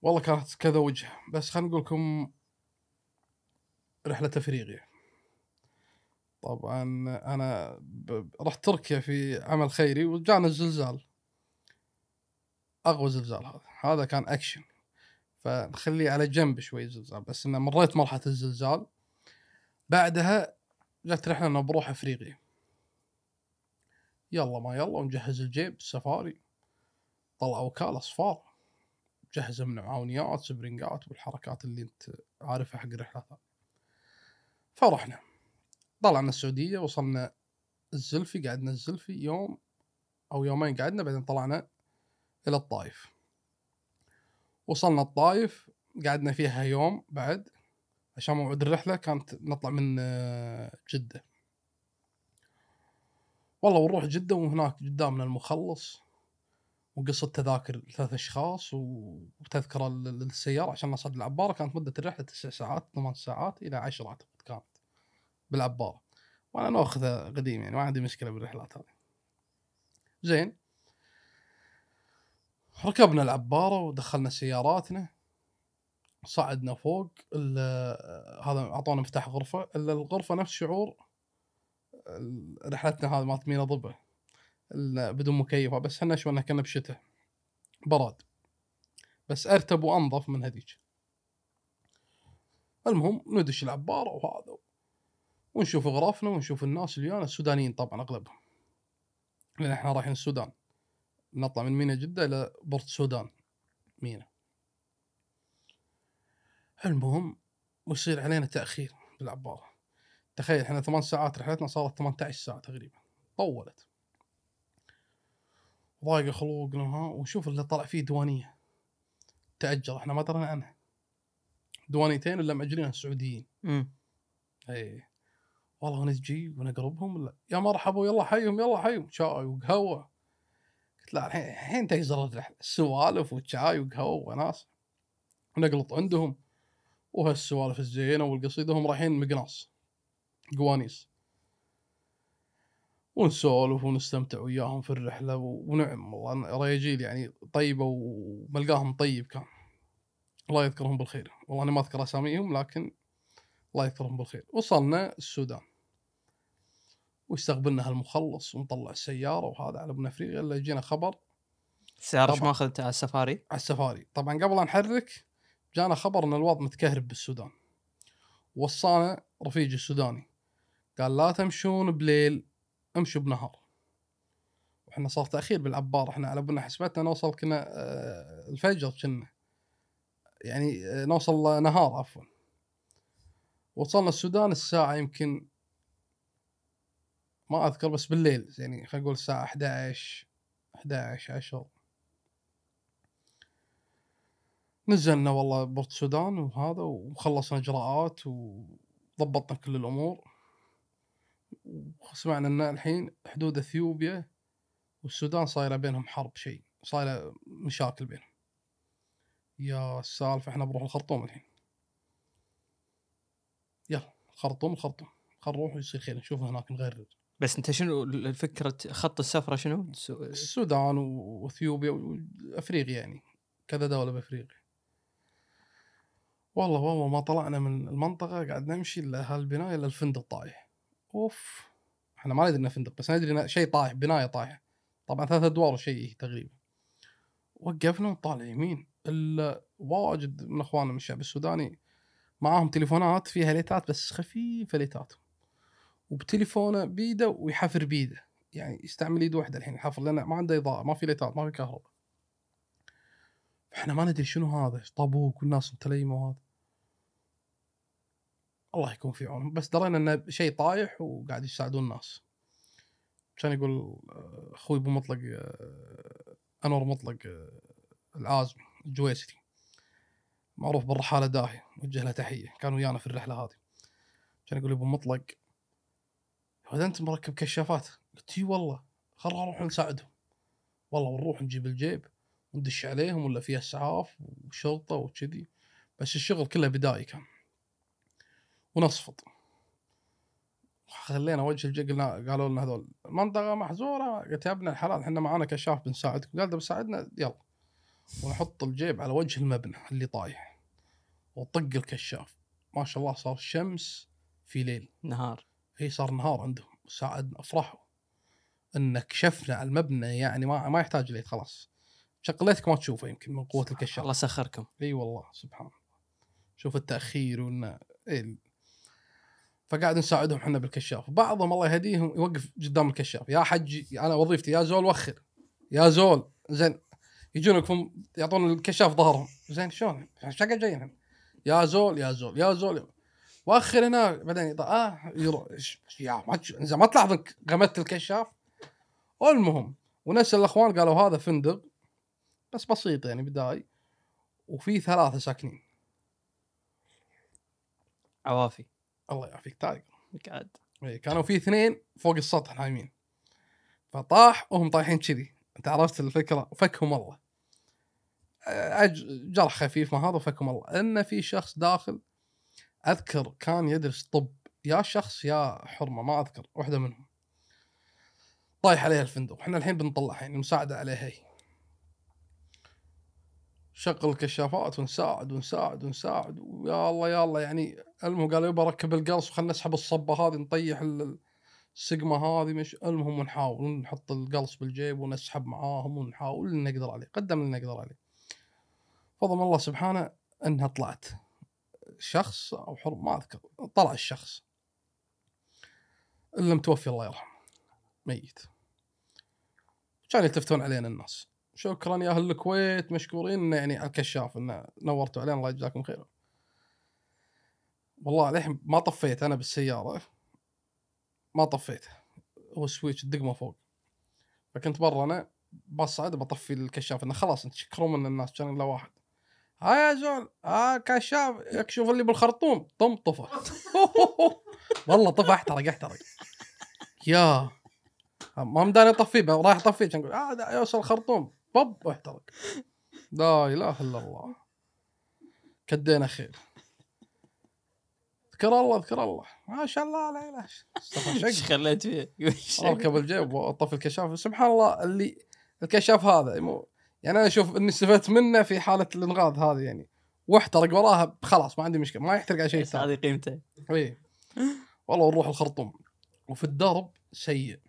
والله كانت كذا وجه. بس خلينا نقول لكم رحلة افريقيا طبعا أنا رحت تركيا في عمل خيري وجانا الزلزال. أقوى زلزال هذا. هذا كان اكشن فنخليه على جنب شوي الزلزال بس إنه مريت مرحلة الزلزال. بعدها جت رحلة إنه بروح أفريقيا. يلا ما يلا ونجهز الجيب السفاري. طلع وكالة اصفار جهزه من معاونيات سبرنجات والحركات اللي أنت عارفها حق الرحلات فرحنا. طلعنا السعودية وصلنا الزلفي قعدنا الزلفي يوم أو يومين قعدنا بعدين طلعنا إلى الطائف. وصلنا الطائف قعدنا فيها يوم بعد عشان موعد الرحلة كانت نطلع من آه، جدة. والله ونروح جدة وهناك قدامنا المخلص وقصة تذاكر ثلاث أشخاص و- وتذكرة لل- للسيارة عشان نصعد العبارة. كانت مدة الرحلة تسع ساعات ثمان ساعات إلى عشر اعتقد كانت بالعباره وأنا ناخذه قديم يعني ما عندي مشكلة بالرحلات هذه. زين. ركبنا العباره ودخلنا سياراتنا. صعدنا فوق. هذا أعطونا مفتاح غرفة. الا الغرفة نفس شعور رحلتنا هذه مالت مينا ال- بدون مكيفة. بس إحنا شو كنا بشتاء براد. بس أرتب وأنظف من هذيك. المهم ندش العباره وهذا. ونشوف غرفنا ونشوف الناس اللي ويانا السودانيين طبعا أغلبهم. لأن إحنا رايحين السودان. نطلع من مينا جدة إلى بورت السودان مينا. المهم ويصير علينا تأخير بالعبارة. تخيل إحنا ثمان ساعات رحلتنا صارت 18 ساعة تقريبا. طولت. ضايق خلوقنا ها ونشوف اللي طلع فيه ديوانيه تأجل إحنا ما درينا عنها ديوانيتين الا ماجرينها السعوديين مم. اي والله نجي ونقربهم ولا يا مرحبا يلا حيهم يلا حيهم. شاي وقهوة. قلت لا الحين الحين تقزر الرحله سوالف وشاي وقهوة وناس. نقلط عندهم. وهالسوالف الزينة والقصيدة هم رايحين مقناص قوانيس. ونسولف ونستمتع وياهم في الرحلة ونعم والله. رياجيل يعني طيبة وملقاهم طيب كان. الله يذكرهم بالخير. والله أنا ما أذكر أساميهم لكن الله يذكرهم بالخير. وصلنا السودان. واستقبلنا هالمخلص ونطلع السيارة وهذا على ابن أفريقيا إلا يجينا خبر. السياره إيش طبعاً. ما اخذتها على السفاري؟ على السفاري. طبعا قبل لا نحرك جانا خبر إن الوضع متكهرب بالسودان. وصانا رفيجي السوداني. قال لا تمشون بليل امشوا بنهار وإحنا صار تأخير بالعبار. إحنا على بالنا حسبتنا نوصل كنا آه، الفجر كنا. يعني آه، نوصل نهار عفوا. وصلنا السودان الساعة يمكن ما أذكر بس بالليل يعني خلينا نقول الساعة 11 11 10 نزلنا والله بورت السودان وهذا وخلصنا إجراءات وضبطنا كل الأمور. وسمعنا إن الحين حدود إثيوبيا والسودان صايرة بينهم حرب شيء صايرة مشاكل بينهم. يا السالفه إحنا بنروح الخرطوم الحين. يلا الخرطوم الخرطوم خل نروح ويصير خير نشوف هناك نغرد بس انت شنو الفكرة خط السفرة شنو؟ السو- السودان وأثيوبيا وأفريقيا يعني كذا دولة بأفريقيا. والله والله ما طلعنا من المنطقة قاعد نمشي الا هالبنايه الا الفندق طايح. أوف إحنا ما ندري إنه فندق بس ندري إنه شيء طايح بناية طايحة. طبعا ثلاث أدوار وشيء تقريبا. وقفنا ونطالع يمين الا واجد من إخواننا من الشعب السوداني معاهم تليفونات فيها ليتات بس خفيفة ليتاتهم. وبتليفونه بيده ويحفر بيده. يعني يستعمل ايد واحدة الحين يحفر لأنه ما عنده إضاءة ما في ليتات ما في كهرباء. إحنا ما ندري شنو هذا طابوق والناس متليمة وهذا. الله يكون في عونهم. بس درينا إنه شيء طايح وقاعد يساعدون الناس. كان يقول آه، أخوي أبو مطلق آه، أنور مطلق آه، العازمي الجويسري معروف بالرحالة داهية وجه له تحية كان ويانا في الرحلة هذه. كان يقول أبو مطلق هذا انت مركب كشافات. قلت إي والله خل نروح نساعدهم. والله ونروح نجيب الجيب وندش عليهم ولا فيها أسعاف وشرطة وكذي. بس الشغل كله بدائي كان. ونصفط. خلينا وجه الجي قلنا قالوا لنا هذول المنطقة محظوره قلت يا ابن الحلال إحنا معانا كشاف بنساعدكم. قال ده بساعدنا يلا. ونحط الجيب على وجه المبنى اللي طايح. وطق الكشاف. ما شاء الله صار شمس في ليل. نهار. هي صار نهار عندهم. ساعدنا افرحوا إن كشفنا المبنى يعني ما ما يحتاج ليت خلاص. شقلتك ما تشوفه يمكن من قوة الكشاف. الله سخركم. إي والله سبحان الله. شوف التأخير وإنه إيه. فقاعد نساعدهم إحنا بالكشاف. بعضهم الله يهديهم يوقف قدام الكشاف. يا حجي أنا وظيفتي يا زول وخر. يا زول زين. يجون يكون يعطون الكشاف ظهرهم. زين شلون؟ شقة جايين. يا زول يا زول يا زول. واخر هنا بعدين آه يروح يا زين ما تلاحظ إنك غمدت الكشاف؟ المهم ونفس الأخوان قالوا هذا فندق بس بسيط يعني بداي وفي ثلاثة ساكنين. عوافي. الله يعافيك تايجر قاعد كانوا في اثنين فوق السطح نايمين. فطاح وهم طايحين كذي. أنت عرفت الفكرة؟ فكهم الله. جرح خفيف ما هذا فكهم الله. إن في شخص داخل أذكر كان يدرس طب يا شخص يا حرمة ما أذكر واحدة منهم. طايح عليها الفندق إحنا الحين بنطلعها يعني المساعده عليها هي. شغل الكشافات ونساعد ونساعد ونساعد ويا الله يا الله يعني المهم قالوا يبا ركب القرص وخلنا نسحب الصبه هذه نطيح ال- السقمة هذه مش المهم ونحاول نحط القلص بالجيب ونسحب معاهم ونحاول اللي نقدر عليه قدم اللي نقدر عليه. فضل الله سبحانه إنها طلعت. شخص أو حر ما أذكر طلع الشخص. الا متوفي الله يرحمه. ميت. كانوا يلتفتون علينا الناس. شكرا يا أهل الكويت مشكورين يعني الكشاف انه نورتوا علينا الله يجزاكم خير. والله للحين ما طفيت أنا بالسيارة. ما طفيت. هو switch الدقمه فوق. فكنت برا أنا بصعد بطفي الكشاف إنه خلاص أنت شكروا من الناس كان إلا واحد. ها يا زول ها كشاف يكشف اللي بالخرطوم طم طفى. والله طفى أحترق أحترق. يا ما مداني اطفيه رايح اطفيه كان أقول آه ده يوصل الخرطوم. بب واحترق لا إله إلا الله. كدينا خير. اذكر الله اذكر الله. ما شاء الله لا. اله إيش خليت فيه؟ أركب الجيب وأطفي الكشاف. سبحان الله اللي الكشاف هذا مو يعني أنا أشوف إني استفدت منه في حالة الانغاذ هذه يعني. واحترق وراها خلاص ما عندي مشكلة ما يحترق على شيء ثاني. هذه قيمته. اي والله ونروح الخرطوم. وفي الدرب سيء.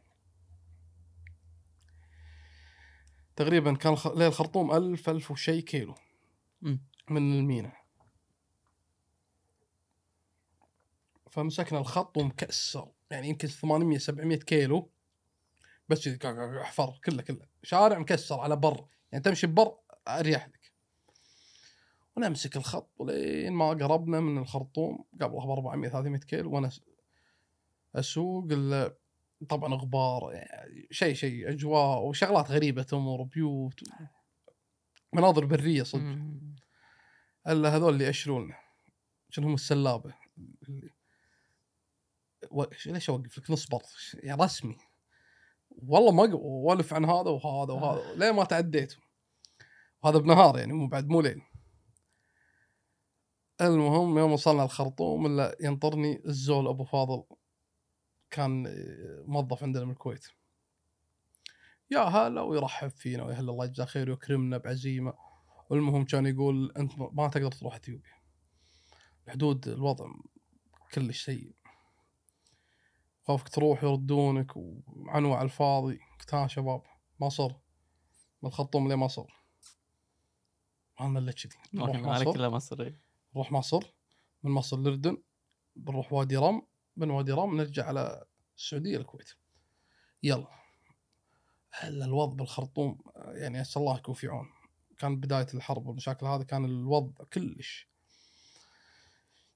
تقريبا كان الخ- الخرطوم ألف ألف وشي كيلو. من المينا. فمسكنا الخط ومكسر يعني يمكن 800 700 كيلو. بس كا- حفر كله كله. شارع مكسر على بر. يعني تمشي ببر أريح لك. ونمسك الخط ولين ما قربنا من الخرطوم قبلها ب 400 300 كيلو وأنا أسوق طبعا غبار يعني شيء شيء أجواء وشغلات غريبة تمر بيوت. مناظر برية صدق. ألا هذول اللي ياشروا لنا شنو هم السلابة و... ليش أوقف لك؟ نصبر يعني رسمي. والله ما والف عن هذا وهذا وهذا. ليه ما تعديت؟ وهذا بنهار يعني مو بعد مو ليل. المهم يوم وصلنا الخرطوم إلا ينطرني الزول أبو فاضل. كان موظف عندنا من الكويت. يا هلا ويرحب فينا ويا هلا الله يجزاه خير ويكرمنا بعزيمة. والمهم كان يقول أنت ما تقدر تروح إثيوبيا. الحدود الوضع كلش سيء. خوفك تروح يردونك وعنوة على الفاضي قلت ها شباب مصر من الخرطوم لمصر ما لنا الا كذي نروح مصر. إلا مصري نروح مصر. من مصر الاردن بنروح وادي رم من وادي رم نرجع على السعودية الكويت. يلا. هلا الوضع بالخرطوم يعني أسأل الله يكون في عون. كان بداية الحرب والمشاكل هذه كان الوضع كلش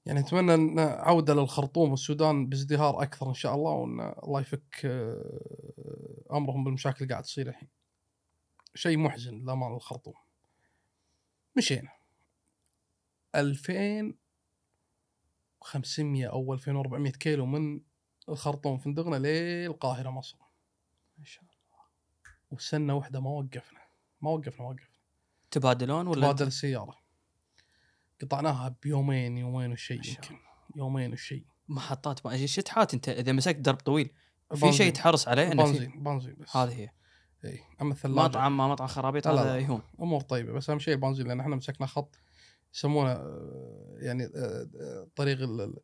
يعني اتمنى أن عوده للخرطوم والسودان بازدهار أكثر إن شاء الله وأن الله يفك آه، أمرهم بالمشاكل اللي قاعد تصير الحين. شيء محزن للأمانة الخرطوم مشينا. 2500 أو 2400 كيلو من الخرطوم فندقنا للقاهره مصر. ما شاء الله. وسنة واحدة ما وقفنا. ما وقفنا ما وقفنا. تبادلون ولا؟ تبادل السياره قطعناها بيومين يومين وشيء يمكن. يومين وشيء محطات ما شتحات أنت؟ إذا مسكت درب طويل. في بنزين. شيء تحرص عليه انه بنزين بنزين بس. هذه هي. اي أما الثلاجة. مطعم ما مطعم خرابيط هذا. يهون. أمور طيبة بس أهم شيء البنزين لأن إحنا مسكنا خط يسمونه آه، يعني آه، آه، طريق ال ال-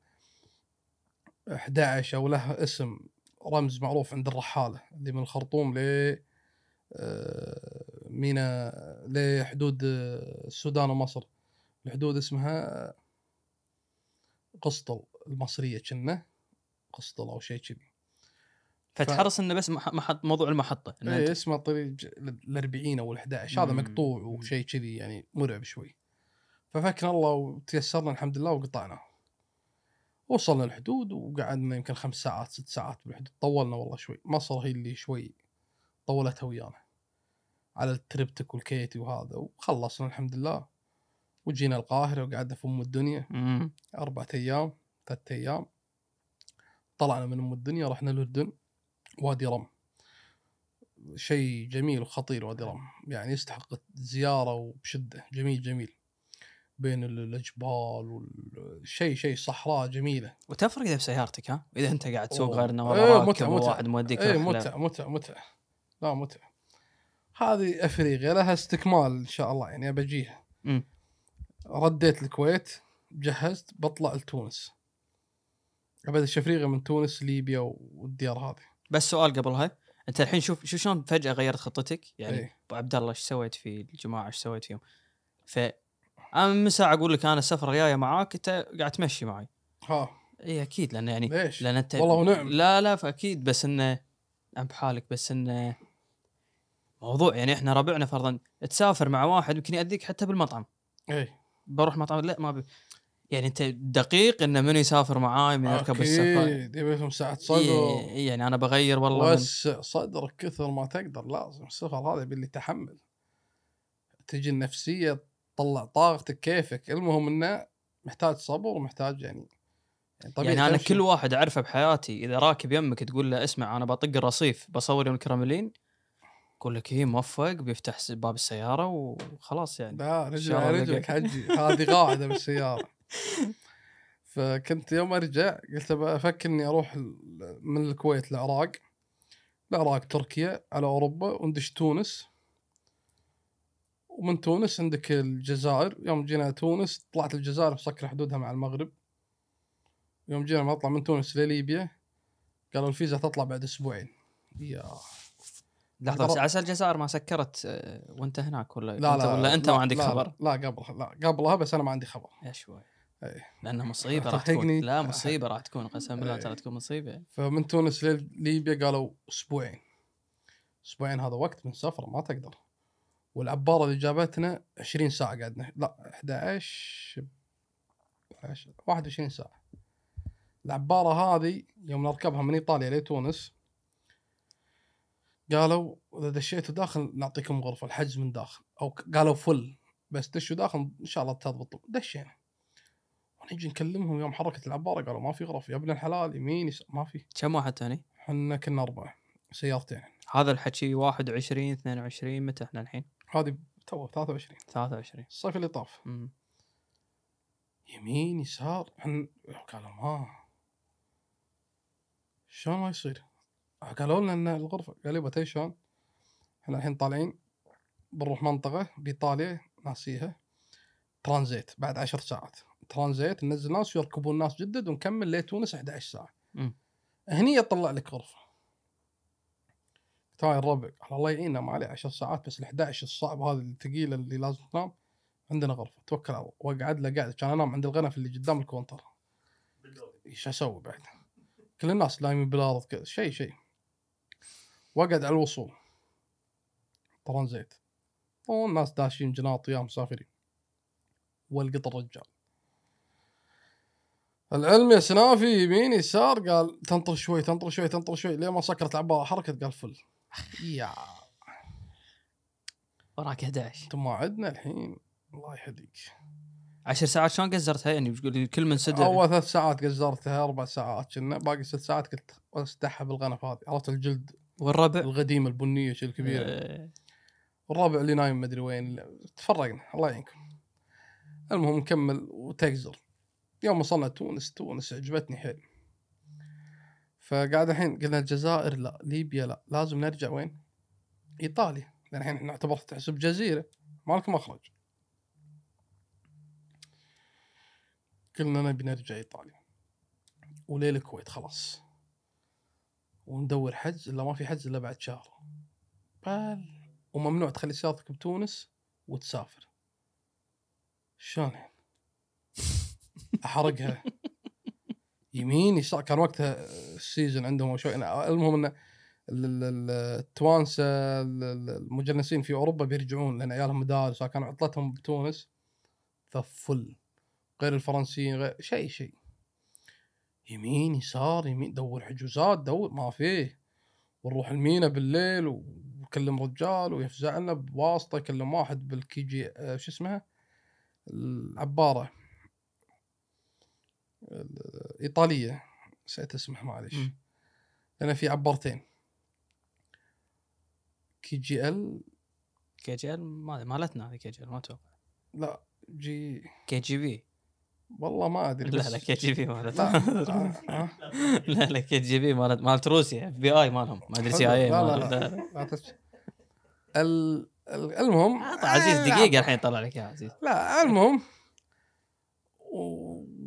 11 أو له اسم رمز معروف عند الرحالة اللي من الخرطوم ل مينا لحدود السودان ومصر. الحدود اسمها قسطل المصرية كنا قسطل أو شيء كذي. فتحرص إنه بس مح- محط موضوع المحطة إن إيه اسمه طريق ال 40 أو ال 11 هذا. مقطوع وشيء كذي يعني مرعب شوي. ففكنا الله وتيسرنا الحمد لله وقطعناه وصلنا الحدود وقعدنا يمكن خمس ساعات ست ساعات بالحدود. طولنا والله شوي. مصر هي اللي شوي طولتها ويانا. على التربتك والكيتي وهذا. وخلصنا الحمد لله. وجينا القاهرة وقعدنا في أم الدنيا. مم. أربعة أيام ثلاثة أيام. طلعنا من أم الدنيا رحنا الأردن. وادي رم. شيء جميل وخطير وادي رم. يعني يستحق الزيارة وبشدة. جميل جميل. بين ال- الجبال والشيء شيء صحراء جميلة. وتفرق إذا بسيارتك ها؟ إذا أنت قاعد تسوق أوه. غير انه إيه، ورا متعة، متعة. وواحد موديك اي رحلة. متعة متعة متعة. لا متعة. هذه أفريقيا لها استكمال إن شاء الله يعني بجيها. رديت الكويت جهزت بطلع لتونس. ابد افريقيا من تونس ليبيا والديار هذه. بس سؤال قبلها أنت الحين شوف شوف شلون فجأة غيرت خطتك؟ يعني إيه. أبو عبد الله إيش سويت في الجماعة؟ إيش سويت فيهم؟ ف أنا من ساعة أقول لك أنا السفره الجاية معاك أنت قاعد تمشي معي. ها. اي أكيد لأن يعني ليش؟ لأن أنت والله ونعم. لا لا فأكيد بس إنه عم بحالك بس إنه موضوع يعني إحنا ربعنا فرضا تسافر مع واحد يمكن يأذيك حتى بالمطعم. اي بروح مطعم لا ما بي. يعني انت دقيق إنه من يسافر معاي من يركب السفر أكيد يبي لهم ساعة صدر يعني أنا بغير والله من وسع صدرك كثر ما تقدر لازم السفر هذا يبي تحمل تجي النفسية تطلع طاقتك كيفك المهم إنه محتاج صبر ومحتاج يعني يعني طبيعي يعني أنا. كل واحد أعرفه بحياتي إذا راكب يمك تقول له اسمع أنا بطق الرصيف بصور يوم الكراملين يقول لك إيه موفق بيفتح باب السيارة وخلاص يعني. لا رجل على رجلك. حجي. هذه قاعدة بالسيارة. فكنت يوم أرجع قلت بفكر إني أروح من الكويت العراق العراق تركيا على أوروبا وندش تونس. ومن تونس عندك الجزائر. يوم جينا تونس طلعت الجزائر مسكر حدودها مع المغرب. يوم جينا نطلع من تونس لليبيا. قالوا الفيزا تطلع بعد أسبوعين. يا لحظة بس عسى الجزائر ما سكرت آه، وانت هناك ولا لا لا ولا أنت لا ما عندك لا خبر؟ لا قبلها لا قبلها بس أنا ما عندي خبر. يا شوي. إيه. لأنه مصيبة راح تكون. لا مصيبة راح تكون قسم بالله. ترى تكون مصيبة. فمن تونس لليبيا قالوا أسبوعين. أسبوعين هذا وقت من سفر ما تقدر. والعبارة اللي جابتنا 20 ساعة قعدنا. لا 11 11 21 ساعة. العبارة هذه يوم نركبها من إيطاليا لتونس قالوا إذا دشيتوا داخل نعطيكم غرفة الحجز من داخل أو قالوا فل بس دشوا داخل إن شاء الله تضبط دشينا ونجي نكلمهم يوم حركت العبارة قالوا ما في غرف يا ابن الحلال يمين يسار ما في كم واحد ثاني؟ إحنا كنا أربعة سيارتين هذا الحكي 21 22 متى إحنا الحين؟ هذه تو 23 23 الصيف اللي طاف مم. يمين يسار إحنا قالوا ما شلون ما يصير؟ قالوا لنا إن الغرفة قال يبا تدري شلون؟ إحنا الحين طالعين بنروح منطقة بإيطاليا ناسيها. ترانزيت بعد عشر ساعات. ترانزيت ننزل ناس ويركبون ناس جدد ونكمل لتونس 11 ساعة. هني يطلع لك غرفة. تعال الربع. قال الله يعيننا ما عليه 10 ساعات بس ال 11 الصعب هذه الثقيلة اللي لازم تنام. عندنا غرفة. توكل على الله. واقعد له قاعدة كان أنام عند الغنف اللي قدام الكونتر. إيش أسوي بعد؟ كل الناس نايمين بالارض كذا. شيء شيء. واقعد على الوصول. ترانزيت. والناس داشين جناط يا مسافرين. والقط الرجال العلم يا سنافي يمين يسار قال تنطر شوي تنطر شوي تنطر شوي لين ما سكرت العباره حركت قال فل. يا. وراك 11 أنتم ما عندنا الحين. الله يهديك. 10 ساعات شلون قزرتها يعني؟ بتقول كل من صدر أول ثلاث ساعات قزرتها أربع ساعات كنا باقي ست ساعات قلت أستحى بالغنف هذه عرفت الجلد والربع. القديمة البنية شي الكبيرة. آه، الرابع اللي نايم مدري وين. تفرقنا الله يعينكم. المهم نكمل وتقزر يوم وصلنا تونس تونس عجبتني حيل. فقاعد الحين قلنا الجزائر لا ليبيا لا. لازم نرجع وين؟ إيطاليا. لأن الحين نعتبر تحسب جزيرة. ما لك مخرج. قلنا نبي نرجع إيطاليا. وليل الكويت خلاص. وندور حجز إلا ما في حجز إلا بعد شهر. بل وممنوع تخلي سيارتك بتونس وتسافر. شلون يعني؟ أحرقها؟ يمين يسار كان وقتها السيزون عندهم شوي. المهم إن ال- ال- التوانسه ال- ال- المجنسين في أوروبا بيرجعون لأن عيالهم مدارس كانوا عطلتهم بتونس. ففل. غير الفرنسيين غير شيء شيء. يمين يسار يمين دور حجوزات دور ما فيه. ونروح المينا بالليل وكلم رجال ويفزع لنا بواسطة يكلم واحد بال KG آه، شو اسمها؟ العبارة. الايطاليه نسيت اسمها معليش. لأن في عبارتين. KGL. KGL ما مالتنا هذه KGL ما أتوقع. لا G. KGB. والله ما أدري لا لا KGB لا مالتنا آه، آه. لا لا KGB مالت مالت روسيا FBI مالهم ما أدري CI لا لا, لا ال- المهم عزيز دقيقة الحين طلع لك يا عزيز. لا المهم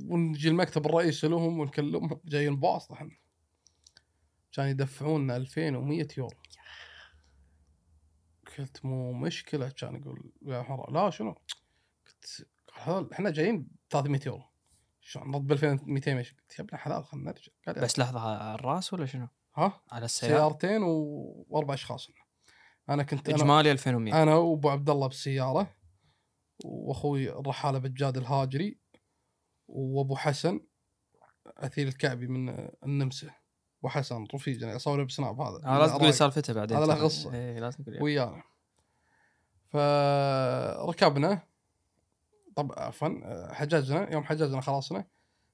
ونجي المكتب الرئيسي لهم ونكلمهم جايين بواسطة إحنا. كان يدفعونا 2100 يورو. قلت مو مشكلة كان يقول يا حرام لا شنو؟ قلت هذول إحنا جايين ب 300 يورو. شلون نرد ب 2200 ماشي قلت يا ابن الحلال خلينا نرجع. قال بس لحظة على الرأس ولا شنو؟ ها؟ على السيارة؟ سيارتين و... وأربع أشخاص. أنا كنت إجمالي 2100 أنا وأبو عبد الله بالسيارة وأخوي الرحاله بجاد الهاجري وأبو حسن أثير الكعبي من النمسا. أبو حسن رفيجنا أصور بسناب هذا. آه لازم تقول. سالفته بعدين. هذا له. قصة. إيه لازم تقول ويانا. فركبنا طب عفوا حجزنا يوم حجزنا خلاصنا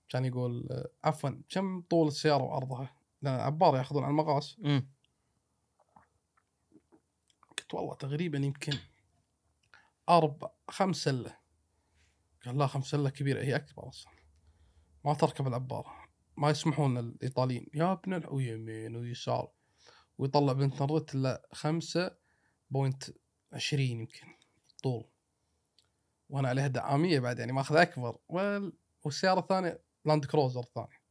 كان يقول عفوا كم طول السياره وعرضها؟ لأن عبار يأخذون على المقاس. قلت والله تقريبا يمكن أربع خمس سلة. قال لا خمس سلة كبيرة. هي أكبر أصلا. ما تركب العبارة. ما يسمحون الإيطاليين. يا ابن ويمين ويسار ويطلع بالانترنت الا خمسة point عشرين يمكن طول. وأنا عليها دعامية بعد يعني ماخذ أكبر. وال... والسيارة الثانية لاند كروزر الثاني.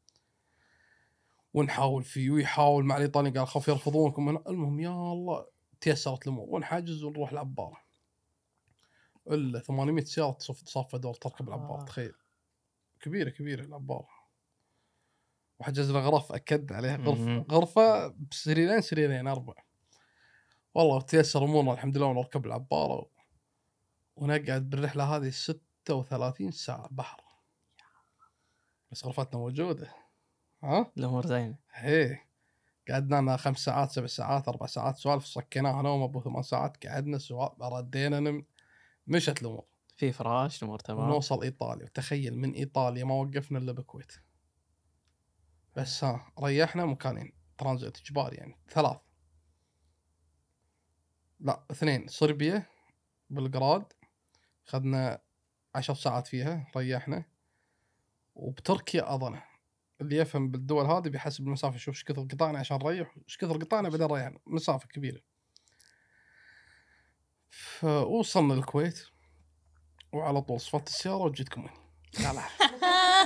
ونحاول فيه ويحاول مع الايطاليين قال خوف يرفضونكم. المهم يا الله تيسرت الأمور. ونحجز ونروح العبارة. إلا 800 سيارة تصف صافه دور تركب العبارة. آه. تخيل. كبيرة كبيرة العبارة. وحجزنا غرف اكد عليها. غرفه. غرفة بسريرين سريرين أربع والله تيسر أمورنا الحمد لله ونركب العبارة. ونقعد بالرحلة هذه 36 ساعة بحر. بس غرفتنا موجودة. ها؟ الأمور زينة. هي قعدنا لنا خمس ساعات سبع ساعات أربع ساعات سوالف صكيناها نوم ابو ثمان ساعات قعدنا سوا ردينا نم. مشت الأمور. في فراش الأمور تمام. ونوصل إيطاليا. وتخيل من إيطاليا ما وقفنا إلا بالكويت بس ها ريحنا مكانين. ترانزيت إجباري يعني. ثلاث. لا اثنين. صربيا بلغراد خذنا عشر ساعات فيها ريحنا. وبتركيا أظن. اللي يفهم بالدول هذه بيحسب المسافة شوف إيش كثر قطعنا عشان نريح إيش كثر قطعنا بعدين ريحنا مسافة كبيرة. فوصلنا الكويت. وعلى طول صفت السيارة وجيتكم هنا لا لا.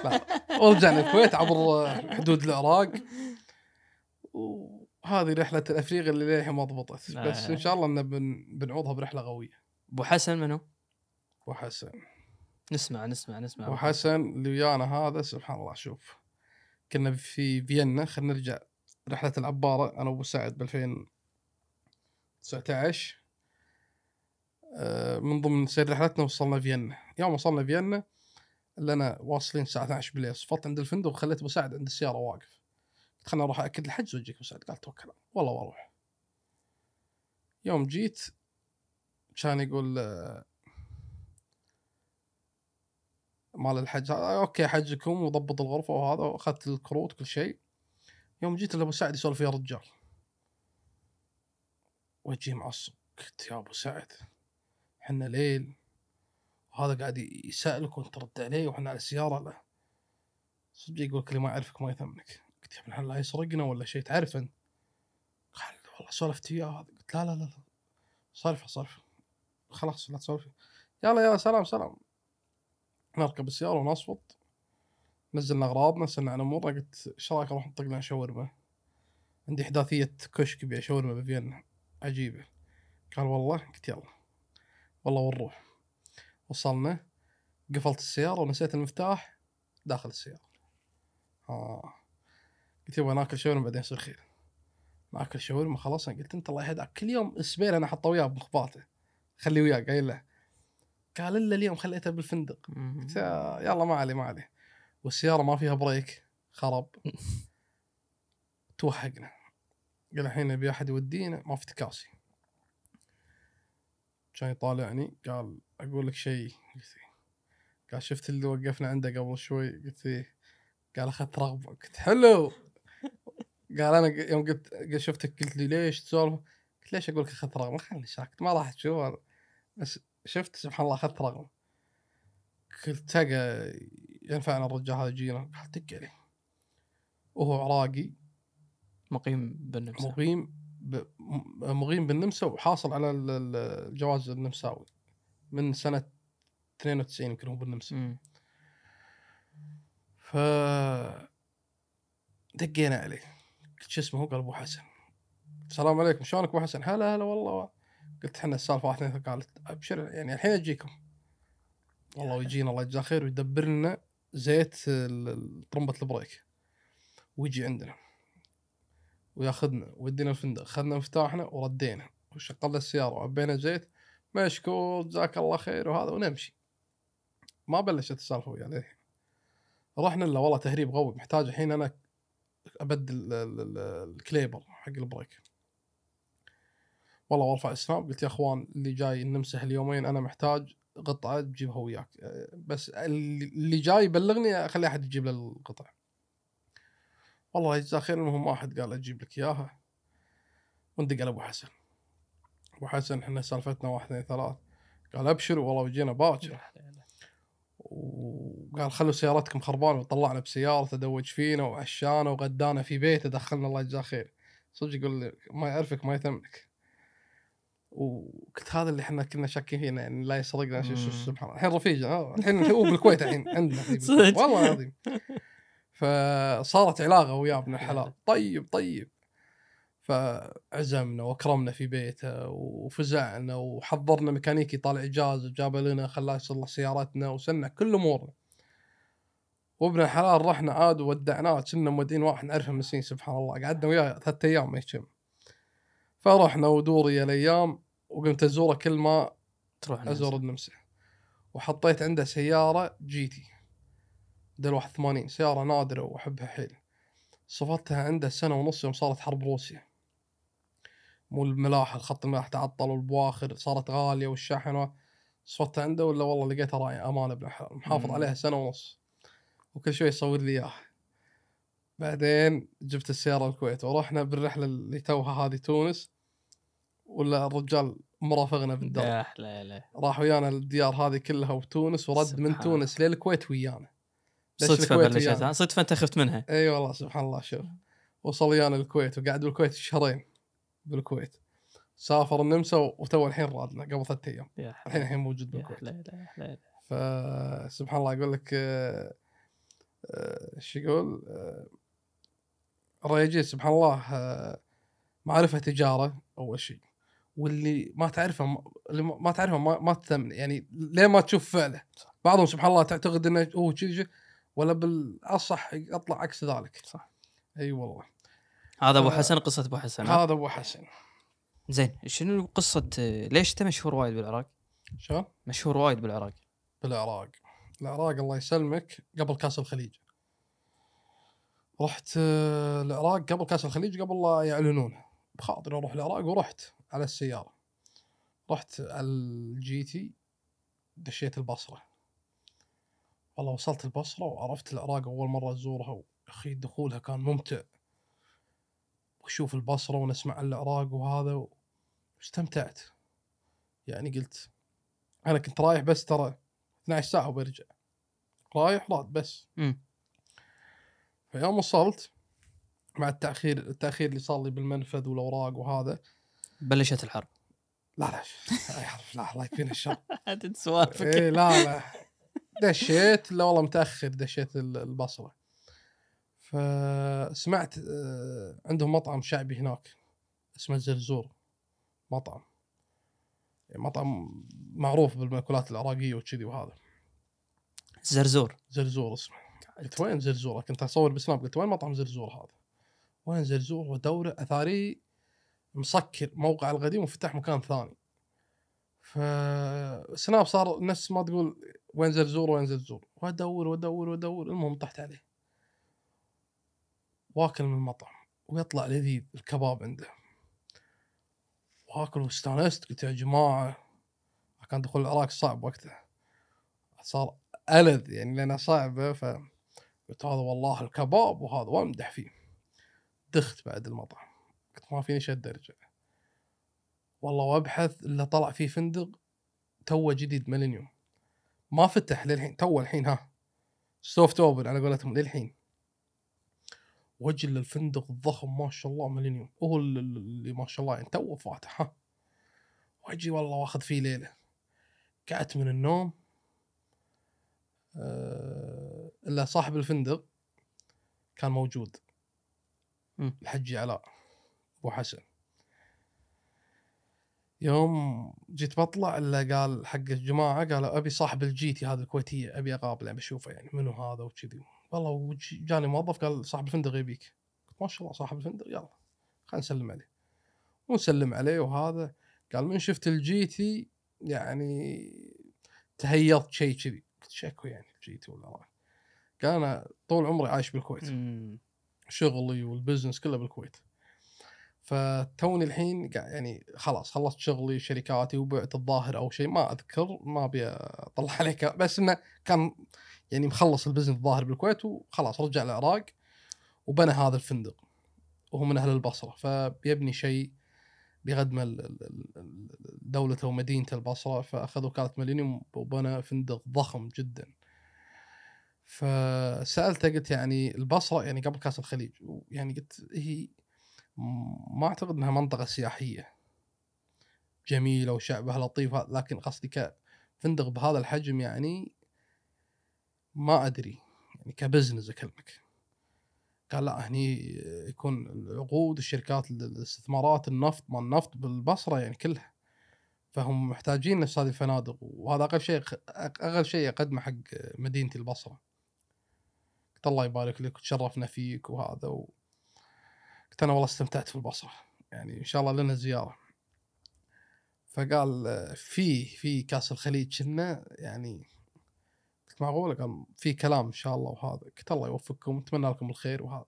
لا ورجعنا الكويت عبر حدود العراق. وهذه رحلة الافريقيا اللي للحين ما ضبطت. بس إن شاء الله إن بن بنعوضها برحلة قويه أبو حسن منو؟ وحسن. نسمع نسمع نسمع. وحسن اللي ويانا هذا سبحان الله شوف. كنا في فيينا خلينا نرجع رحلة العبارة أنا وأبو سعد ب 2019 آه، من ضمن سير رحلتنا وصلنا فيينا. يوم وصلنا فيينا لنا واصلين الساعة 12 بالليل صفرت عند الفندق وخليت أبو سعد عند السيارة واقف. قلت خلنا أروح اكد الحجز وأجيك أبو سعد. قال توكل. والله وأروح يوم جيت كان يقول آه، مال الحج. آه، okay حجكم وضبط الغرفة وهذا وأخذت الكروت كل شيء. يوم جيت ابو سعد يسولف ويا رجال. وجهي معصب قلت يا أبو سعد إحنا ليل. وهذا قاعد يسألك وأنت ترد عليه وإحنا على السياره لا صدق يقول اللي ما يعرفك ما يثمنك. قلت يا ابن الحلال لا يسرقنا ولا شيء. تعرف أنت؟ قال والله سولفت وياه هذا. قلت لا لا لا لا. صرفه صرفه خلاص لا تسولف. يلا يلا سلام سلام. نركب السيارة ونصفط. نزلنا أغراضنا سلنا امورنا قلت إيش رأيك نروح نطق لنا شاورما؟ عندي إحداثية كشك يبيع شاورما بفيينا. عجيبة. قال والله؟ قلت يلا. والله ونروح وصلنا قفلت السيارة ونسيت المفتاح داخل السيارة. آه. قلت يبغى ناكل شاورما بعدين يصير خير. ناكل شاورما خلاص قلت انت الله يهداك. كل يوم أسبوعين أنا احطه وياه بمخباته خليه وياه قايل له. قال إلا اليوم خليته بالفندق. قلت يلا ما علي ما علي والسيارة ما فيها بريك خرب توهقنا. قال الحين نبي أحد يودينا ما في تكاسي. كان يطالعني قال أقول لك شيء. قلت إيه. قال شفت اللي وقفنا عنده قبل شوي؟ قلت إيه. قال اخذت رغبة. قلت حلو. قال أنا يوم قلت شفتك قلت لي ليش تسولف؟ قلت ليش أقول لك اخذت رغبة؟ خلني ساكت ما راح تشوف. بس شفت سبحان الله أخذت رغبه قلت تلقى ينفعنا الرجال هذا يجينا. قال دق عليه. وهو عراقي. مقيم بالنمسا. مقيم ب... م- مقيم بالنمسا وحاصل على ال- ال- الجواز النمساوي. من سنة 92 يمكن هو بالنمسا. مم. ف دقينا عليه. قلت شو اسمه؟ هو؟ قال أبو حسن. السلام عليكم. شلونك أبو حسن؟ هلا هلا والله. قلت إحنا السالفة واحد اثنين. قالت أبشر يعني الحين أجيكم. والله ويجينا الله يجزاه خير ويدبر لنا زيت طرمبة البريك. ويجي عندنا. وياخذنا ويدينا الفندق. اخذنا مفتاحنا وردينا. وشغلنا السيارة وعبينا زيت. مشكور جزاك الله خير وهذا ونمشي. ما بلشت السالفة وياه للحين رحنا له والله تهريب قوي محتاج الحين أنا أبدل ال- ال- ال- الـ caliper حق الـ brake. والله وارفع سناب قلت يا أخوان اللي جاي نمسح اليومين أنا محتاج قطعه تجيبها وياك. بس اللي جاي يبلغني أخلي أحد يجيب له القطع. والله يجزاه خير المهم واحد قال أجيب لك إياها. وندق على أبو حسن. أبو حسن إحنا سالفتنا واحد اثنين ثلاث. قال ابشروا والله وجينا باكر. وقال خلوا سيارتكم خربانة وطلعنا بسيارته دوج فينا وعشانا وغدانا في بيته دخلنا الله يجزاه خير. صدق يقول ما يعرفك ما يتمك وقلت هذا اللي إحنا كنا شاكين فيه يعني لا يسرقنا شو. سبحان الله. الحين رفيجنا آه، الحين هو بالكويت الحين عندنا. صدق؟ والله العظيم. فصارت علاقة وياه ابن الحلال. طيب طيب. فعزمنا واكرمنا في بيته وفزعنا وحضرنا ميكانيكي طالع اجازه وجاب لنا خلاه يصلح سيارتنا وسنع كل أمورنا. وابن الحلال رحنا عاد وودعناه كنا مودين واحد نعرفه من سنين سبحان الله. قعدنا وياه ثلاث أيام ما فرحنا ودوري الأيام. وقمت أزوره كل ما تروح ازور النمسا وحطيت عنده سيارة GT. دل 81 سيارة نادرة وأحبها حيل. صفتها عنده سنة ونص يوم صارت حرب روسيا. مو الملاحة الخط الملاح تعطل والبواخر صارت غالية والشحن صفتها عنده ولا والله لقيتها راعي أمانة ابن الحلال محافظ. عليها سنة ونص. وكل شوي يصور لي إياها. بعدين جبت السيارة الكويت ورحنا بالرحلة اللي توها هذه تونس. ولا الرجال مرافقنا بالدرب لا لا لا. راح ويانا الديار هذه كلها وتونس ورد من تونس للكويت ويانا. صدفة بلشت؟ صدفة أنت خفت منها. إي والله سبحان الله شوف. وصل ويانا الكويت وقعد بالكويت شهرين بالكويت. سافر النمسا وتو الحين رادنا قبل ثلاث أيام. يا الحين الحين موجود يا بالكويت. حلال يا حلال فسبحان الله أقول لك آه، آه، إيش يقول؟ آه، الرياجيل سبحان الله آه، معرفة تجارة أول شيء. واللي ما تعرفه اللي ما تعرفه ما, ما تثمن. يعني ليه ما تشوف فعله؟ بعضهم سبحان الله تعتقد إنه هو كذي ولا بالأصح يطلع عكس ذلك. صح. أي والله. هذا أبو حسن قصة أبو حسن؟ هذا أبو حسن. زين شنو قصة ليش أنت مشهور وايد بالعراق؟ شلون؟ مشهور وايد بالعراق. بالعراق. العراق الله يسلمك قبل كاس الخليج. رحت آه، العراق قبل كاس الخليج قبل لا يعلنون. بخاطري أروح العراق ورحت. على السيارة. رحت على ال GT دشيت البصرة. والله وصلت البصرة وعرفت العراق أول مرة أزورها أخي دخولها كان ممتع. وشوف البصرة ونسمع عن العراق وهذا واستمتعت يعني قلت أنا كنت رايح بس ترى 12 ساعة وبرجع. رايح راد بس. امم فيوم وصلت مع التأخير التأخير اللي صار لي بالمنفذ والأوراق وهذا بلشت الحرب. لا لا لا الله يكفينا الشر. عدد سوالفك. إيه لا لا. دشيت لا والله متأخر دشيت ال- البصرة. فسمعت آه، عندهم مطعم شعبي هناك اسمه الزرزور مطعم. يعني مطعم معروف بالمأكولات العراقية وكذي وهذا. زرزور. زرزور اسمه. قلت وين زرزور؟ كنت أصور بسناب قلت وين مطعم زرزور هذا؟ وين زرزور؟ ودوره اثاري مسكر موقع القديم وفتح مكان ثاني. فسناب صار نفس ما تقول وين زرزور وين زرزور وادور وادور وادور المهم طحت عليه. واكل من المطعم ويطلع لذيذ الكباب عنده. واكل واستانست قلت يا جماعة كان دخول العراق صعب وقتها. صار ألذ يعني لانها صعبه ف قلت هذا والله الكباب وهذا وأمدح فيه. دخت بعد المطعم. قلت ما فيني شد أرجع. والله وابحث إلا طلع فيه فندق توه جديد ميلينيوم ما فتح للحين تو الحين ها. soft open على قولتهم للحين. وجه للفندق الضخم ما شاء الله Millennium هو ال- ال- اللي ما شاء الله يعني تو فاتح ها. وأجي والله وأخذ فيه ليلة. قعدت من النوم. آه، إلا صاحب الفندق كان موجود. الحجي علاء. ابو حسن يوم جيت بطلع إلا قال حق الجماعة قالوا أبي صاحب ال GT هذا الكويتية أبي أقابله ابي اشوفه يعني منو هذا وكذي. والله جاني موظف قال صاحب الفندق يبيك. ما شاء الله صاحب الفندق يلا خلينا نسلم عليه. ونسلم عليه وهذا. قال من شفت ال GT يعني تهيضت شيء كذي. قلت شكو يعني ال GT ولا لا. قال أنا طول عمري عايش بالكويت. شغلي وال business كله بالكويت. فتوني الحين يعني خلاص خلصت شغلي شركاتي وبعت الظاهر أو شيء. ما أذكر ما أبي أطلع عليك. بس إنه كان يعني مخلص البزنس الظاهر بالكويت وخلاص رجع العراق وبنى هذا الفندق. وهو من أهل البصرة. فبيبني شيء ال- دولته ومدينته البصرة. فاخذ وكالة ميلينيوم وبنى فندق ضخم جدا. فسألته قلت يعني البصرة يعني قبل كأس الخليج يعني قلت هي ما أعتقد إنها منطقة سياحية. جميلة وشعبها لطيف لكن قصدي كفندق بهذا الحجم يعني ما أدري يعني كبزنس اكلمك قال لا هني يكون العقود الشركات الاستثمارات النفط ما النفط بالبصرة يعني كلها. فهم محتاجين نفس هذه الفنادق وهذا أقل شيء أقل شيء اقدمه حق مدينتي البصرة. قلت الله يبارك لك وتشرفنا فيك وهذا و... قلت أنا والله استمتعت في البصرة يعني إن شاء الله لنا زيارة. فقال في في كأس الخليج كنا يعني قلت معقوله قال في كلام إن شاء الله وهذا قلت الله يوفقكم أتمنى لكم الخير وهذا.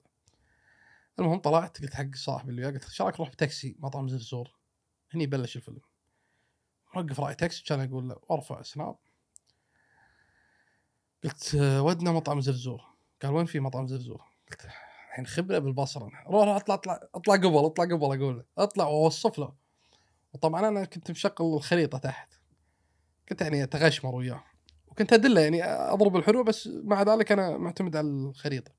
المهم طلعت قلت حق صاحبي اللي قلت إيش رايك نروح بتاكسي مطعم زرزور هني بلش الفيلم. وقف راعي تاكسي كان أقول له وارفع سناب قلت ودنا مطعم زرزور قال وين في مطعم زرزور؟ قلت الحين خبرة بالبصرة. روح اطلع اطلع اطلع قبل اطلع قبل أقول له اطلع واوصف له. وطبعا أنا كنت مشغل الخريطة تحت. كنت يعني أتغشمر وياه. وكنت أدله يعني أضرب الحلول بس مع ذلك أنا معتمد على الخريطة.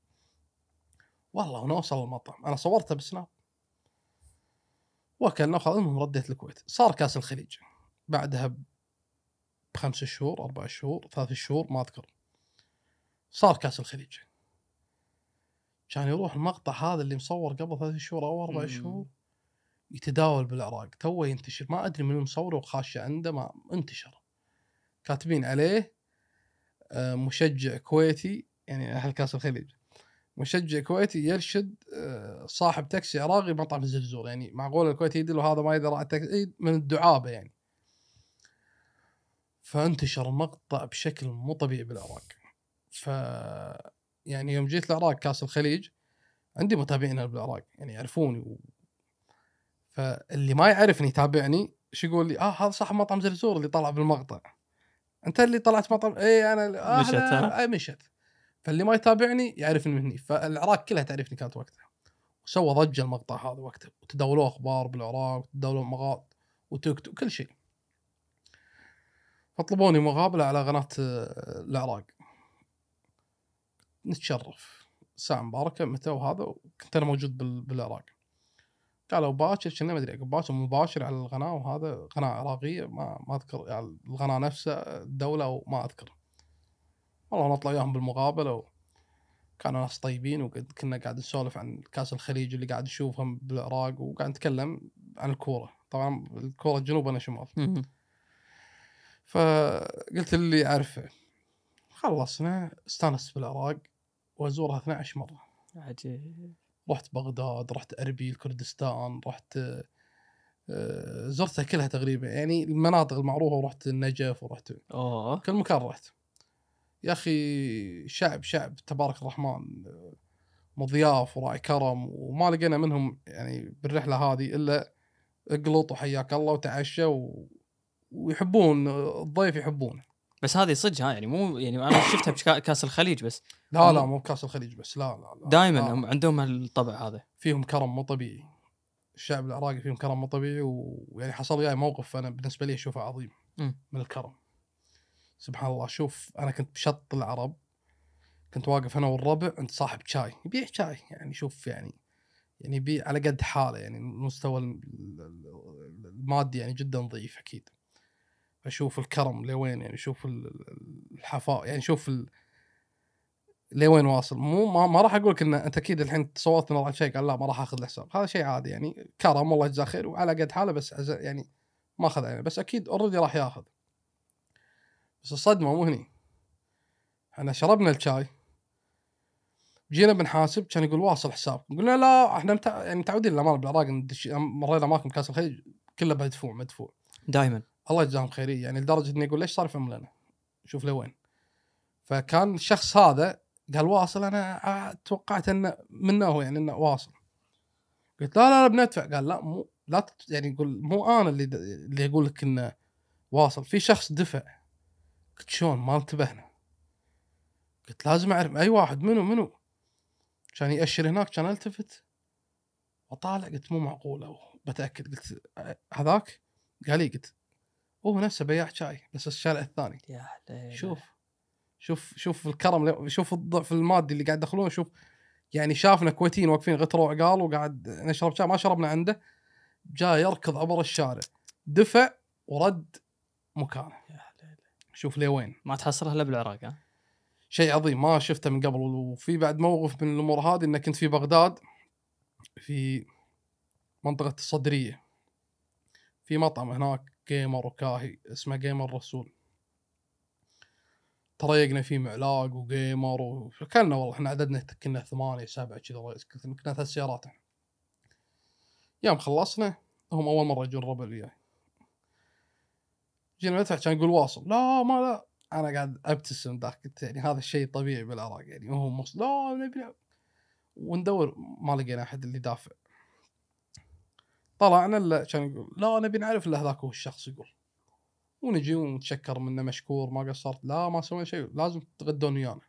والله ونوصل المطعم. أنا صورته بسناب. وكلنا وخلاص. المهم رديت الكويت. صار كاس الخليج. بعدها بخمس شهور أربع شهور ثلاث شهور ما أذكر. صار كاس الخليج. كان يروح المقطع هذا اللي مصور قبل ثلاث شهور أو أربع. شهور يتداول بالعراق توه ينتشر. ما أدري من مصوره وخاشه عنده ما انتشر. كاتبين عليه آه، مشجع كويتي يعني أهل كاس الخليج مشجع كويتي يرشد آه، صاحب تاكسي عراقي مطعم الزرزور يعني معقول الكويتي يدري له هذا ما يقدر على التاكسي؟ إيه، من الدعابة يعني. فانتشر المقطع بشكل مو طبيعي بالعراق. ف يعني يوم جيت العراق كاس الخليج عندي متابعين بالعراق يعني يعرفوني و... فاللي ما يعرفني يتابعني شو يقول لي؟ آه هذا صاحب مطعم زرزور اللي طلع بالمقطع. أنت اللي طلعت مطعم؟ اي أنا آه مشت، أنا-؟ اي مشت فاللي ما يتابعني يعرفني مني فالعراق كلها تعرفني كانت وقتها. وسوى ضجة المقطع هذا وقتها. وتداولوه أخبار بالعراق وتداولوا مقاط وتيك توك كل شيء. فطلبوني مقابلة على قناة آه، العراق. نتشرف. ساعه مباركه متى وهذا؟ كنت أنا موجود بال- بالعراق. قالوا باكر كنا ما أدري عقب باكر مباشر على القناه وهذا قناه عراقيه ما ما أذكر يعني القناه نفسها الدولة وما أذكر. والله نطلع وياهم بالمقابلة و... كانوا ناس طيبين وكنا قاعد نسولف عن كأس الخليج اللي قاعد نشوفهم بالعراق وقاعد نتكلم عن الكورة. طبعا الكورة جنوب أنا شمال. فقلت اللي أعرفه. خلصنا استانست بالعراق. وازورها 12 مرة. عجيب. رحت بغداد رحت اربيل كردستان رحت آه، زرتها كلها تقريبا. يعني المناطق المعروفة ورحت النجف ورحت أوه. كل مكان رحت. يا أخي شعب شعب تبارك الرحمن مضياف وراعي كرم وما لقينا منهم يعني بالرحلة هذه إلا اقلط وحياك الله وتعشى و... ويحبون الضيف يحبونه. بس هذه صدق ها يعني مو يعني أنا شفتها بكاس الخليج بس. لا لا مو بكاس الخليج بس. لا لا, لا دائما. هم عندهم هالطبع هذا. فيهم كرم مو طبيعي. الشعب العراقي فيهم كرم مو طبيعي ويعني حصل وياي موقف أنا بالنسبة لي أشوفه عظيم مم. من الكرم. سبحان الله. شوف أنا كنت بشط العرب كنت واقف أنا والربع عند صاحب شاي. يبيع شاي يعني شوف يعني يعني يبيع على قد حاله يعني المستوى ال- ال- المادي يعني جدا ضعيف أكيد. فشوف الكرم لوين يعني شوف ال- ال- الحفاء يعني شوف ال... لوين واصل. مو ما, ما راح أقول لك إن أنت أكيد الحين تصورت انه شيء قال لا ما راح أخذ الحساب. هذا شيء عادي يعني كرم والله يجزاه خير وعلى قد حاله بس يعني ما أخذ علينا بس أكيد already راح ياخذ. بس الصدمة مو هني. إحنا شربنا الشاي جينا بنحاسب كان يقول واصل حساب. قلنا لا إحنا متع... يعني متعودين الأمانة بالعراق ندش مرينا أماكن كاس الخليج كله مدفوع مدفوع. دائما الله يجزاهم خيريه يعني لدرجة انه يقول ليش صار يفهم لنا؟ شوف لوين. فكان الشخص هذا قال واصل أنا توقعت إنه منه هو يعني إنه واصل. قلت لا لا لا بندفع. قال لا مو لا يعني يقول مو أنا اللي اللي أقول لك إنه واصل. في شخص دفع. قلت شلون؟ ما انتبهنا. قلت لازم أعرف. أي واحد؟ منو منو؟ كان يأشر هناك كان التفت وطالع. قلت مو معقولة. بتأكد. قلت هذاك؟ قال لي قلت هو نفسه بياع شاي بس الشارع الثاني. يا حليل شوف شوف شوف الكرم شوف الضعف المادي اللي قاعد يدخلونه شوف يعني شافنا كويتيين واقفين غتروا وعقال وقاعد نشرب شاي ما شربنا عنده جاء يركض عبر الشارع دفع ورد مكانه يا حليل شوف ليه وين. ما تحصلها إلا بالعراق ها؟ شيء عظيم ما شفته من قبل وفي بعد موقف من الأمور هذه إنه كنت في بغداد في منطقة الصدريه في مطعم هناك. جيمر وكاهي اسمه جيمر رسول. تريقنا فيه معلاق وجيمر وكلنا والله إحنا عددنا كنا ثمانية سبعة كذا كنا ثلاث سيارات يوم خلصنا هم أول مرة يجون ربع وياي جينا ندفع كان يقول واصل. لا ما لا. أنا قاعد أبتسم ذاك يعني هذا الشيء طبيعي بالعراق يعني وهو مص... لا نبي وندور ما لقينا أحد اللي دافع طلعنا كان يقول لا نبي نعرف الا هذاك هو الشخص يقول. ونجي ونتشكر منه مشكور ما قصرت لا ما سوينا شيء لازم تتغدون ويانا.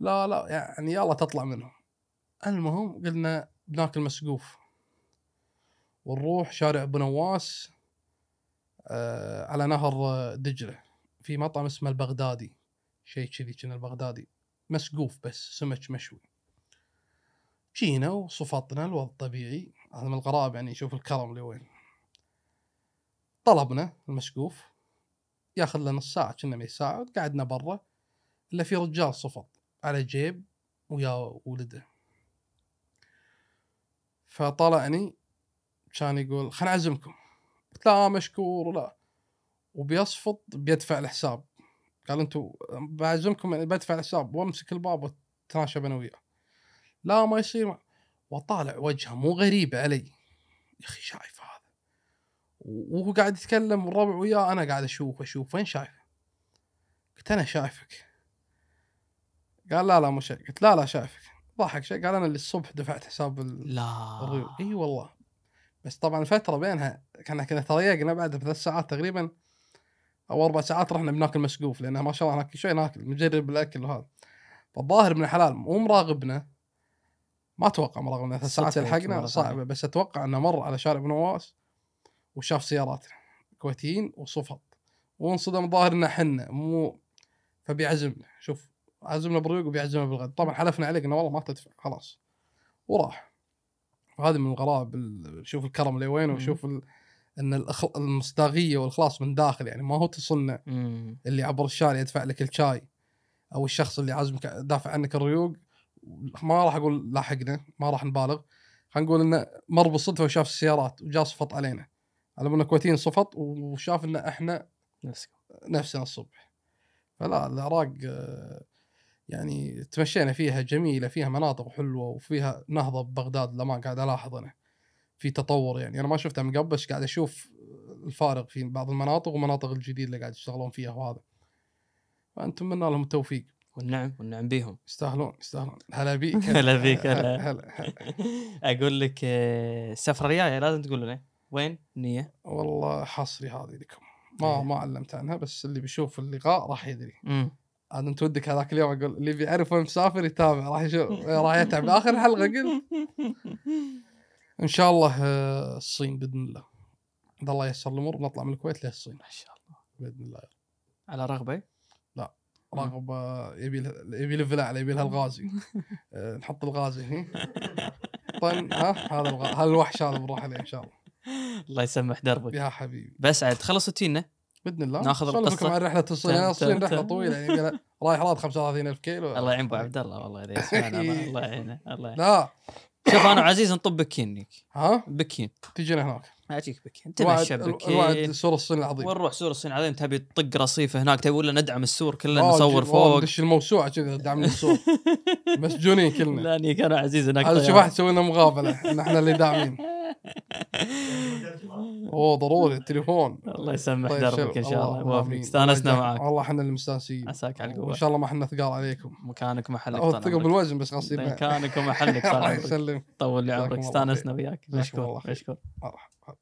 لا لا يعني يلا تطلع منهم. المهم قلنا بناكل مسقوف. ونروح شارع أبو نواس آه على نهر آه، دجلة. في مطعم اسمه البغدادي. شيء كذي كنا البغدادي. مسقوف بس سمك مشوي. جينا وصفطنا الوضع طبيعي هذا من الغرائب يعني شوف الكرم لوين طلبنا المسقوف ياخذ له نص ساعه كنا ما ساعه قعدنا برا إلا في رجال صفط على جيب ويا ولده. فطلعني كان يقول خلنا أعزمكم. قلت لا مشكور ولا. وبيصفط بيدفع الحساب. قال أنتم بعزمكم يعني بدفع الحساب وامسك الباب واتناشى أنا وياه لا ما يصير وطالع وجهه مو غريب علي. يا أخي شايف هذا؟ وهو قاعد يتكلم والربع وياه أنا قاعد أشوف أشوف وين شايفه؟ قلت أنا شايفك. قال لا لا مو شايف. قلت لا لا شايفك. ضحك شيء قال أنا اللي الصبح دفعت حساب ال- لا. الريول إي والله. بس طبعا الفترة بينها كنا كنا تريقنا بعد بثلاث ساعات تقريبا أو أربع ساعات رحنا بناكل مسقوف لأنه ما شاء الله هناك شوي ناكل نجرب الأكل وهذا. فالظاهر ابن الحلال مو مراقبنا ما أتوقع مراقبنا ثلاث ساعات صدفة يمكن لحقنا مرة صعبه. بس أتوقع إنه مر على شارع بنواس وشاف سياراتنا كويتيين وصفط. وانصدم ظاهر إنه حنا مو فبيعزمنا. شوف عزمنا بالريوق وبيعزمنا بالغد. طبعا حلفنا عليه قلنا والله ما تدفع خلاص. وراح. هذه من الغرائب ال- شوف الكرم اللي وين. وشوف ال... إن الأخ... المصداقيه والإخلاص من داخل. يعني ما هو تصلنا مم. اللي عبر الشارع يدفع لك الشاي أو الشخص اللي عازمك دافع عنك الريوق ما راح أقول لاحقنا ما راح نبالغ. خلينا نقول إنه مر بالصدفة وشاف السيارات وجاء صفط علينا. على إنه كويتيين صفط وشاف إن إحنا نفسنا الصبح. فلا العراق آه، يعني تمشينا فيها جميلة فيها مناطق حلوة وفيها نهضة ببغداد لما قاعد الاحظ أنا في تطور يعني. أنا ما شفتها من قبل بس قاعد أشوف الفارق في بعض المناطق والمناطق الجديده اللي قاعد يشتغلون فيها وهذا. فأنتم منا لهم التوفيق. والنعم والنعم بيهم. يستاهلون يستاهلون. هلا بيك. هلا بيك، هلا. هلا. أقول لك آه، السفره الجايه لازم تقول لنا وين؟ النية. والله حصري هذه لكم. ما إيه. ما علمت عنها بس اللي بيشوف اللقاء راح يدري. عاد أنت ودك هذاك اليوم أقول اللي بيعرف وين مسافر يتابع راح يشوف راح يتعب. آخر حلقة قلت. إن شاء الله آه، الصين بإذن الله. إذا الله ييسر الأمور بنطلع من الكويت للصين. ما شاء الله. بإذن الله. على رغبة؟ راغب يبي يبي ليفل اعلى يبي لها الغازي. آه، نحط الغازي هني. طن ها هذا الغ... هذا الوحش هذا بنروح عليه إن شاء الله. الله يسمح دربك. يا حبيبي. بس عاد تخلص روتيننا. بإذن الله. ناخذ القصة. عن رحله الصين الصين رحلة. طويلة يعني رايح راد 35000 كيلو. الله يعين أبو عبد الله والله إذا يسمعنا الله الله يعينه الله يعينه. لا. شوف أنا وعزيز نطب بكين ها؟ بكين. تجينا هناك. اجيك بك انت الواحد سور الصين العظيم. ونروح سور الصين؟ العظيم تبي تطق رصيف هناك تبي ولا ندعم السور كلنا آه، نصور فوق؟ ندش الموسوعة كذا دعم السور. مسجونين كلنا. لاني كان عزيز هناك هذا. شوف واحد سوي لنا مقابلة؟ إن إحنا اللي داعمين. اوه ضروري التليفون. الله يسمح طيب، دربك إن شاء الله يوفقك. استانسنا معك. والله إحنا اللي مستانسين عساك على القوة. شاء الله ما إحنا ثقال عليكم. مكانك ومحلك الثقه عمرك. بالوزن بس غصينا مكانك ومحلك الله عمرك. يسلم طول لي عمرك. استانسنا. وياك. مشكور. مشكور مرحبا